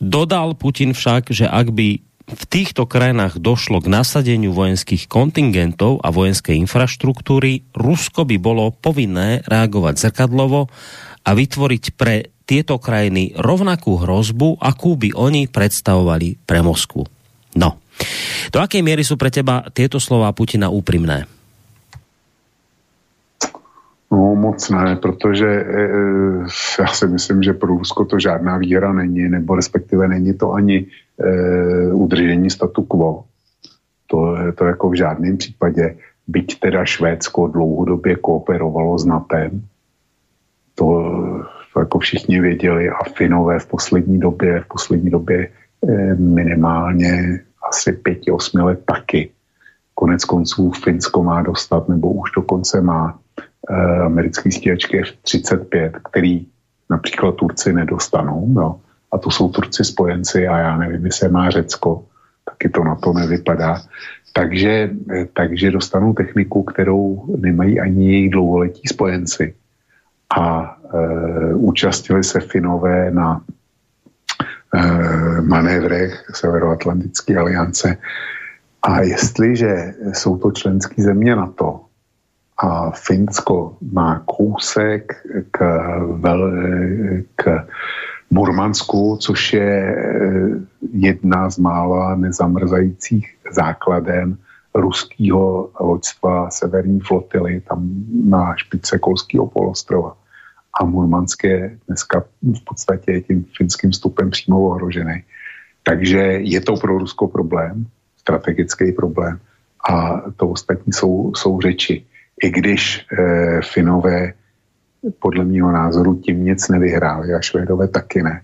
Dodal Putin však, že ak by v týchto krajinách došlo k nasadeniu vojenských kontingentov a vojenskej infraštruktúry, Rusko by bolo povinné reagovať zrkadlovo a vytvoriť pre tieto krajiny rovnakú hrozbu, akú by oni predstavovali pre Moskvu. No. Do akej miery sú pre teba tieto slova Putina úprimné? No moc ne, protože e, e, já si myslím, že pro Rusko to žádná výhra není, nebo respektive není to ani e, udržení statu quo. To, to jako v žádném případě, byť teda Švédsko dlouhodobě kooperovalo s NATEM, to, to jako všichni věděli a Finové v poslední době, v poslední době e, minimálně asi pěti, osmi let taky. Konec konců Finsko má dostat, nebo už dokonce má e, americký stíhačky F-35, který například Turci nedostanou. No a to jsou Turci spojenci a já nevím, jestli má Řecko, taky to na to nevypadá. Takže, eh, takže dostanou techniku, kterou nemají ani jejich dlouholetí spojenci. A účastnili se Finové na e, manévrech Severoatlantické aliance. A jestliže jsou to členské země na to, a Finsko má kousek k, vel, k Murmansku, což je eh, jedna z mála nezamrzajících základen ruského loďstva severní flotily, tam na špice Kolského polostrova. A Murmansk je dneska v podstatě tím finským vstupem přímo ohrožený. Takže je to pro Rusko problém, strategický problém. A to ostatní jsou, jsou řeči. I když e, Finové podle mého názoru tím nic nevyhráli a Švédové taky ne.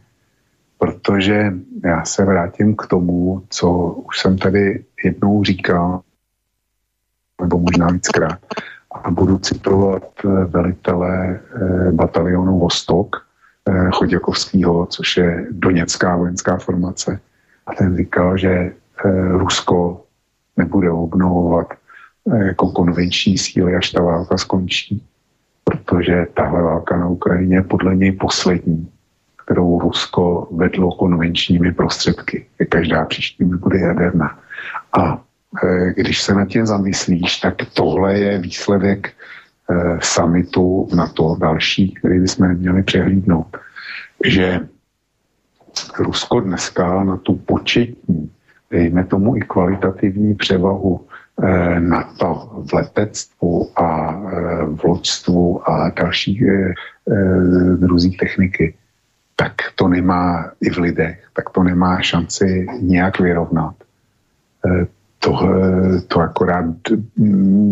Protože já se vrátím k tomu, co už jsem tady jednou říkal, nebo možná víckrát, a budu citovat eh, velitele eh, batalionu Vostok eh, Choděkovského, což je doněcká vojenská formace. A ten říkal, že Rusko nebude obnovovat jako konvenční síly, až ta válka skončí protože tahle válka na Ukrajině je podle něj poslední, kterou Rusko vedlo konvenčními prostředky. Každá příští bude jaderná. A když se nad tím zamyslíš, tak tohle je výsledek e, summitu na to další, který bychom měli přehlídnout. že Rusko dneska na tu početní, dejme tomu i kvalitativní převahu eh, NATO v letectvu a eh, v loďstvu a dalších eh, druzích techniky, tak to nemá i v lidech, tak to nemá šanci nějak vyrovnat. To, to akorát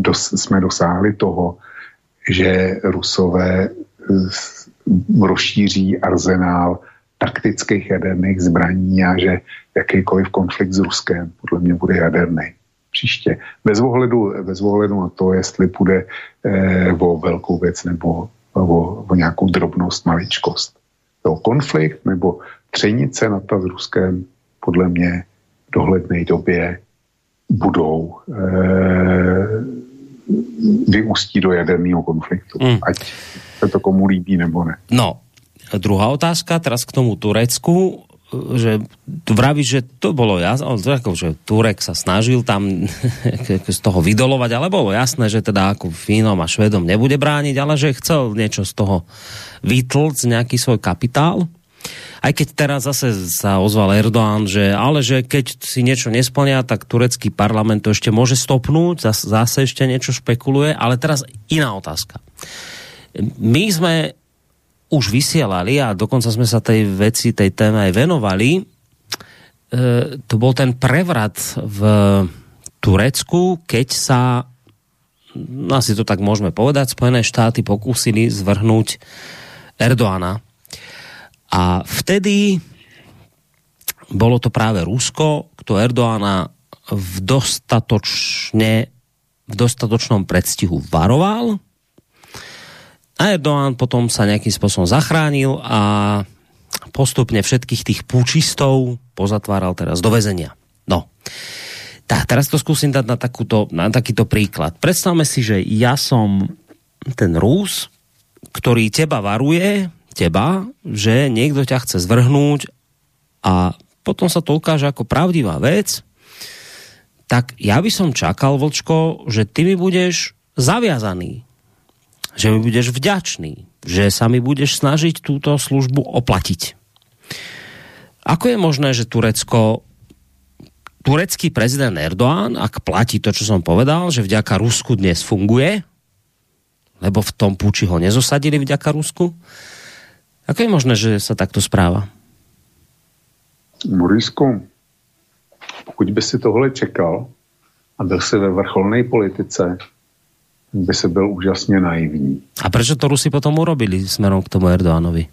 dos, jsme dosáhli toho, že Rusové rozšíří arzenál taktických jaderných zbraní a že jakýkoliv konflikt s Ruskem podle mě bude jaderný příště. Bez ohledu, bez ohledu na to, jestli půjde eh, o velkou věc nebo o, o nějakou drobnost, maličkost. To konflikt nebo třenice na ta s Ruskem podle mě v dohledné době budou eh, vyústí do jaderného konfliktu. Mm. Ať se to komu líbí nebo ne. No, druhá otázka, teraz k tomu Turecku, že vraví, že to bolo jasné, ako, že Turek sa snažil tam [LAUGHS] z toho vydolovať, ale bolo jasné, že teda ako Fínom a Švedom nebude brániť, ale že chcel niečo z toho vytlc, nejaký svoj kapitál. Aj keď teraz zase sa ozval Erdoğan, že ale že keď si niečo nesplnia, tak turecký parlament to ešte môže stopnúť, zase, zase ešte niečo špekuluje, ale teraz iná otázka. My sme už vysielali a dokonca sme sa tej veci, tej téme aj venovali, e, to bol ten prevrat v Turecku, keď sa, no asi to tak môžeme povedať, Spojené štáty pokúsili zvrhnúť Erdoána. A vtedy bolo to práve Rusko, kto Erdoána v dostatočne v dostatočnom predstihu varoval a Erdoğan potom sa nejakým spôsobom zachránil a postupne všetkých tých púčistov pozatváral teraz do väzenia. No. Tak, teraz to skúsim dať na, takúto, na takýto príklad. Predstavme si, že ja som ten Rus, ktorý teba varuje, teba, že niekto ťa chce zvrhnúť a potom sa to ukáže ako pravdivá vec, tak ja by som čakal, Vlčko, že ty mi budeš zaviazaný že mi budeš vďačný, že sa mi budeš snažiť túto službu oplatiť. Ako je možné, že Turecko turecký prezident Erdoğan, ak platí to, čo som povedal, že vďaka Rusku dnes funguje, lebo v tom púči ho nezosadili vďaka Rusku, ako je možné, že sa takto správa? Morisku, pokud by si tohle čekal a byl si ve vrcholnej politice, by se byl úžasně naivní. A proč to Rusi potom urobili směrem k tomu Erdoánovi?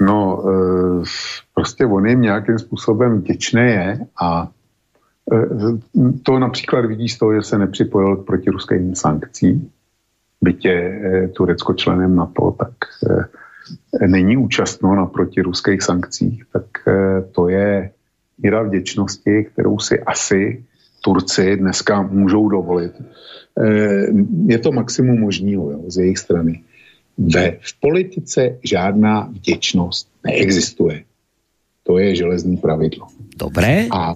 No, e, prostě on jim nějakým způsobem vděčný je a e, to například vidí z toho, že se nepřipojil k protiruským sankcím, byť je e, Turecko členem NATO, tak není účastno na protiruských sankcích, tak to je míra vděčnosti, kterou si asi Turci dneska můžou dovolit Eh, je to maximum možného jo, z jejich strany. Ve, v politice žádná vděčnost neexistuje. To je železný pravidlo. Dobré. A,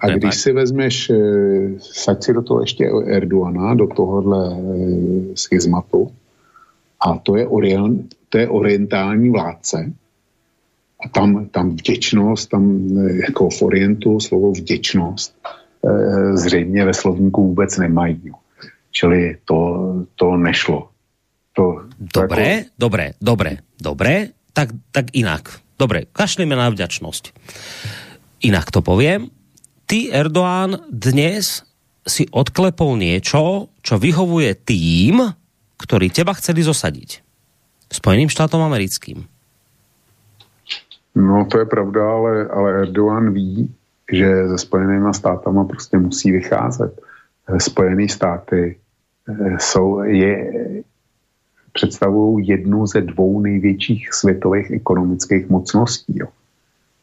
a když si vezmeš, eh, saď si do toho ještě Erdoana, do tohohle eh, schizmatu, a to je, orient, to je orientální vládce, a tam, tam vděčnost, tam jako v Orientu slovo vděčnost zřejmě ve slovníku vůbec nemají. Čili to, to nešlo. To, to dobré, jako... dobré, dobré, dobré, tak, tak inak. Dobre, kašlíme na vďačnosť. Inak to poviem. Ty, Erdoğan, dnes si odklepol niečo, čo vyhovuje tým, ktorí teba chceli zosadiť. Spojeným štátom americkým. No to je pravda, ale, ale Erdogan ví, že se Spojenými státama prostě musí vycházet. Spojené státy jsou, je, představují jednu ze dvou největších světových ekonomických mocností. Jo.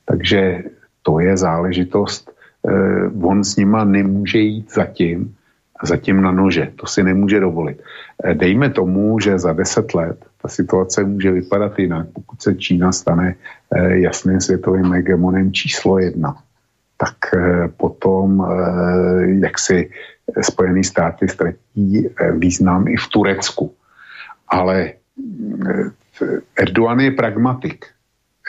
Takže to je záležitost, eh, on s nima nemůže jít zatím, zatím na nože, to si nemůže dovolit. Eh, dejme tomu, že za deset let ta situace může vypadat jinak, pokud se Čína stane eh, jasným světovým hegemonem číslo jedna, tak eh, potom jak si Spojené státy ztratí význam i v Turecku. Ale Erdogan je pragmatik.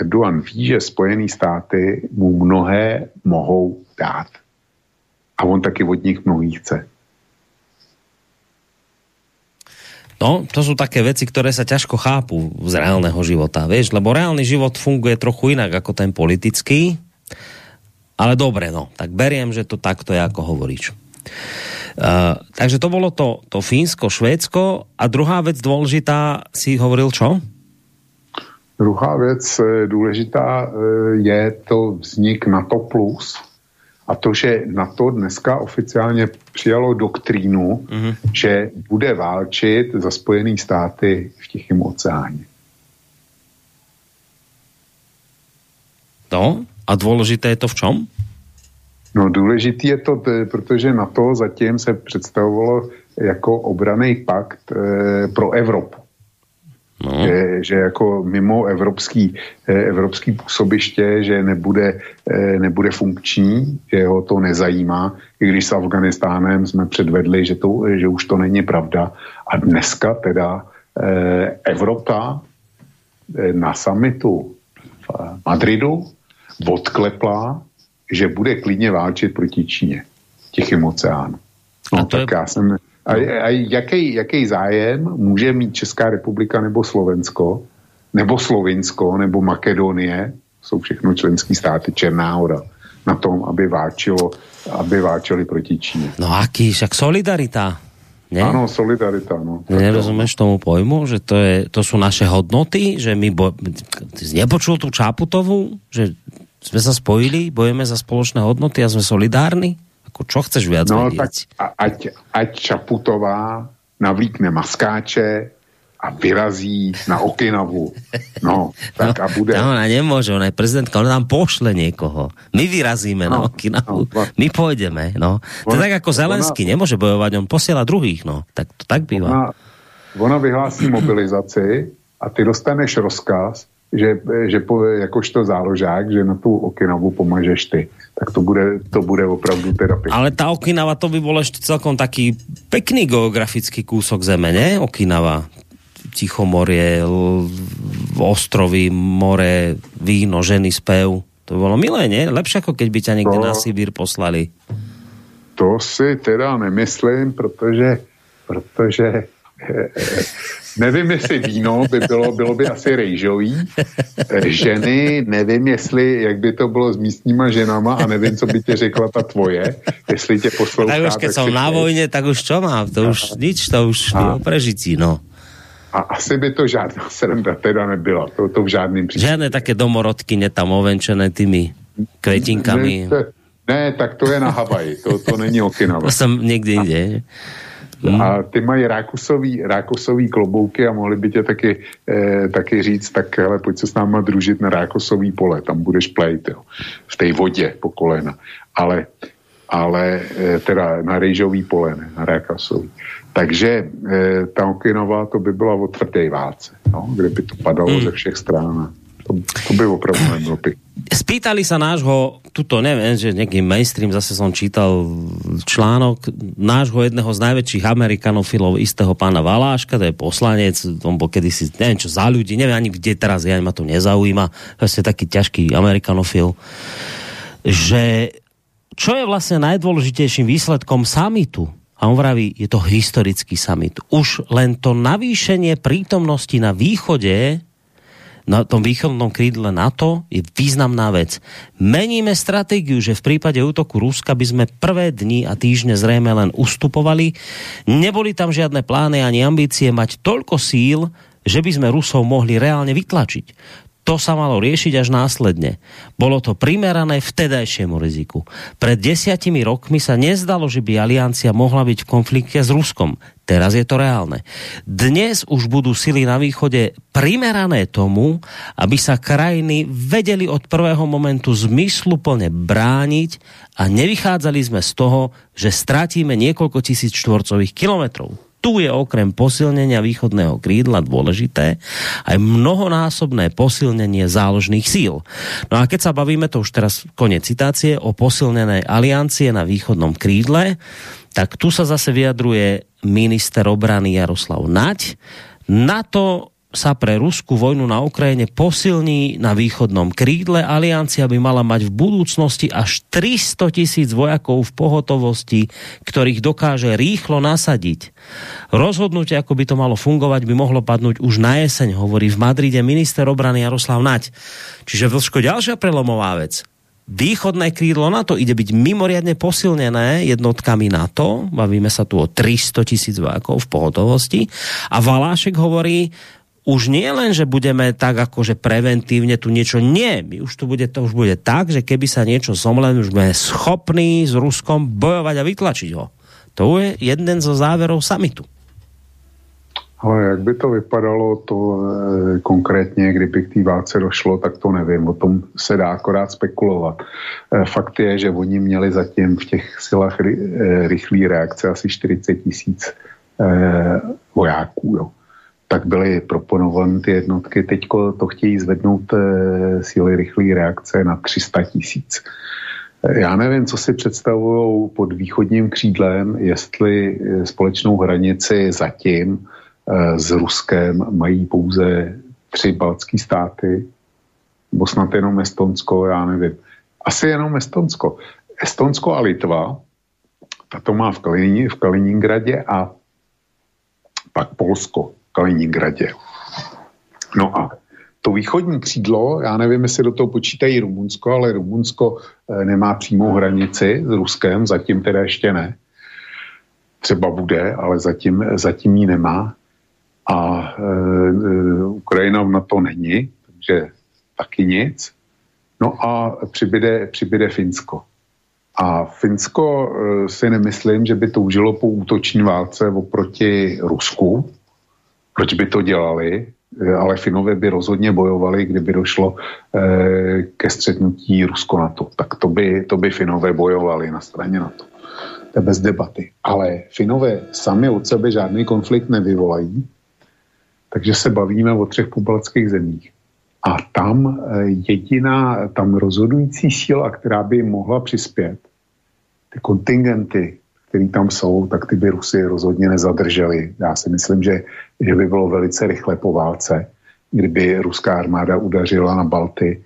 Erdogan ví, že Spojené státy mu mnohé mohou dát. A on taky od nich mnohý chce. No, to sú také veci, ktoré sa ťažko chápu z reálneho života, vieš, lebo reálny život funguje trochu inak ako ten politický, ale dobre, no, tak beriem, že to takto je, ako hovoríš. Uh, takže to bolo to, to Fínsko, Švédsko a druhá vec dôležitá, si hovoril čo? Druhá věc eh, důležitá eh, je to vznik NATO+, plus, a to, že NATO dneska oficiálně přijalo doktrínu, mm-hmm. že bude válčit za Spojené státy v Tichém oceáně. No, a důležité je to v čom? No důležitý je to, protože NATO zatím se představovalo jako obraný pakt e, pro Evropu. No. Že, že jako mimo evropský, eh, evropský působiště, že nebude, eh, nebude funkční, že ho to nezajímá, i když s Afganistánem jsme předvedli, že, to, že už to není pravda. A dneska teda eh, Evropa na samitu v Madridu odklepla, že bude klidně válčit proti Číně, Tichým oceánu. No, a to tak je... já jsem, a, a jaký, jaký zájem může mít Česká republika nebo Slovensko, nebo Slovinsko, nebo Makedonie, jsou všechno členské státy, Černá hora, na tom, aby váčilo, aby váčili proti Číně. No aký, však solidarita. Ne? Ano, solidarita. No. Nerozumíš tomu pojmu, že to, je, to sú naše hodnoty, že my bo... Ty nepočul tú Čaputovú, že sme sa spojili, bojeme za spoločné hodnoty a sme solidárni? Ako čo chceš viac no, vedieť? Tak, ať, ať Čaputová navlíkne maskáče a vyrazí na Okinavu. No, [LAUGHS] tak no, a bude... No, ona nemôže, ona je prezidentka, ona nám pošle niekoho. My vyrazíme no, na Okinavu. No, my pôjdeme, no. To je tak ako Zelensky, ona, nemôže bojovať, on posiela druhých, no. Tak to tak býva. Ona, ona vyhlásí mobilizaci a ty dostaneš rozkaz, že, že po, jakožto záložák, že na tu Okinavu pomažeš ty. Tak to bude, to bude opravdu terapie. Ale ta Okinava to by bol ešte celkom taký pekný geografický kúsok zeme, ne? Okinava. Tichomorie, ostrovy, more, víno, ženy, spev. To by bolo milé, ne? Lepšie ako keď by ťa niekde to, na Sibír poslali. To si teda nemyslím, protože, protože [LAUGHS] nevím, jestli víno by bylo, bylo by asi rejžový. Ženy, nevím, jestli, jak by to bylo s místníma ženama a nevím, co by tě řekla ta tvoje, jestli tě poslouchá. Tak už, keď jsem na vojně, tak už čo mám? To už a, nič, to už a, je prežití, no. A asi by to žádná [LAUGHS] sranda teda nebyla, to, to v žádným případě. Žádné také domorodky tam ovenčené tými kvetinkami. Ne, ne, tak to je na Havaji, to, to není Okinawa. To jsem někdy jinde. Hmm. A ty mají rákusový, rákosový klobouky a mohli by tě taky, eh, taky říct, tak hele, pojď se s náma družit na rákosový pole, tam budeš plejt, jo, v té vodě po kolena. Ale, ale eh, teda na rejžový pole, ne, na rákosový. Takže eh, ta Okinova to by byla o tvrdé válce, no, kde by to padalo hmm. ze všech stran. To, to by opravdu nebylo pěkné. Spýtali sa nášho, tuto neviem, že nejaký mainstream, zase som čítal článok, nášho jedného z najväčších amerikanofilov, istého pána Valáška, to je poslanec, on bol kedysi, neviem čo, za ľudí, neviem ani kde teraz ja ma to nezaujíma, vlastne taký ťažký amerikanofil, že čo je vlastne najdôležitejším výsledkom samitu? A on vraví, je to historický summit. Už len to navýšenie prítomnosti na východe na tom východnom krídle NATO je významná vec. Meníme stratégiu, že v prípade útoku Ruska by sme prvé dni a týždne zrejme len ustupovali. Neboli tam žiadne plány ani ambície mať toľko síl, že by sme Rusov mohli reálne vytlačiť to sa malo riešiť až následne. Bolo to primerané vtedajšiemu riziku. Pred desiatimi rokmi sa nezdalo, že by aliancia mohla byť v konflikte s Ruskom. Teraz je to reálne. Dnes už budú sily na východe primerané tomu, aby sa krajiny vedeli od prvého momentu zmysluplne brániť a nevychádzali sme z toho, že stratíme niekoľko tisíc štvorcových kilometrov tu je okrem posilnenia východného krídla dôležité aj mnohonásobné posilnenie záložných síl. No a keď sa bavíme, to už teraz konec citácie, o posilnenej aliancie na východnom krídle, tak tu sa zase vyjadruje minister obrany Jaroslav Nať. Na to sa pre ruskú vojnu na Ukrajine posilní na východnom krídle. Aliancia by mala mať v budúcnosti až 300 tisíc vojakov v pohotovosti, ktorých dokáže rýchlo nasadiť. Rozhodnutie, ako by to malo fungovať, by mohlo padnúť už na jeseň, hovorí v Madride minister obrany Jaroslav Nať. Čiže Vlško, ďalšia prelomová vec východné krídlo NATO ide byť mimoriadne posilnené jednotkami NATO, bavíme sa tu o 300 tisíc vojakov v pohotovosti a Valášek hovorí, už nie len, že budeme tak akože preventívne tu niečo, nie, my už to bude, to už bude tak, že keby sa niečo zomle, už sme schopní s Ruskom bojovať a vytlačiť ho. To je jeden zo záverov samitu. Ale jak by to vypadalo, to e, konkrétně, kdyby k té válce došlo, tak to nevím. O tom se dá akorát spekulovat. E, fakt je, že oni měli zatím v těch silách ry, e, rychlé reakce asi 40 tisíc e, vojáků. Jo. Tak byly proponovány ty jednotky. Teď to chtějí zvednout e, síly rychlé reakce na 300 tisíc. Já nevím, co si představují pod východním křídlem, jestli společnou hranici zatím Eh, s Ruskem mají pouze tři baltské státy, nebo snad jenom Estonsko, já nevím. Asi jenom Estonsko. Estonsko a Litva, tato má v, Kalini, v Kaliningradě a pak Polsko Kaliningradě. No a to východní křídlo, já nevím, jestli do toho počítají Rumunsko, ale Rumunsko eh, nemá přímou hranici s Ruskem, zatím teda ještě ne. Třeba bude, ale zatím, zatím ji nemá a e, Ukrajina na to není, takže taky nic. No a přibyde, přibyde Finsko. A Finsko e, si nemyslím, že by toužilo po útoční válce oproti Rusku. Proč by to dělali? E, ale Finové by rozhodně bojovali, kdyby došlo e, ke střetnutí Rusko na to. Tak to by, to by Finové bojovali na straně na to. To je bez debaty. Ale Finové sami od sebe žádný konflikt nevyvolají, takže se bavíme o třech pobaltských zemích. A tam eh, jediná, tam rozhodující síla, která by mohla přispět, ty kontingenty, které tam jsou, tak ty by Rusy rozhodně nezadrželi. Já si myslím, že, že by bylo velice rychle po válce, kdyby ruská armáda udařila na Balty,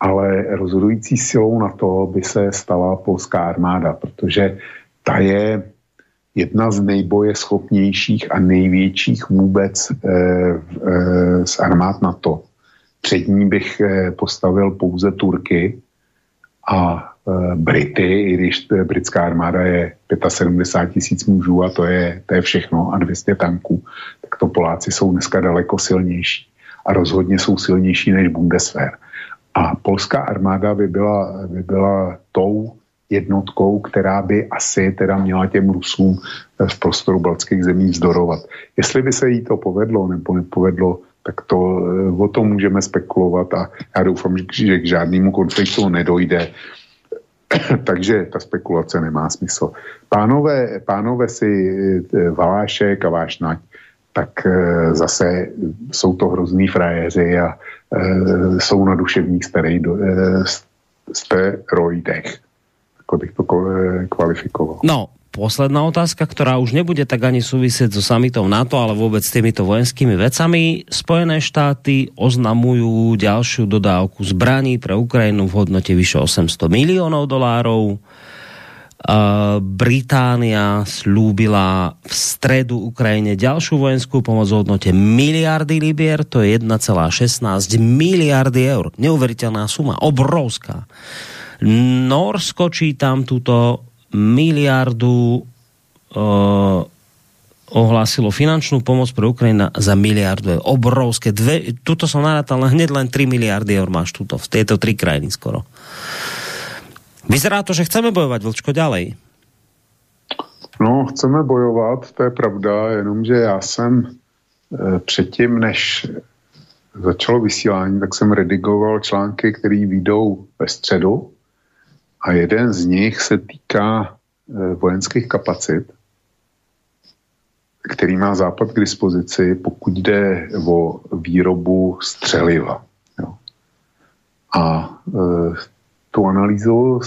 ale rozhodující silou na to by se stala polská armáda, protože ta je jedna z nejbojeschopnějších a největších vůbec eh, eh, z armád NATO. Před ní bych eh, postavil pouze Turky a Brity, i když britská armáda je 75 tisíc mužů a to je, to je všechno a 200 tanků, tak to Poláci jsou dneska daleko silnější a rozhodně jsou silnější než Bundeswehr. A polská armáda by byla, by byla tou jednotkou, která by asi teda měla těm Rusům v prostoru baltských zemí vzdorovat. Jestli by se jí to povedlo nebo nepovedlo, tak to, eh, o tom můžeme spekulovat a já doufám, že k žádnému konfliktu nedojde. [COUGHS] Takže ta spekulace nemá smysl. Pánové, pánové si eh, Valášek a Vášnať, tak eh, zase jsou to hrozný frajeři a jsou na duševních steroidech ako bych to kvalifikoval. No, posledná otázka, ktorá už nebude tak ani súvisieť so samitom NATO, ale vôbec s týmito vojenskými vecami. Spojené štáty oznamujú ďalšiu dodávku zbraní pre Ukrajinu v hodnote vyše 800 miliónov dolárov. Británia slúbila v stredu Ukrajine ďalšiu vojenskú pomoc v hodnote miliardy libier, to je 1,16 miliardy eur. Neuveriteľná suma, obrovská. Norsko čítam túto miliardu uh, ohlásilo finančnú pomoc pre Ukrajina za miliardu. Je obrovské. Dve, tuto som narátal hneď len 3 miliardy eur máš tuto, v tieto tri krajiny skoro. Vyzerá to, že chceme bojovať, Vlčko, ďalej. No, chceme bojovat, to je pravda, jenomže já jsem e, předtím, než začalo vysílání, tak jsem redigoval články, které výjdou ve středu a jeden z nich se týká e, vojenských kapacit, který má Západ k dispozici, pokud jde o výrobu střeliva. Jo. A e, tu analýzu,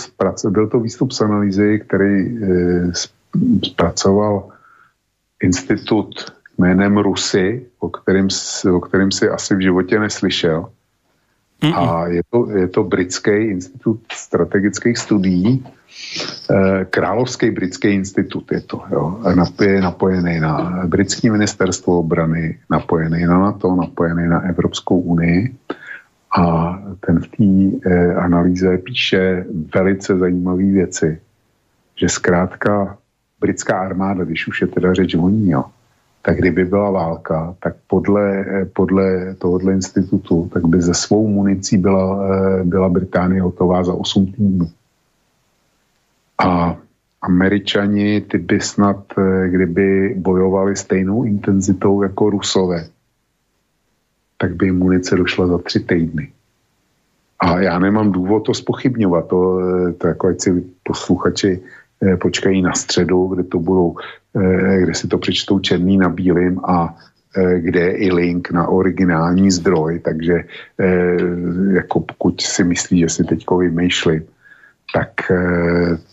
byl to výstup z analýzy, který e, zpracoval institut jménem Rusy, o kterém, o kterém si asi v životě neslyšel. Mm-mm. A je to, je to Britský institut strategických studií, eh, Královský britský institut je to, jo, je napojený na britské ministerstvo obrany, napojený na NATO, napojený na Evropskou unii. A ten v té eh, analýze píše velice zajímavé věci, že zkrátka britská armáda, když už je teda řeč o ní, jo, tak kdyby byla válka, tak podle, podle tohohle institutu, tak by ze svou municí byla, eh, byla Británie hotová za 8 týdnů. A Američani, ty by snad, eh, kdyby bojovali stejnou intenzitou jako Rusové, tak by munice došla za tři týdny. A já nemám důvod to spochybňovat, to, eh, to jako ať si posluchači počkají na středu, kde to budou Eh, kde si to přečtou černý na bílým a eh, kde je i link na originální zdroj, takže eh, jako pokud si myslí, že si teďko vymýšlí, tak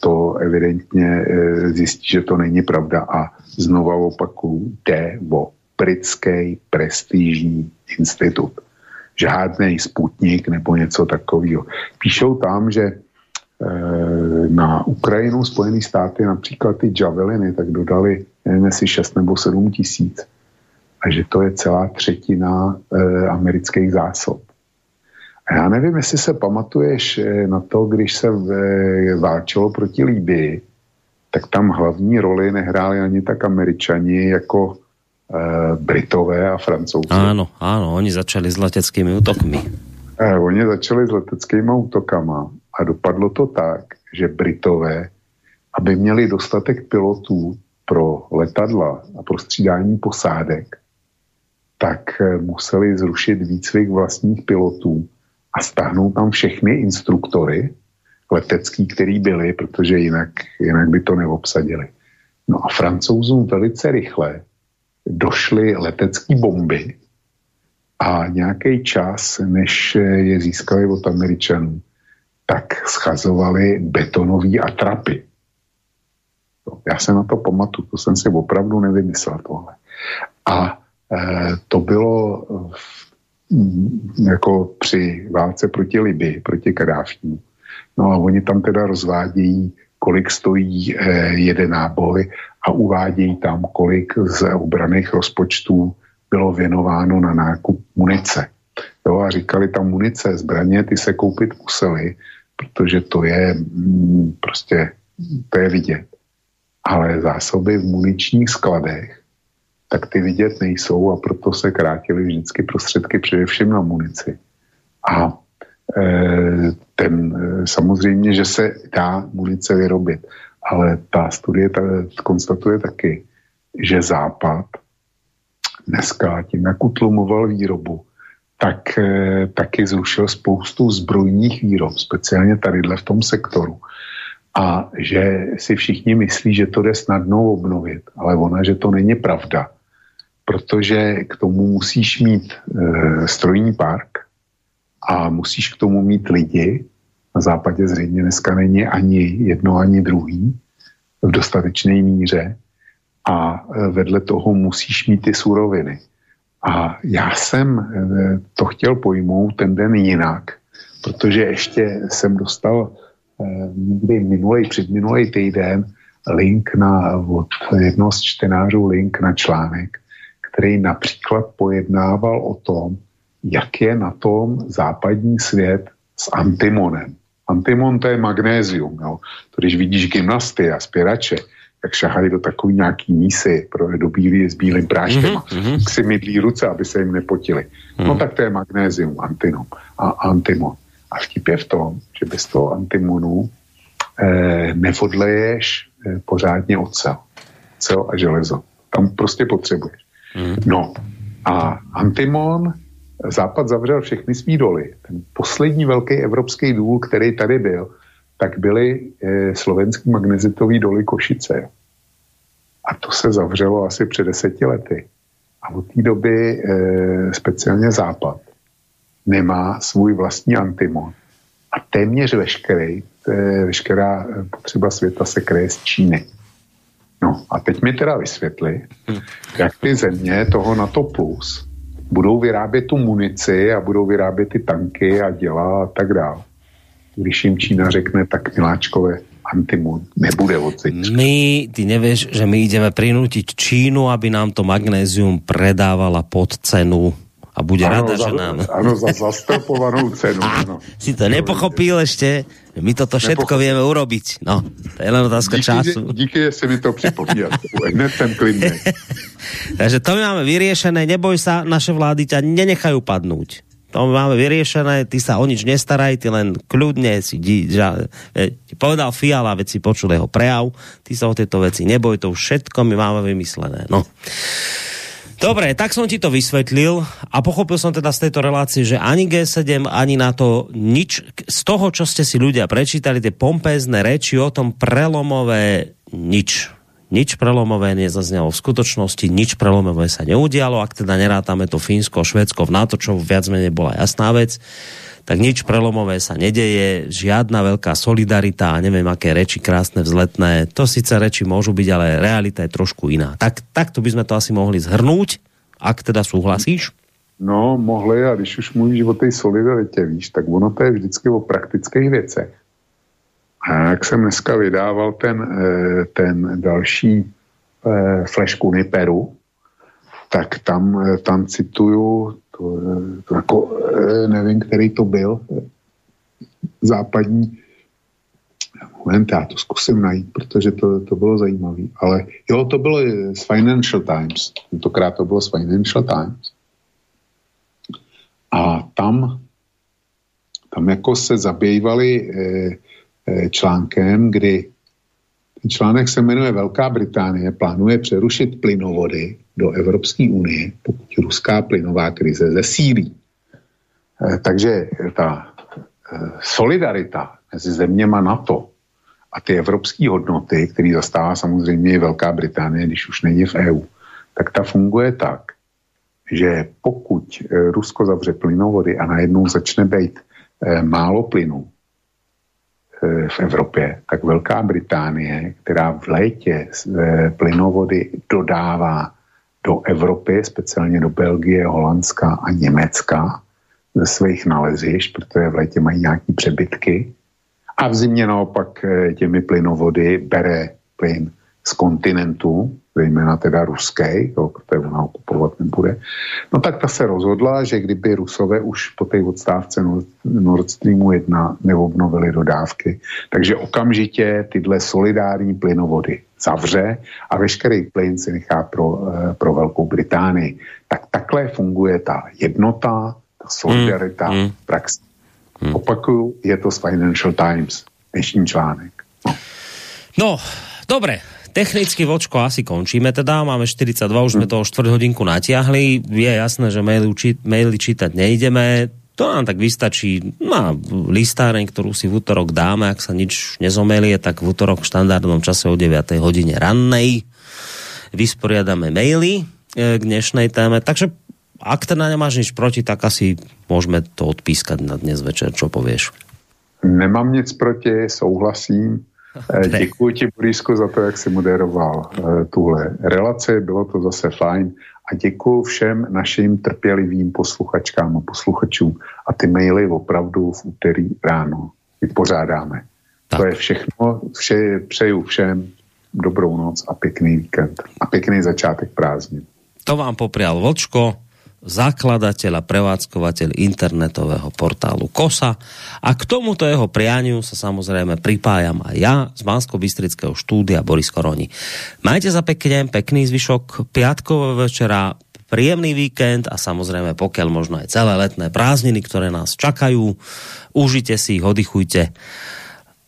to evidentně zjistí, že to není pravda a znova opakuju, jde o britský prestižní institut. Žádný sputnik nebo něco takového. Píšou tam, že Eh, na Ukrajinu Spojené státy například ty javeliny tak dodali nevím jestli 6 nebo 7 tisíc a že to je celá třetina e, amerických zásob. A já nevím, jestli se pamatuješ eh, na to, když se e, válčilo proti Líbii, tak tam hlavní roli nehráli ani tak američani jako e, Britové a Francouzi. Áno, áno, oni začali s leteckými útokmi. E, oni začali s leteckými útokama a dopadlo to tak, že Britové, aby měli dostatek pilotů pro letadla a pro střídání posádek, tak eh, museli zrušit výcvik vlastních pilotů a stáhnout tam všechny instruktory letecký, který byli, protože jinak, jinak by to neobsadili. No a francouzům velice rychle došly letecké bomby a nějaký čas, než je získali od Američanů, tak schazovali betonové atrapy. Já se na to pamatuju, to jsem si opravdu nevymyslel tohle. A e, to bylo v, jako při válce proti Libii, proti Kadáfímu. No a oni tam teda rozvádějí, kolik stojí e, jeden náboj a uvádějí tam, kolik z obraných rozpočtů bylo věnováno na nákup munice. Jo, a říkali tam munice, zbraně, ty se koupit museli, protože to je mm, prostě, to je vidět. Ale zásoby v muničních skladech, tak ty vidět nejsou a proto se krátily vždycky prostředky především na munici. A e, ten, e, samozřejmě, že se dá munice vyrobit, ale ta studie ta, konstatuje taky, že Západ dneska tím, jak utlumoval výrobu, tak eh, taky zrušil spoustu zbrojních výrob, speciálně tadyhle v tom sektoru. A že si všichni myslí, že to jde snadno obnovit, ale ona, že to není pravda, protože k tomu musíš mít e, strojní park a musíš k tomu mít lidi. Na západě zřejmě dneska není ani jedno, ani druhý v dostatečné míře a eh, vedle toho musíš mít ty suroviny. A já jsem eh, to chtěl pojmout ten den jinak, protože ještě jsem dostal eh, někdy minulý, předminulý týden link na, od jednoho z čtenářů link na článek, který například pojednával o tom, jak je na tom západní svět s antimonem. Antimon to je magnézium. Jo. To, když vidíš gymnasty a spěrače, jak šahají do takové nějaký mísy pro, do bílý s bílým práškem mm-hmm. si mydlí ruce, aby se jim nepotili. Mm-hmm. No tak to je magnézium, antinom a antimon. A vtip je v tom, že bez toho antimonu eh, nevodleješ eh, pořádně ocel. Ocel a železo. Tam prostě potřebuješ. Mm-hmm. No a antimon Západ zavřel všechny svý doly. Ten poslední velký evropský důl, který tady byl, tak byly e, slovenský magnezitový doly Košice. A to se zavřelo asi před deseti lety. A od té doby e, speciálně Západ nemá svůj vlastní antimon. A téměř veškerý, e, veškerá potřeba světa se kreje z Číny. No a teď mi teda vysvětli, jak ty země toho na to plus budou vyrábět tu munici a budou vyrábět ty tanky a děla a tak dále. Když jim Čína řekne, tak miláčkové, antimon nebude od zítřka. My, ty nevieš, že my ideme prinútiť Čínu, aby nám to magnézium predávala pod cenu a bude Ano, rada, za, že nám... ano, za zastropovanou cenu. [LAUGHS] Ano. Si to nepochopil ešte? My toto všetko Nepochopil. vieme urobiť. No, to je len otázka Díky, času. že, díky, že si mi to připomněl. [LAUGHS] Hned jsem klidný. [LAUGHS] Takže to my máme vyriešené, neboj sa, naše vlády ťa nenechajú padnúť. To máme vyriešené, ty sa o nič nestaraj, ty len kľudne si di, ža, e, povedal Fiala, veď si počul jeho prejav, ty sa o tieto veci neboj, to všetko my máme vymyslené. No. Dobre, tak som ti to vysvetlil a pochopil som teda z tejto relácie, že ani G7, ani na to nič, z toho, čo ste si ľudia prečítali, tie pompézne reči o tom prelomové, nič. Nič prelomové nezaznelo v skutočnosti, nič prelomové sa neudialo, ak teda nerátame to Fínsko, Švedsko v NATO, čo viac menej bola jasná vec, tak nič prelomové sa nedeje, žiadna veľká solidarita a neviem aké reči krásne, vzletné. To síce reči môžu byť, ale realita je trošku iná. Tak, takto by sme to asi mohli zhrnúť, ak teda súhlasíš. No, mohli, a když už mluvíš o té solidaritě, víš, tak ono to je vždycky o praktických věcech. A jak jsem dneska vydával ten, eh, ten další eh, flash Kuniperu, tak tam, eh, tam cituju, to, to jako, nevím, který to byl, západní, moment, já to zkusím najít, protože to, to bylo zajímavé. Ale jo, to bylo z Financial Times, tentokrát to bylo z Financial Times. A tam, tam jako se zabývali eh, článkem, kdy ten článek se jmenuje Velká Británie plánuje přerušit plynovody do Evropské unie, pokud ruská plynová krize zesílí. Eh, takže ta eh, solidarita mezi zeměma NATO a ty evropské hodnoty, které zastává samozřejmě i Velká Británie, když už není v EU, tak ta funguje tak, že pokud eh, Rusko zavře plynovody a najednou začne být eh, málo plynu eh, v Evropě, tak Velká Británie, která v létě eh, plynovody dodává do Evropy, speciálně do Belgie, Holandska a Německa ze svých nalezišť, protože v létě mají nějaký přebytky, a v zimě naopak eh, těmi plynovody bere plyn z kontinentu, zejména teda ruský, jo, protože ona okupovat nebude, no tak ta se rozhodla, že kdyby Rusové už po té odstávce Nord- Streamu 1 neobnovili dodávky, takže okamžitě tyhle solidární plynovody zavře a veškerý plyn si nechá pro, eh, pro Velkou Británii. Tak takhle funguje ta jednota, ta solidarita Mm, mm. v praxi. Opakuju, je to z Financial Times, dnešní článek. No. No, dobre. Technicky vočko asi končíme teda, máme 42, už sme to o 4 hodinku natiahli. Je jasné, že maily, uči, maily čítať nejdeme. To nám tak vystačí na listáreň, ktorú si v útorok dáme, ak sa nič nezomelie, tak v útorok v štandardnom čase o 9 hodine rannej vysporiadame maily e, k dnešnej téme. Takže ak teda nemáš nič proti, tak asi môžeme to odpískať na dnes večer, čo povieš. Nemám nic proti, souhlasím. Eh, Děkuji ti, Borisku, za to, jak jsi moderoval eh, tuhle relaci. Bylo to zase fajn. A děkuji všem našim trpělivým posluchačkám a posluchačům. A ty maily opravdu v úterý ráno vypořádáme. Tak. To je všechno. Vše, přeju všem dobrou noc a pěkný víkend. A pěkný začátek prázdnin. To vám poprial Vočko, zakladateľ a prevádzkovateľ internetového portálu KOSA. A k tomuto jeho prianiu sa samozrejme pripájam aj ja z bansko bystrického štúdia Boris Koroni. Majte za pekne, pekný zvyšok piatkového večera, príjemný víkend a samozrejme pokiaľ možno aj celé letné prázdniny, ktoré nás čakajú, užite si ich, oddychujte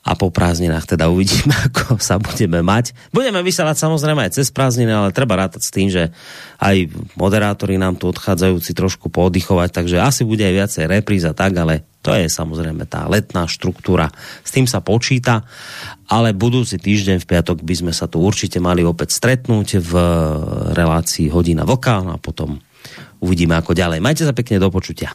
a po prázdninách teda uvidíme, [LAUGHS] ako sa budeme mať. Budeme vysielať samozrejme aj cez prázdniny, ale treba rátať s tým, že aj moderátori nám tu odchádzajúci trošku pooddychovať, takže asi bude aj viacej repríza tak, ale to je samozrejme tá letná štruktúra. S tým sa počíta, ale budúci týždeň v piatok by sme sa tu určite mali opäť stretnúť v relácii Hodina Vlka a potom uvidíme ako ďalej. Majte sa pekne do počutia.